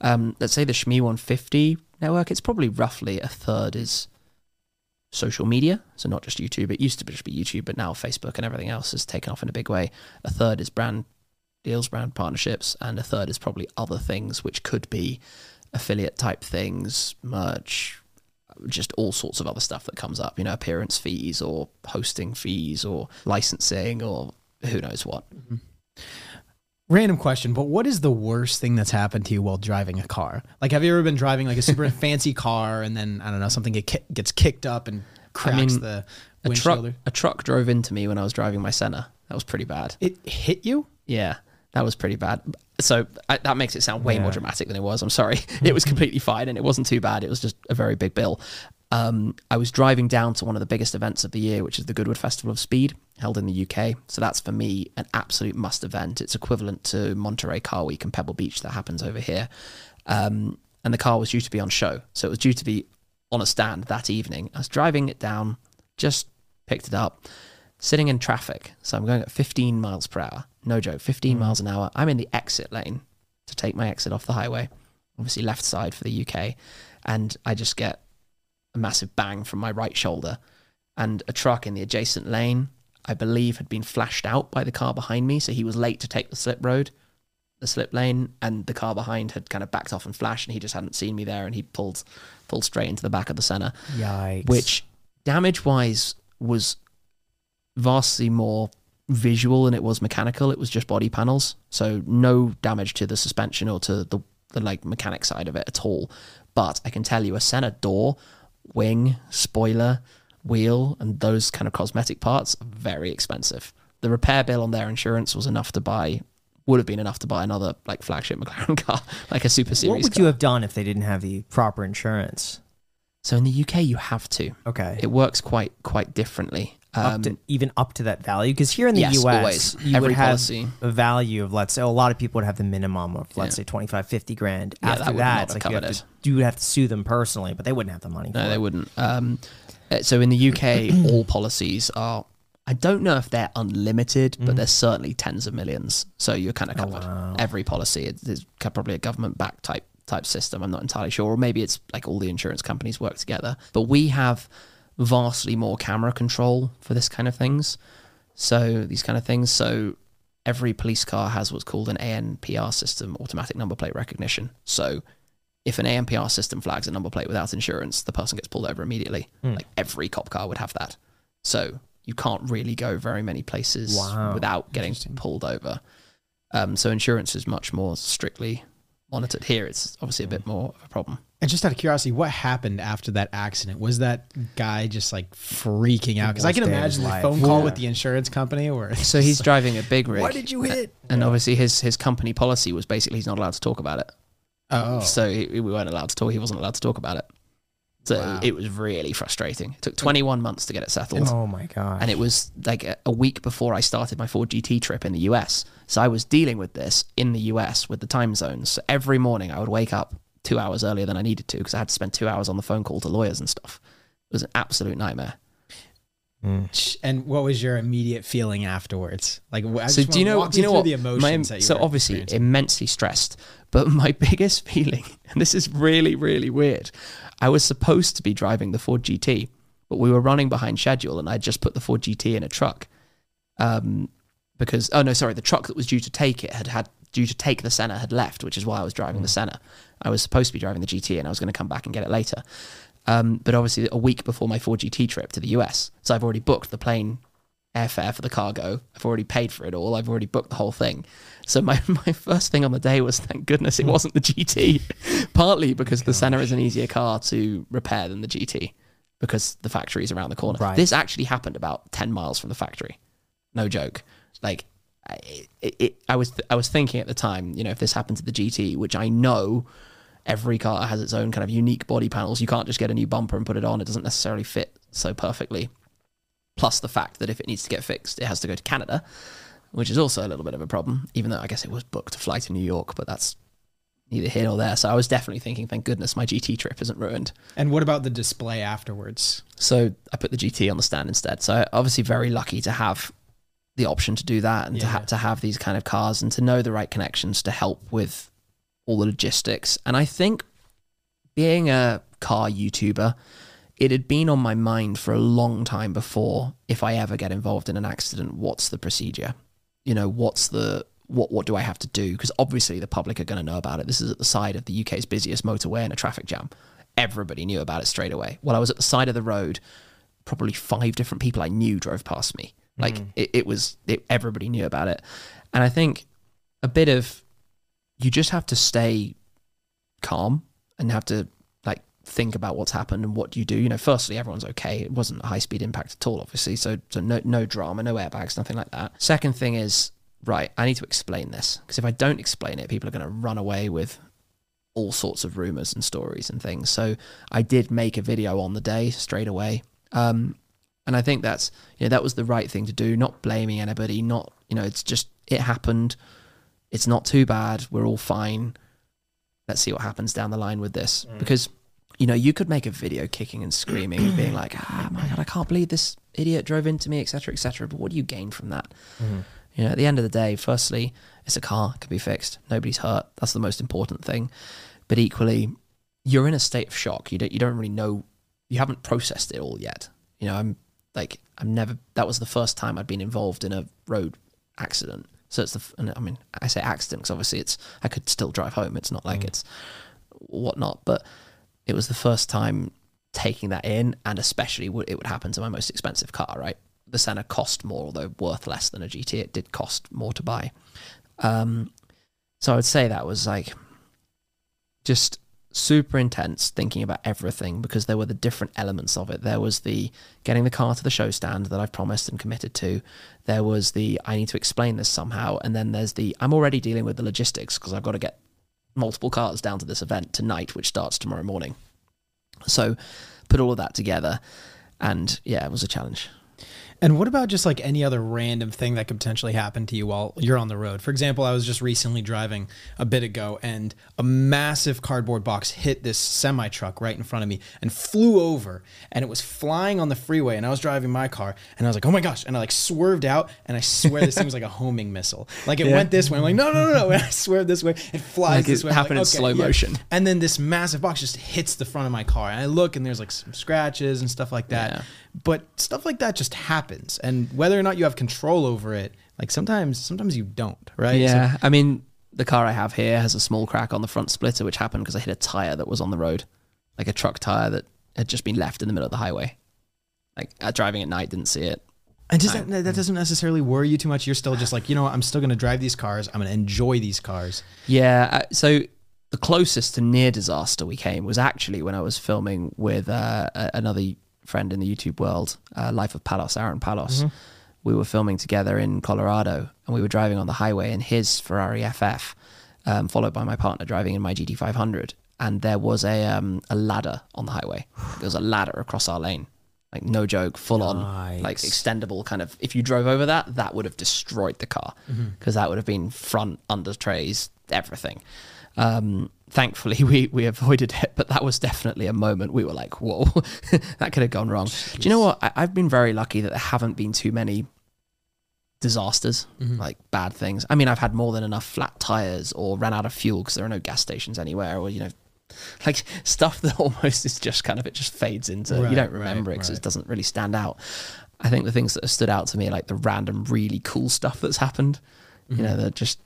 Um, let's say the Shmee150 network, it's probably roughly a third is social media, so not just YouTube. It used to just be YouTube, but now Facebook and everything else has taken off in a big way. A third is brand deals, brand partnerships, and a third is probably other things, which could be affiliate type things, merch, just all sorts of other stuff that comes up, you know, appearance fees or hosting fees or licensing or who knows what. Mm-hmm. Random question, but what is the worst thing that's happened to you while driving a car? Like, have you ever been driving like a super fancy car and then I don't know something get ki- gets kicked up and cracks mean, the A windshield? truck, a truck drove into me when I was driving my Senna. That was pretty bad. It hit you? Yeah, that was pretty bad. So I, that makes it sound way more dramatic than it was. I'm sorry. It was completely fine and it wasn't too bad. It was just a very big bill. Um, I was driving down to one of the biggest events of the year, which is the Goodwood Festival of Speed, held in the UK. So that's for me an absolute must event. It's equivalent to Monterey Car Week and Pebble Beach that happens over here. Um, and the car was due to be on show. So it was due to be on a stand that evening. I was driving it down, just picked it up, sitting in traffic. So I'm going at 15 miles per hour. No joke, 15 hmm. miles an hour. I'm in the exit lane to take my exit off the highway, obviously left side for the UK. And I just get a massive bang from my right shoulder. And a truck in the adjacent lane, I believe, had been flashed out by the car behind me. So he was late to take the slip road. the slip lane, and the car behind had kind of backed off and flashed, and he just hadn't seen me there, and he pulled pulled straight into the back of the Senna, Yikes. which damage wise was vastly more visual than it was mechanical. It was just body panels, so no damage to the suspension or to the the like mechanic side of it at all. But I can tell you, a Senna door, wing, spoiler, wheel, and those kind of cosmetic parts are very expensive. The repair bill on their insurance was enough to buy, would have been enough to buy another like flagship McLaren car, like a Super Series. what would car. you have done if they didn't have the proper insurance? So in the UK, you have to. Okay. It works quite quite differently. Up Um, to, even up to that value because here in the yes, US always. you Every would have policy. a value of let's say a lot of people would have the minimum of let's Yeah. say 25 50 grand Yeah, after that that, it's like you, have covered to, you would have to sue them personally but they wouldn't have the money No, they it. wouldn't. Um, uh, so in the UK, all policies are. I don't know if they're unlimited, but they're certainly tens of millions. So you're kind of covered. wow. Every policy is is probably a government backed type type system. I'm not entirely sure, or maybe it's like all the insurance companies work together. But we have vastly more camera control for this kind of things. So these kind of things. So every police car has what's called an ANPR system, automatic number plate recognition. So if an ANPR system flags a number plate without insurance, the person gets pulled over immediately. Hmm. Like every cop car would have that. So you can't really go very many places Wow. without getting pulled over. Um, so insurance is much more strictly monitored. Here, it's obviously a bit more of a problem. And just out of curiosity, what happened after that accident? Was that guy just like freaking out? Because I can day of his imagine the phone call Yeah. with the insurance company or So he's driving a big rig. Why did you hit? And obviously, his his company policy was basically he's not allowed to talk about it. Oh, So he, we weren't allowed to talk. He wasn't allowed to talk about it. So Wow. it was really frustrating. It took 21 months to get it settled. oh my god and it was like a, a week before I started my Ford GT trip in the US. So I was dealing with this in the US with the time zones. So every morning I would wake up two hours earlier than I needed to because I had to spend two hours on the phone call to lawyers and stuff. It was an absolute nightmare. and what was your immediate feeling afterwards? Like, I so just do you know? Do you know what? The My- emotions that you so obviously immensely stressed, but my biggest feeling, and this is really really weird, I was supposed to be driving the Ford GT, but we were running behind schedule, and I just put the Ford GT in a truck, um, because oh no, sorry, the truck that was due to take it had had due to take the Senna had left, which is why I was driving the Senna. I was supposed to be driving the GT, and I was going to come back and get it later. Um, but obviously, a week before my Ford GT trip to the US, so I've already booked the plane airfare for the cargo. I've already paid for it all. I've already booked the whole thing. So my, my first thing on the day was thank goodness it wasn't the GT. Partly because the Senna is an easier car to repair than the GT because the factory is around the corner. Right. This actually happened about 10 miles from the factory. No joke. Like it, it, I was I was thinking at the time, you know, if this happened to the GT, which I know every car has its own kind of unique body panels. You can't just get a new bumper and put it on. It doesn't necessarily fit so perfectly. Plus the fact that if it needs to get fixed, it has to go to Canada, which is also a little bit of a problem, even though I guess it was booked to fly to New York, but that's neither here nor there. So I was definitely thinking, thank goodness my GT trip isn't ruined. and what about the display afterwards? So I put the GT on the stand instead. So obviously very lucky to have the option to do that and to, Yeah. ha- to have these kind of cars and to know the right connections to help with all the logistics. And I think being a car YouTuber, it had been on my mind for a long time before if I ever get involved in an accident, what's the procedure? You know, what's the what what do I have to do? Because obviously the public are going to know about it. This is at the side of the UK's busiest motorway in a traffic jam. Everybody knew about it straight away. While I was at the side of the road, probably five different people I knew drove past me. Like mm. it, it was it, everybody knew about it. And I think a bit of you just have to stay calm and have to like think about what's happened and what do you do. You know, firstly, everyone's okay. It wasn't a high speed impact at all, obviously. So so no no drama, no airbags, nothing like that. Second thing is right. I need to explain this because if I don't explain it, people are going to run away with all sorts of rumors and stories and things. So I did make a video on the day straight away. Um, and I think that's you know that was the right thing to do. Not blaming anybody. Not you know it's just it happened. It's not too bad. We're all fine. Let's see what happens down the line with this because you know you could make a video kicking and screaming and being like ah my god I can't believe this idiot drove into me etc etc. But what do you gain from that? You know at the end of the day, firstly it's a car, it can be fixed. Nobody's hurt. That's the most important thing. But equally, you're in a state of shock. You don't you don't really know. You haven't processed it all yet. You know, I'm like I've never. That was the first time I'd been involved in a road accident. So it's the and I mean I say accident because obviously it's I could still drive home. It's not like it's whatnot, but it was the first time taking that in, and especially it would happen to my most expensive car. Right, the Senna cost more, although worth less than a GT. It did cost more to buy. Um, so I would say that was like just super intense thinking about everything because there were the different elements of it. There was the getting the car to the show stand that I've promised and committed to. There was the I need to explain this somehow. And then there's the I'm already dealing with the logistics because I've got to get multiple cars down to this event tonight, which starts tomorrow morning. So put all of that together. And yeah, it was a challenge. And what about just like any other random thing that could potentially happen to you while you're on the road? For example, I was just recently driving a bit ago and a massive cardboard box hit this semi truck right in front of me and flew over and it was flying on the freeway and I was driving my car and I was like, oh my gosh. And I like swerved out and I swear this thing was like a homing missile. Like it went this way. I'm like, no, no, no, no. And I swerved this way. It flies Like it this way. I'm happened in slow motion. And then this massive box just hits the front of my car. And I look and there's like some scratches and stuff like that. Yeah. But stuff like that just happens. And whether or not you have control over it, like sometimes sometimes you don't, right? So- Yeah. I mean, the car I have here has a small crack on the front splitter, which happened because I hit a tire that was on the road, like a truck tire that had just been left in the middle of the highway. Like uh, driving at night, didn't see it. and does that, that doesn't necessarily worry you too much. You're still just like, you know what, I'm still gonna drive these cars. I'm gonna enjoy these cars. Yeah. Uh, so the closest to near disaster we came was actually when I was filming with uh, another friend in the YouTube world, uh, Life of Palos, Aaron Palos. We were filming together in Colorado, and we were driving on the highway in his Ferrari FF, um, followed by my partner driving in my GT500. And there was a um, a ladder on the highway. There was a ladder across our lane, like no joke, full on, like extendable kind of. If you drove over that, that would have destroyed the car because that would have been front, under trays, everything. Um, thankfully, we we avoided it, but that was definitely a moment we were like, "Whoa, that could have gone wrong." Do you know what? I, I've been very lucky that there haven't been too many disasters, like bad things. I mean, I've had more than enough flat tires or ran out of fuel because there are no gas stations anywhere, or you know, like stuff that almost is just kind of it just fades into Right, you don't right, remember it because right. it doesn't really stand out. I think the things that have stood out to me are like the random really cool stuff that's happened. You Mm-hmm. know, they're just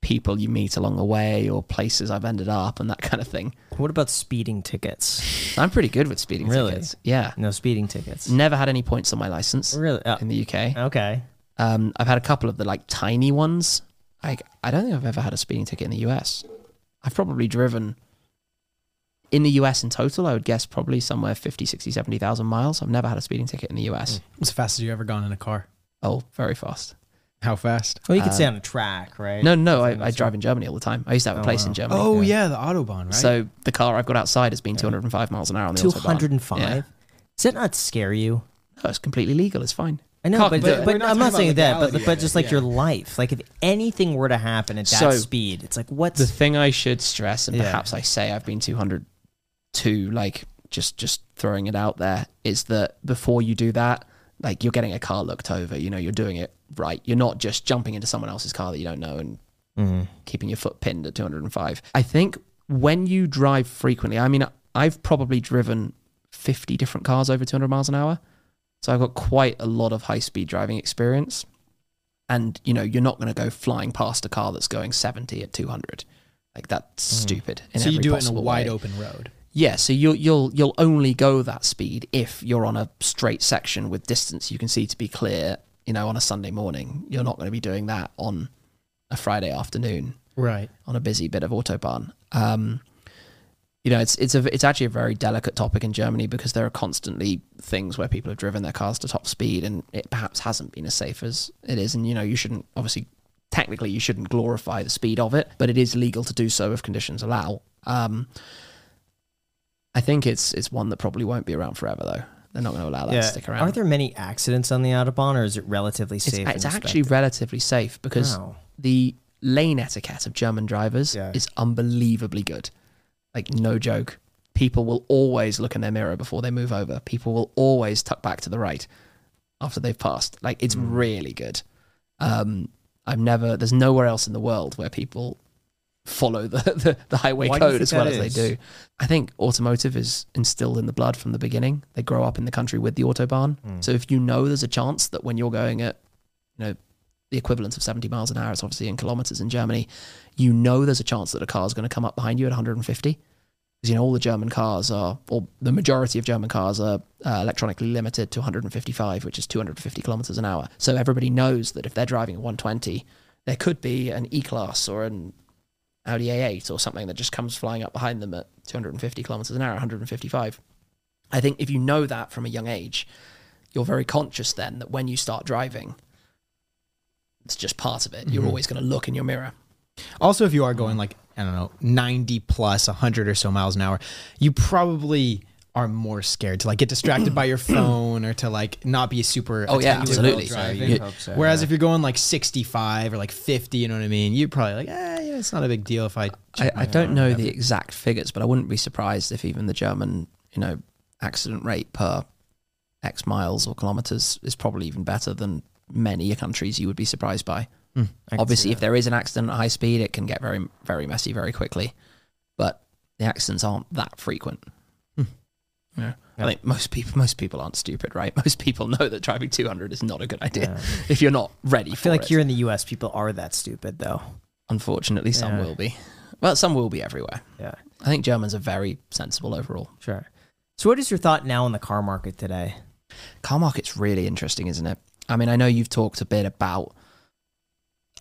people you meet along the way or places I've ended up and that kind of thing. What about speeding tickets? I'm pretty good with speeding Really? tickets. Yeah. No speeding tickets. Never had any points on my license Really? Uh, in the UK. okay. Um, I've had a couple of the like tiny ones. Like I don't think I've ever had a speeding ticket in the US. I've probably driven in the US in total, I would guess probably somewhere 50, 60, 70,000 miles. I've never had a speeding ticket in the US. What's the fastest you ever gone in a car? Oh, very fast. How fast? Well, you could Uh, stay on a track, right? No, no, Something I, I drive in Germany all the time. I used to have a Oh, place wow. in Germany. Oh yeah. yeah, the autobahn, right? So the car I've got outside has been 205 miles an hour on the Two autobahn. hundred and five. Yeah. Does that not scare you? No, it's completely legal. It's fine. I know, Can't- but, but but, not I'm not saying that. But but just like yeah. your life, like if anything were to happen at that So- speed, it's like what's The thing I should stress, and Yeah. perhaps I say I've been 202, like just just throwing it out there, is that before you do that, like you're getting a car looked over. You know, you're doing it right. You're not just jumping into someone else's car that you don't know and Mm-hmm. keeping your foot pinned at 205. I think when you drive frequently, I mean, I've probably driven 50 different cars over 200 miles an hour. So I've got quite a lot of high speed driving experience. And, you know, you're not going to go flying past a car that's going 70 at 200. Like that's stupid. in so you do it in a wide way. open road. Yeah, so you'll you'll you'll only go that speed if you're on a straight section with distance you can see to be clear. You know, on a Sunday morning, you're not going to be doing that on a Friday afternoon Right. on a busy bit of autobahn. Um, you know, it's it's a it's actually a very delicate topic in Germany because there are constantly things where people have driven their cars to top speed and it perhaps hasn't been as safe as it is. And you know, you shouldn't obviously technically you shouldn't glorify the speed of it, but it is legal to do so if conditions allow. Um, I think it's it's one that probably won't be around forever though. They're not going to allow that to stick around. Are there many accidents on the autobahn, or is it relatively safe? it's and actually relatively safe because Wow. the lane etiquette of German drivers Yeah. is unbelievably good. Like no joke. People will always look in their mirror before they move over. People will always tuck back to the right after they've passed. Like it's Hmm. really good. Um, I've never. There's nowhere else in the world where people follow the the, the highway Why code as well as is? they do. I think automotive is instilled in the blood from the beginning. They grow up in the country with the autobahn. Hmm. So if you know there's a chance that when you're going at, you know, the equivalent of 70 miles an hour. It's obviously in kilometers in Germany. You know there's a chance that a car is going to come up behind you at 150 because you know all the German cars are, or the majority of German cars are uh, electronically limited to 155, which is 250 kilometers an hour. So everybody knows that if they're driving at 120, there could be an E-Class or an Audi A8 or something that just comes flying up behind them at 250 kilometers an hour, 155. I think if you know that from a young age, you're very conscious then that when you start driving, it's just part of it. You're mm-hmm. always going to look in your mirror. Also, if you are going like I don't know, ninety plus, hundred or so miles an hour, you probably are more scared to like get distracted by your phone or to like not be super. Oh, yeah, attentive while absolutely. driving. You- hope so, Whereas yeah. if you're going like sixty-five or like fifty, you know what I mean, you're probably like, eh, yeah, it's not a big deal if I. I, I don't know the exact figures, but I wouldn't be surprised if even the German, you know, accident rate per X miles or kilometers is probably even better than many countries you would be surprised by. I can Obviously, if there is an accident at high speed, it can get very, very messy very quickly. But the accidents aren't that frequent. Yeah. Yeah. I think most people, most people aren't stupid, right? Most people know that driving 200 is not a good idea Yeah. if you're not ready. I feel like it. here in the U.S., people are that stupid, though. Unfortunately, some Yeah. will be. Well, some will be everywhere. Yeah, I think Germans are very sensible overall. sure. So, what is your thought now on the car market today? Car market's really interesting, isn't it? I mean, I know you've talked a bit about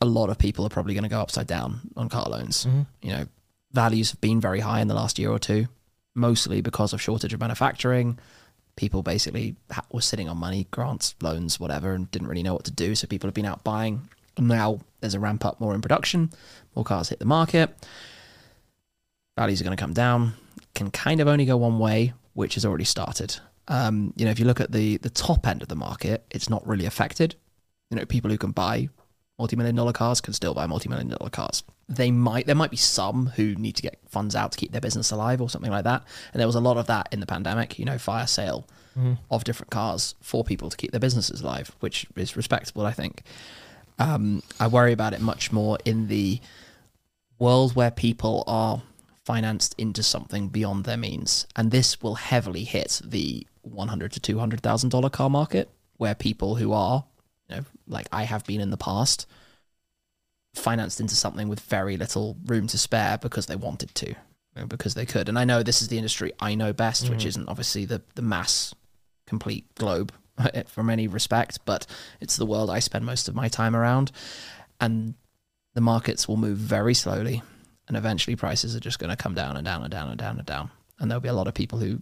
a lot of people are probably going to go upside down on car loans. Mm-hmm. You know, values have been very high in the last year or two, mostly because of shortage of manufacturing. People basically ha- were sitting on money, grants, loans, whatever, and didn't really know what to do. So people have been out buying. And Now there's a ramp up more in production, more cars hit the market. Values are going to come down. Can kind of only go one way, which has already started. Um, you know, if you look at the the top end of the market, it's not really affected. You know, people who can buy multi-million dollar cars can still buy multi-million dollar cars. They might there might be some who need to get funds out to keep their business alive or something like that. And there was a lot of that in the pandemic, you know, fire sale of different cars for people to keep their businesses alive, which is respectable, I think. Um, I worry about it much more in the world where people are financed into something beyond their means, and this will heavily hit the one hundred to two hundred thousand dollar car market, where people who are, like I have been in the past, financed into something with very little room to spare because they wanted to, because they could. And I know this is the industry I know best, which isn't obviously the the mass complete globe from any respect, but it's the world I spend most of my time around, and the markets will move very slowly and eventually prices are just going to come down and down and down and down and down. And there'll be a lot of people who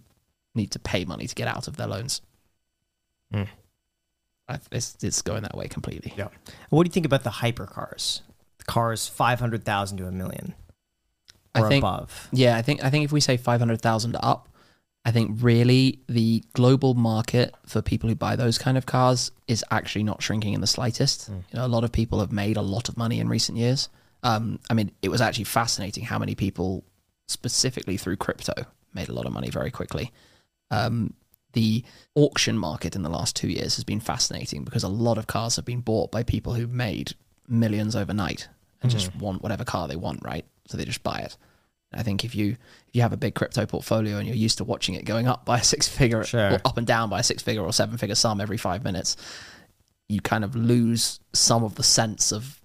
need to pay money to get out of their loans. Hmm. I, it's, it's going that way completely. Yeah. What do you think about the hypercars? The cars five hundred thousand to a million I or think- above. Yeah, I think I think if we say five hundred thousand up, I think really the global market for people who buy those kind of cars is actually not shrinking in the slightest. You know, a lot of people have made a lot of money in recent years. Um, I mean, it was actually fascinating how many people, specifically through crypto, made a lot of money very quickly. Um, the auction market in the last two years has been fascinating because a lot of cars have been bought by people who made millions overnight and just hmm. want whatever car they want, right? So they just buy it. I think if you if you have a big crypto portfolio and you're used to watching it going up by a six figure Sure. or up and down by a six figure or seven figure sum every five minutes, you kind of lose some of the sense of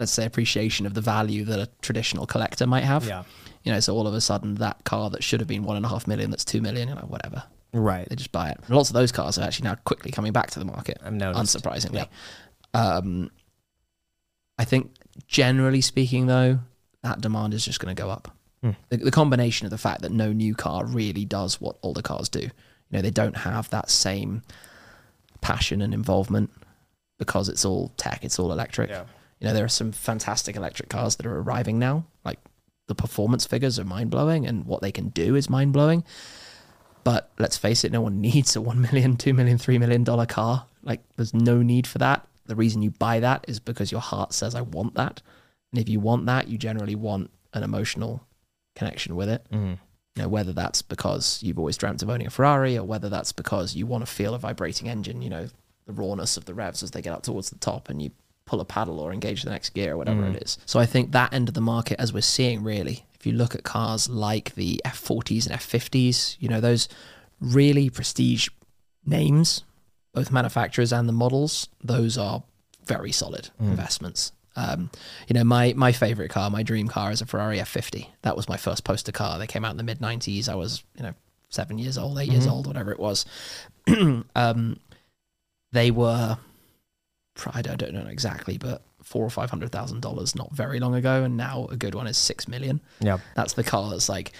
let's say appreciation of the value that a traditional collector might have. Yeah. You know, so all of a sudden that car that should have been one and a half million, that's two million, you know, whatever. Right. They just buy it. And lots of those cars are actually now quickly coming back to the market I've noticed. unsurprisingly. Um, I think generally speaking, though, that demand is just going to go up. Hmm. The, the combination of the fact that no new car really does what older cars do, you know, they don't have that same passion and involvement because it's all tech, it's all electric. Yeah. You know, there are some fantastic electric cars that are arriving now. Like the performance figures are mind blowing, and what they can do is mind blowing. But let's face it, no one needs a one million, two million, three million dollar car. Like, there's no need for that. The reason you buy that is because your heart says, "I want that," and if you want that, you generally want an emotional connection with it. Mhm. You know, whether that's because you've always dreamt of owning a Ferrari, or whether that's because you want to feel a vibrating engine. You know, the rawness of the revs as they get up towards the top, and you pull a paddle or engage the next gear or whatever Mm. it is. So I think that end of the market, as we're seeing, really, if you look at cars like the F40s and F50s, you know, those really prestige names, both manufacturers and the models, those are very solid Mm. investments. Um, you know, my my favorite car, my dream car, is a Ferrari F50. That was my first poster car. They came out in the mid '90s. I was, you know, seven years old, 8 Mm-hmm. years old, whatever it was. um, they were, I don't, I don't know exactly, but four or five hundred thousand dollars not very long ago, and now a good one is six million. Yeah, That's the car that's like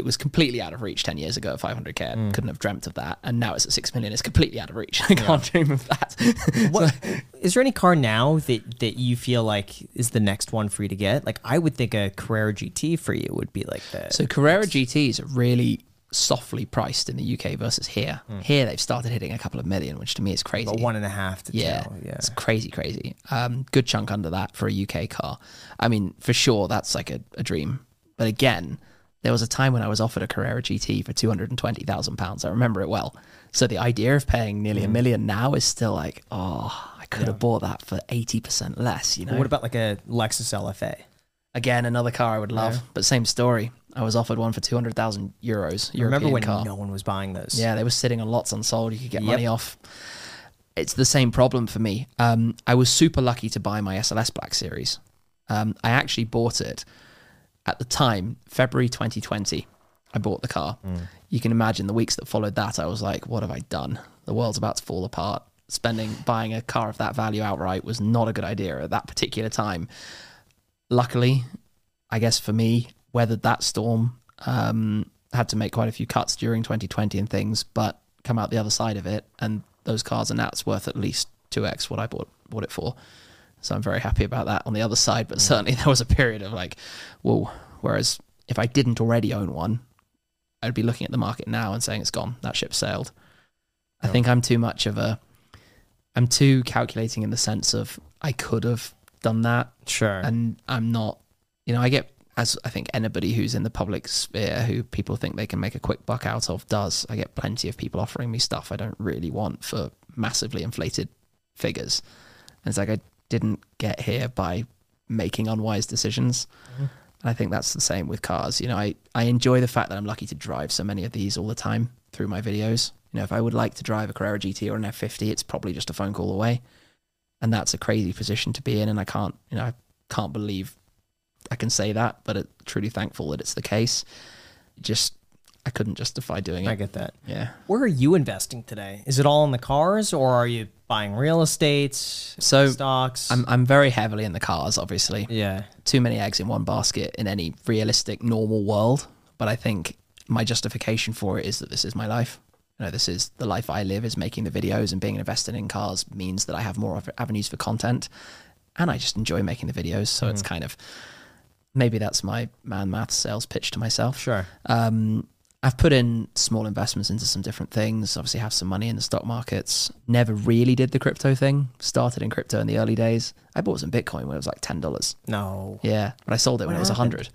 it was completely out of reach 10 years ago at 500k. I mm. couldn't have dreamt of that. And now it's at 6 million. It's completely out of reach. I can't dream of that. What is there any car now that that you feel like is the next one for you to get? Like I would think a Carrera GT for you would be like the So Carrera GTs are really softly priced in the UK versus here. Here they've started hitting a couple of million, which to me is crazy. about one and a half to Yeah, two. Yeah. it's crazy, crazy. Um, good chunk under that for a UK car. I mean, for sure, that's like a, a dream. But again, there was a time when I was offered a Carrera GT for two hundred and twenty thousand pounds. I remember it well. So the idea of paying nearly a Mm. million now is still like, oh, I could have bought that for eighty percent less. You know, What about like a Lexus LFA? again another car I would love, but same story. I was offered one for two hundred thousand euros. I European remember when car. no one was buying those. Yeah, they were sitting on lots unsold. You could get Yep. money off. It's the same problem for me. Um, I was super lucky to buy my SLS Black Series. Um, I actually bought it at the time, February 2020. I bought the car. You can imagine the weeks that followed that. I was like, "What have I done? The world's about to fall apart." Spending buying a car of that value outright was not a good idea at that particular time. Luckily, I guess for me, weathered that storm. Um, had to make quite a few cuts during 2020 and things, but come out the other side of it, and those cars are now worth at least two x what I bought bought it for. So I'm very happy about that on the other side. But certainly there was a period of like, whoa. Whereas if I didn't already own one, I'd be looking at the market now and saying it's gone. That ship sailed. I think I'm too much of a. I'm too calculating in the sense of I could have done that Sure. and I'm not, you know, I get as I think anybody who's in the public sphere who people think they can make a quick buck out of does. I get plenty of people offering me stuff I don't really want for massively inflated figures. And it's like I didn't get here by making unwise decisions. Mm-hmm. And I think that's the same with cars. You know, I, I enjoy the fact that I'm lucky to drive so many of these all the time through my videos. You know, if I would like to drive a Carrera GT or an F50, it's probably just a phone call away. And that's a crazy position to be in. And I can't, you know, I can't believe I can say that, but it, truly thankful that it's the case. Just, I couldn't justify doing it. I get that. Yeah. Where are you investing today? Is it all in the cars or are you buying real estate, So, stocks? I'm, I'm very heavily in the cars, obviously. yeah. too many eggs in one basket in any realistic normal world but i think my justification for it is that this is my life you know this is the life i live is making the videos and being invested in cars means that i have more avenues for content and i just enjoy making the videos so it's mm-hmm. kind of maybe that's my man math sales pitch to myself Sure. um, I've put in small investments into some different things. Obviously, have some money in the stock markets. Never really did the crypto thing. Started in crypto in the early days. I bought some Bitcoin when it was like ten dollars. No. Yeah, but I sold it when What it was a hundred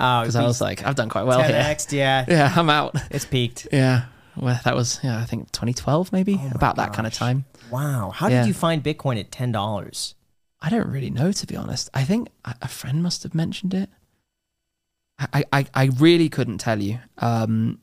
Oh, because I was like, I've done quite well here. 10x, yeah. Yeah, I'm out. It's peaked. Yeah, well, that was yeah, I think 2012 maybe Oh about that kind of time. Wow. How Yeah. did you find Bitcoin at ten dollars? I don't really know to be honest. I think a friend must have mentioned it. I I, I really couldn't tell you. Um,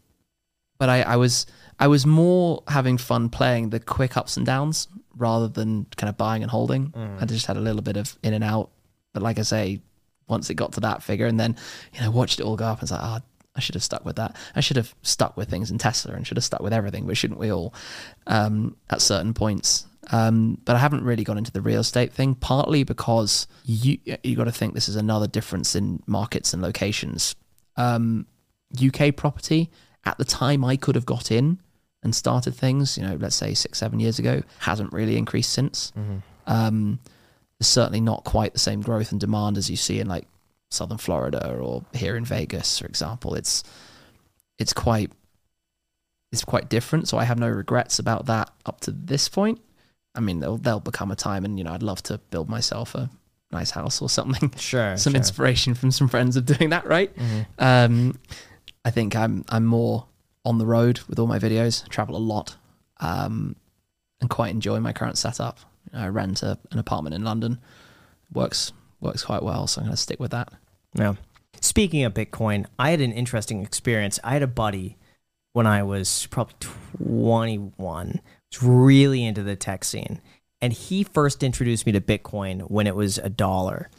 but I, I was I was more having fun playing the quick ups and downs rather than kind of buying and holding. Mm. I just had a little bit of in and out. But like I say, once it got to that figure and then, you know, watched it all go up and was like, oh, I should have stuck with that. I should have stuck with things in Tesla and should have stuck with everything, but shouldn't we all um, at certain points? Um, but I haven't really gone into the real estate thing, partly because you you got to think this is another difference in markets and locations. Um, UK property at the time I could have got in and started things, you know, let's say six seven years ago, hasn't really increased since. Um, there's certainly not quite the same growth and demand as you see in like southern Florida or here in Vegas, for example. It's it's quite it's quite different. So I have no regrets about that up to this point. I mean, there'll there'll become a time, and you know, I'd love to build myself a nice house or something. Sure. some sure. inspiration from some friends of doing that, right? Mhm. Um, I think I'm I'm more on the road with all my videos. Travel a lot, um, and quite enjoy my current setup. I rent a, an apartment in London. Works works quite well, so I'm going to stick with that. Yeah. Speaking of Bitcoin, I had an interesting experience. I had a buddy when I was probably 21, really into the tech scene. and he first introduced me to Bitcoin when it was a dollar.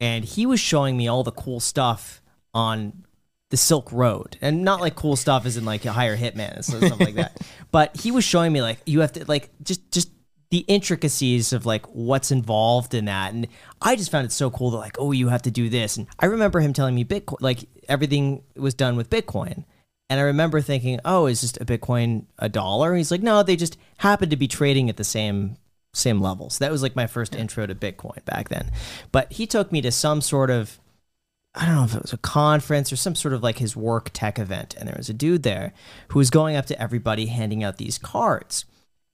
And he was showing me all the cool stuff on the Silk Road, and not like cool stuff as in like a hire hitman and stuff like that. But he was showing me like you have to like just just the intricacies of like what's involved in that, and I just found it so cool that like oh you have to do this, and I remember him telling me Bitcoin like everything was done with Bitcoin. And I remember thinking, "Oh, is just a Bitcoin a dollar?" He's like, "No, they just happened to be trading at the same same level." So that was like my first intro to Bitcoin back then. But he took me to some sort of I don't know if it was a conference or some sort of like his work tech event. And there was a dude there who was going up to everybody handing out these cards.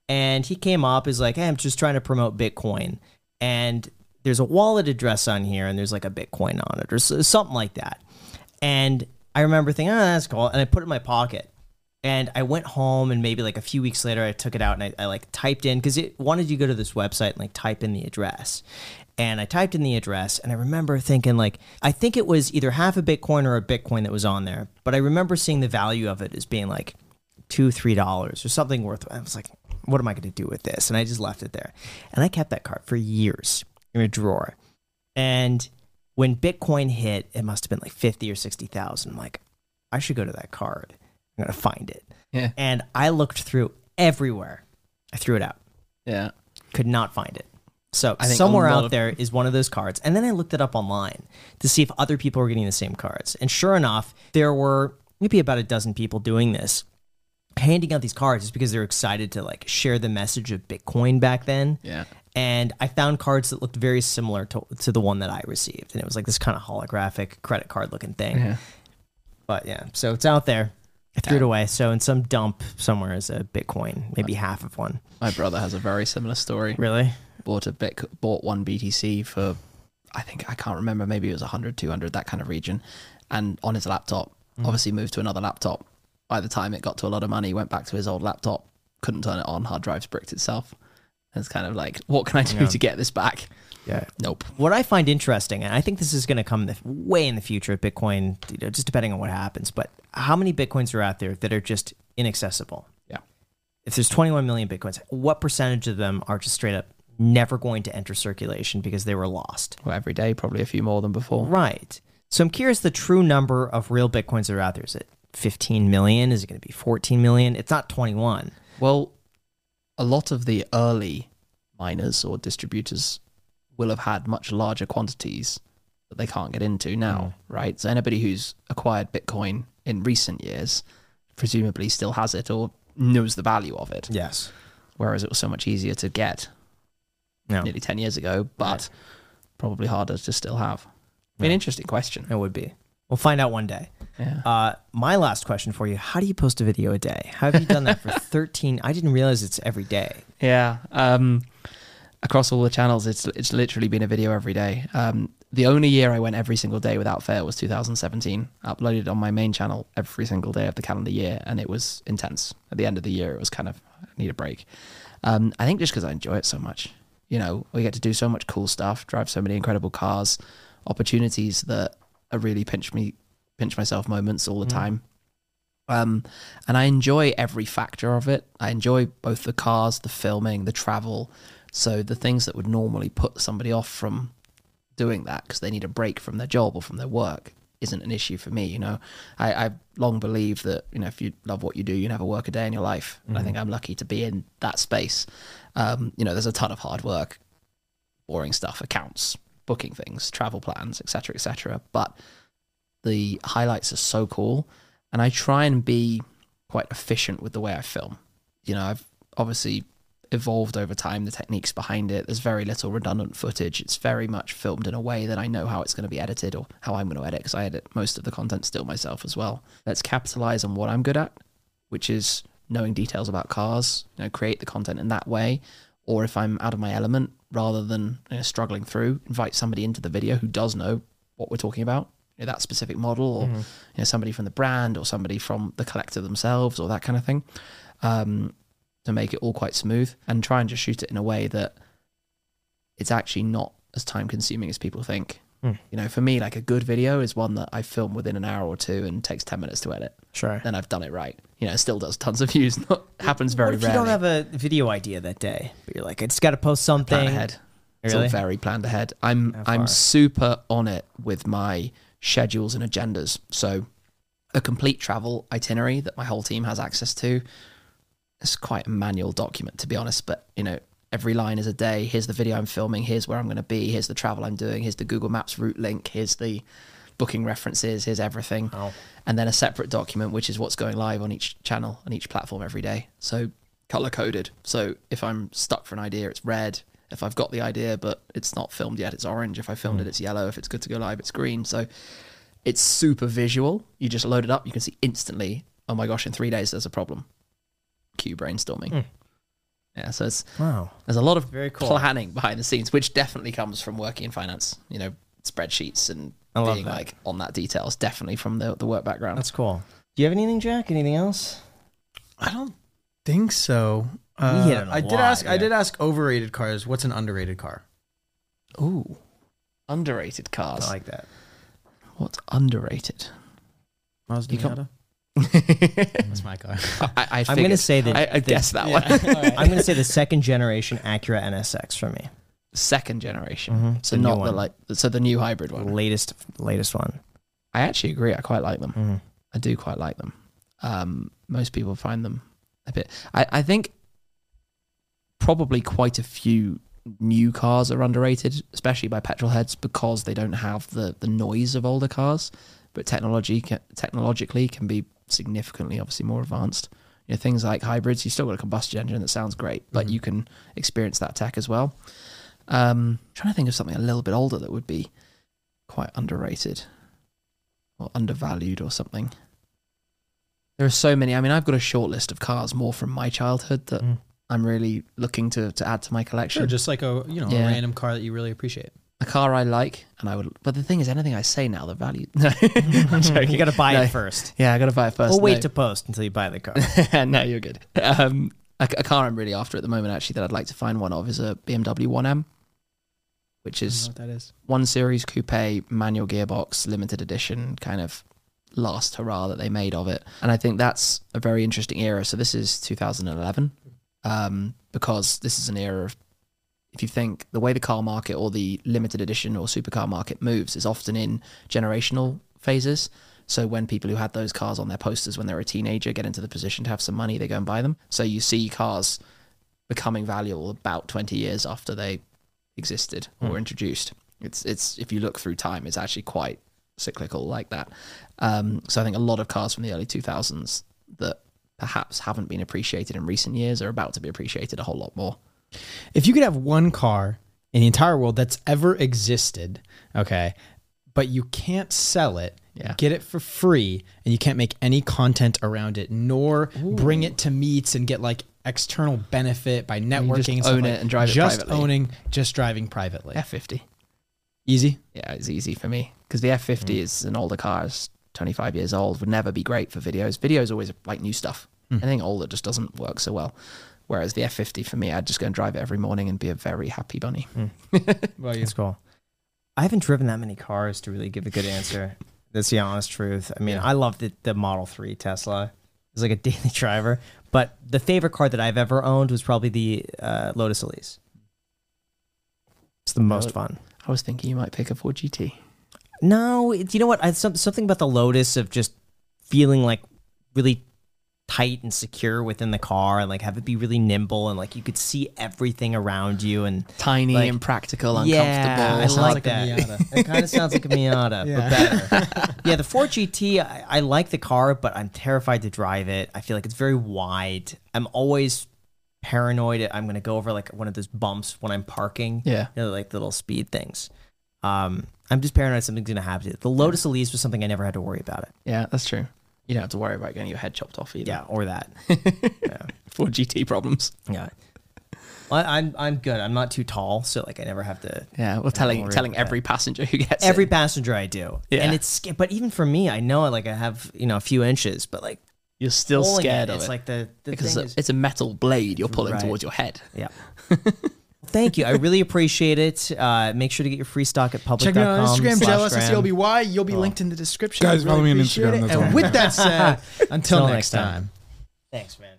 And he came up, is like, hey, I'm just trying to promote Bitcoin. And there's a wallet address on here, and there's like a Bitcoin on it, or something like that. And I remember thinking, oh, that's cool. And I put it in my pocket. And I went home, and maybe like a few weeks later, I took it out and I, I like typed in because it wanted you to go to this website and like type in the address. And I typed in the address, and I remember thinking, like, I think it was either half a Bitcoin or a Bitcoin that was on there. But I remember seeing the value of it as being like two, three dollars or something worth. I was like, what am I going to do with this? And I just left it there. And I kept that card for years in a drawer. And when Bitcoin hit, it must have been like 50 or 60,000. I'm like, I should go to that card. I'm going to find it. Yeah. And I looked through everywhere. I threw it out. Yeah. Could not find it. So I somewhere out of- there is one of those cards. And then I looked it up online to see if other people were getting the same cards. And sure enough, there were maybe about a dozen people doing this, handing out these cards just because they're excited to like share the message of Bitcoin back then. Yeah. And I found cards that looked very similar to, to the one that I received. And it was like this kind of holographic credit card looking thing. Yeah. But yeah, so it's out there. I threw it away. So in some dump somewhere is a Bitcoin, maybe half of one. My brother has a very similar story. Really? Bought a bit, bought one BTC for, I think I can't remember. Maybe it was 100, 200, that kind of region, and on his laptop. Mm-hmm. Obviously moved to another laptop. By the time it got to a lot of money, went back to his old laptop. Couldn't turn it on. Hard drive's bricked itself. It's kind of like, what can I do Yeah. to get this back? Yeah. Nope. What I find interesting, and I think this is going to come the, way in the future of Bitcoin, you know, just depending on what happens, but how many Bitcoins are out there that are just inaccessible? Yeah. If there's 21 million Bitcoins, what percentage of them are just straight up never going to enter circulation because they were lost? Well, every day, probably a few more than before. Right. So I'm curious the true number of real Bitcoins that are out there. Is it 15 million? Is it going to be 14 million? It's not 21. Well, a lot of the early miners or distributors will have had much larger quantities that they can't get into now, hmm. right? So anybody who's acquired Bitcoin in recent years presumably still has it or knows the value of it, Yes. whereas it was so much easier to get No. nearly 10 years ago, but probably harder to still have. Yeah. interesting question. It would be. We'll find out one day. Yeah. Uh, my last question for you: How do you post a video a day? How have you done that for thirteen? I didn't realize it's every day. Yeah. Um, across all the channels, it's it's literally been a video every day. Um, the only year I went every single day without fail was 2017. I uploaded on my main channel every single day of the calendar year, and it was intense. At the end of the year, it was kind of I need a break. Um, I think just because I enjoy it so much. You know, we get to do so much cool stuff, drive so many incredible cars, opportunities that are really pinch me, pinch myself moments all the time. Um, and I enjoy every factor of it. I enjoy both the cars, the filming, the travel. So the things that would normally put somebody off from doing that because they need a break from their job or from their work isn't an issue for me. You know, I, I long believe that you know if you love what you do, you never work a day in your life. And I think I'm lucky to be in that space. Um, you know, there's a ton of hard work, boring stuff, accounts, booking things, travel plans, etc., etc. But the highlights are so cool, and I try and be quite efficient with the way I film. You know, I've obviously evolved over time the techniques behind it. There's very little redundant footage. It's very much filmed in a way that I know how it's going to be edited or how I'm going to edit because I edit most of the content still myself as well. Let's capitalize on what I'm good at, which is knowing details about cars, you know, create the content in that way. Or if I'm out of my element, rather than you know, struggling through, invite somebody into the video who does know what we're talking about, you know, that specific model, or you know, somebody from the brand, or somebody from the collector themselves, or that kind of thing. Um, to make it all quite smooth and try and just shoot it in a way that it's actually not as time consuming as people think. Mm. You know, for me, like a good video is one that I film within an hour or two and takes 10 minutes to edit. Sure. Then I've done it right. You know, it still does tons of views. Not, happens very What if you don't have a video idea that day, but you're like, I just got to post something plan ahead. It's Really? all very planned ahead. I'm I'm super on it with my schedules and agendas. So a complete travel itinerary that my whole team has access to. It's quite a manual document to be honest, but you know, every line is a day. Here's the video I'm filming, here's where I'm going to be, here's the travel I'm doing, here's the Google Maps route link, here's the booking references, here's everything. Oh. And then a separate document which is what's going live on each channel on each platform every day. So color coded. So if I'm stuck for an idea, it's red. If I've got the idea but it's not filmed yet, it's orange. If I filmed it, hmm. it's yellow. If it's good to go live, it's green. So it's super visual. You just load it up, you can see instantly, oh my gosh, in three days there's a problem. Cue brainstorming. Hmm. Yeah, so it's Wow. there's a lot of Very cool. planning behind the scenes, which definitely comes from working in finance. You know, spreadsheets and I being that. like on that details. Definitely from the the work background. That's cool. Do you have anything, Jack? Anything else? I don't think so. We Uh, hit on did lot ask. I did ask overrated cars. What's an underrated car? Ooh, underrated cars. I like that. What's underrated? Mazda You can't- That's my car. I, I I'm gonna say that. I, I the- guessed that one. I'm gonna say the second generation Acura NSX for me. Second generation, Mhm. so The not the like, so the new hybrid one. Latest, latest one. I actually agree. I quite like them. Mhm. I do quite like them. Um, most people find them a bit. I, I think probably quite a few new cars are underrated, especially by petrol heads, because they don't have the the noise of older cars. But technology can, technologically can be significantly, obviously, more advanced. You know, things like hybrids, you still got a combustion engine that sounds great, but Mhm. you can experience that tech as well. Um, trying to think of something a little bit older that would be quite underrated or undervalued or something. There are so many. I mean, I've got a short list of cars more from my childhood that Mm. I'm really looking to, to add to my collection. Sure, just like a you know Yeah. a random car that you really appreciate. A car I like, and I would. But the thing is, anything I say now, the value. No, I'm joking. you got to buy No. it first. Yeah, I got to buy it first. We'll wait No. to post until you buy the car. no, you're good. Um, a, a car I'm really after at the moment, actually, that I'd like to find one of is a BMW 1M, which is that is. one series coupe manual gearbox limited edition kind of last hurrah that they made of it and i think that's a very interesting era so this is 2011 um, because this is an era of if you think the way the car market or the limited edition or supercar market moves is often in generational phases so when people who had those cars on their posters when they were a teenager get into the position to have some money they go and buy them so you see cars becoming valuable about 20 years after they existed or were introduced. It's it's if you look through time, it's actually quite cyclical like that. Um, so I think a lot of cars from the early 2000s that perhaps haven't been appreciated in recent years are about to be appreciated a whole lot more. If you could have one car in the entire world that's ever existed, okay, but you can't sell it, Yeah. get it for free, and you can't make any content around it, nor bring it to meets and get like external benefit by networking. just own like- it and drive it just privately. owning, just driving privately. F50. Easy. Yeah, it's easy for me because the F50 mm. is an older car, it's 25 years old, would never be great for videos. Videos always like new stuff. Hmm. Anything older just doesn't work so well. Whereas the F50 for me, I'd just go and drive it every morning and be a very happy bunny. Well, That's cool. I haven't driven that many cars to really give a good answer. That's the honest truth. I mean, I love the, the Model 3 Tesla. It's like a daily driver. But the favorite car that I've ever owned was probably the uh, Lotus Elise. It's the most fun. I was thinking you might pick a Ford GT. No, it, you know what? I, some, something about the Lotus of just feeling like really tight and secure within the car and like have it be really nimble and like you could see everything around you and Tiny Like- and practical, Yeah, uncomfortable. I Sounds like like a that. Miata. it kind of sounds like a Miata, Yeah. but better. yeah, the Ford GT, I, I like the car, but I'm terrified to drive it. I feel like it's very wide. I'm always paranoid. I'm going to go over like one of those bumps when I'm parking. Yeah. You know, like the little speed things. Um, I'm just paranoid something's going to happen. to it. The Lotus Elise was something I never had to worry about it. Yeah, that's true. You don't have to worry about getting your head chopped off either. Yeah, or that. yeah. Ford GT problems. Yeah. Well, I, I'm I'm good. I'm not too tall, so like I never have to. Yeah, well, telling telling every passenger who gets Every it. passenger I do, Yeah. and it's but even for me, I know like I have you know a few inches, but like you're still scared it, of it's it like the the because thing it's, is, it's a metal blade you're pulling Right. towards your head. yeah. Thank you. I really appreciate it. Uh, make sure to get your free stock at public.com. Check me out on Instagram, slash JLSSELBY. You'll be linked in the description. Guys, I follow me on Instagram, it. that's all And with that said, until Until next next time. time. Thanks, man.